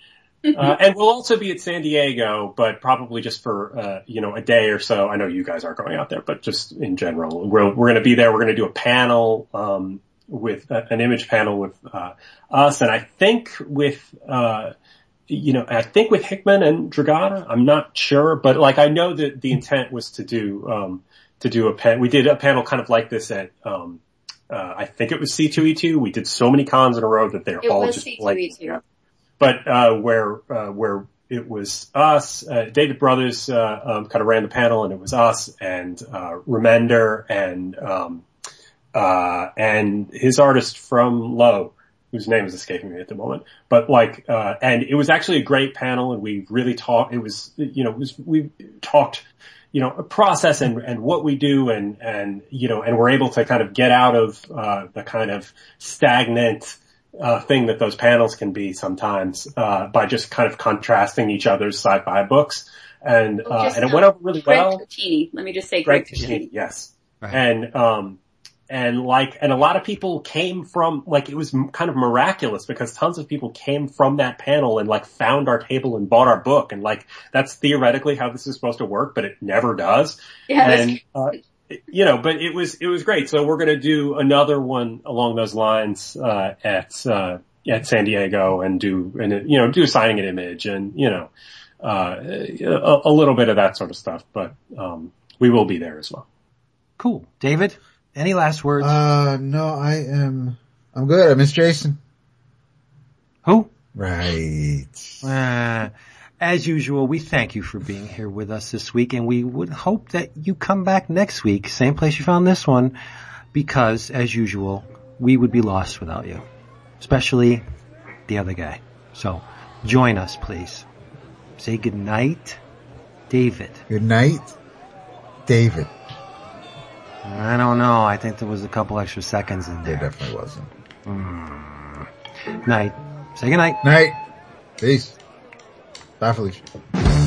Uh, and we'll also be at San Diego, but probably just for, uh, you know, a day or so. I know you guys aren't going out there, but just in general, we're, we're going to be there. We're going to do a panel, um, with uh, an image panel with, uh, us. And I think with, uh, you know, I think with Hickman and Dragotta, I'm not sure, but like I know that the intent was to do, um, to do a pan, we did a panel kind of like this at, um, uh, I think it was C2E2. We did so many cons in a row that they're It all was just C2E2. like, but uh, where uh, where it was us, uh, David Brothers uh, um, kind of ran the panel, and it was us and uh, Remender and um, uh, and his artist from Low, whose name is escaping me at the moment. But like, uh, and it was actually a great panel, and we really talked. It was you know was we talked you know, a process and, and what we do and, and, you know, and we're able to kind of get out of, uh, the kind of stagnant, uh, thing that those panels can be sometimes, uh, by just kind of contrasting each other's sci-fi books. And, uh, and it went over really Greg well. Puccini. Let me just say Greg Greg, Puccini, yes. Right. And, um, and like, and a lot of people came from, like, it was m- kind of miraculous because tons of people came from that panel and like found our table and bought our book. And like, that's theoretically how this is supposed to work, but it never does. Yeah, that's and, uh, you know, but it was, it was great. So we're going to do another one along those lines, uh, at, uh, at San Diego and do, and, you know, do a signing an image and, you know, uh, a, a little bit of that sort of stuff, but, um, we will be there as well. Cool, David. Any last words? Uh, no, I am, I'm good. I miss Jason. Who? Right. As usual, we thank you for being here with us this week, and we would hope that you come back next week, same place you found this one, because as usual, we would be lost without you. Especially the other guy. So join us, please. Say goodnight, David. Good night, David. I don't know. I think there was a couple extra seconds in There there. definitely wasn't. Hmm. Night. Say goodnight. Night. Peace. Felicia.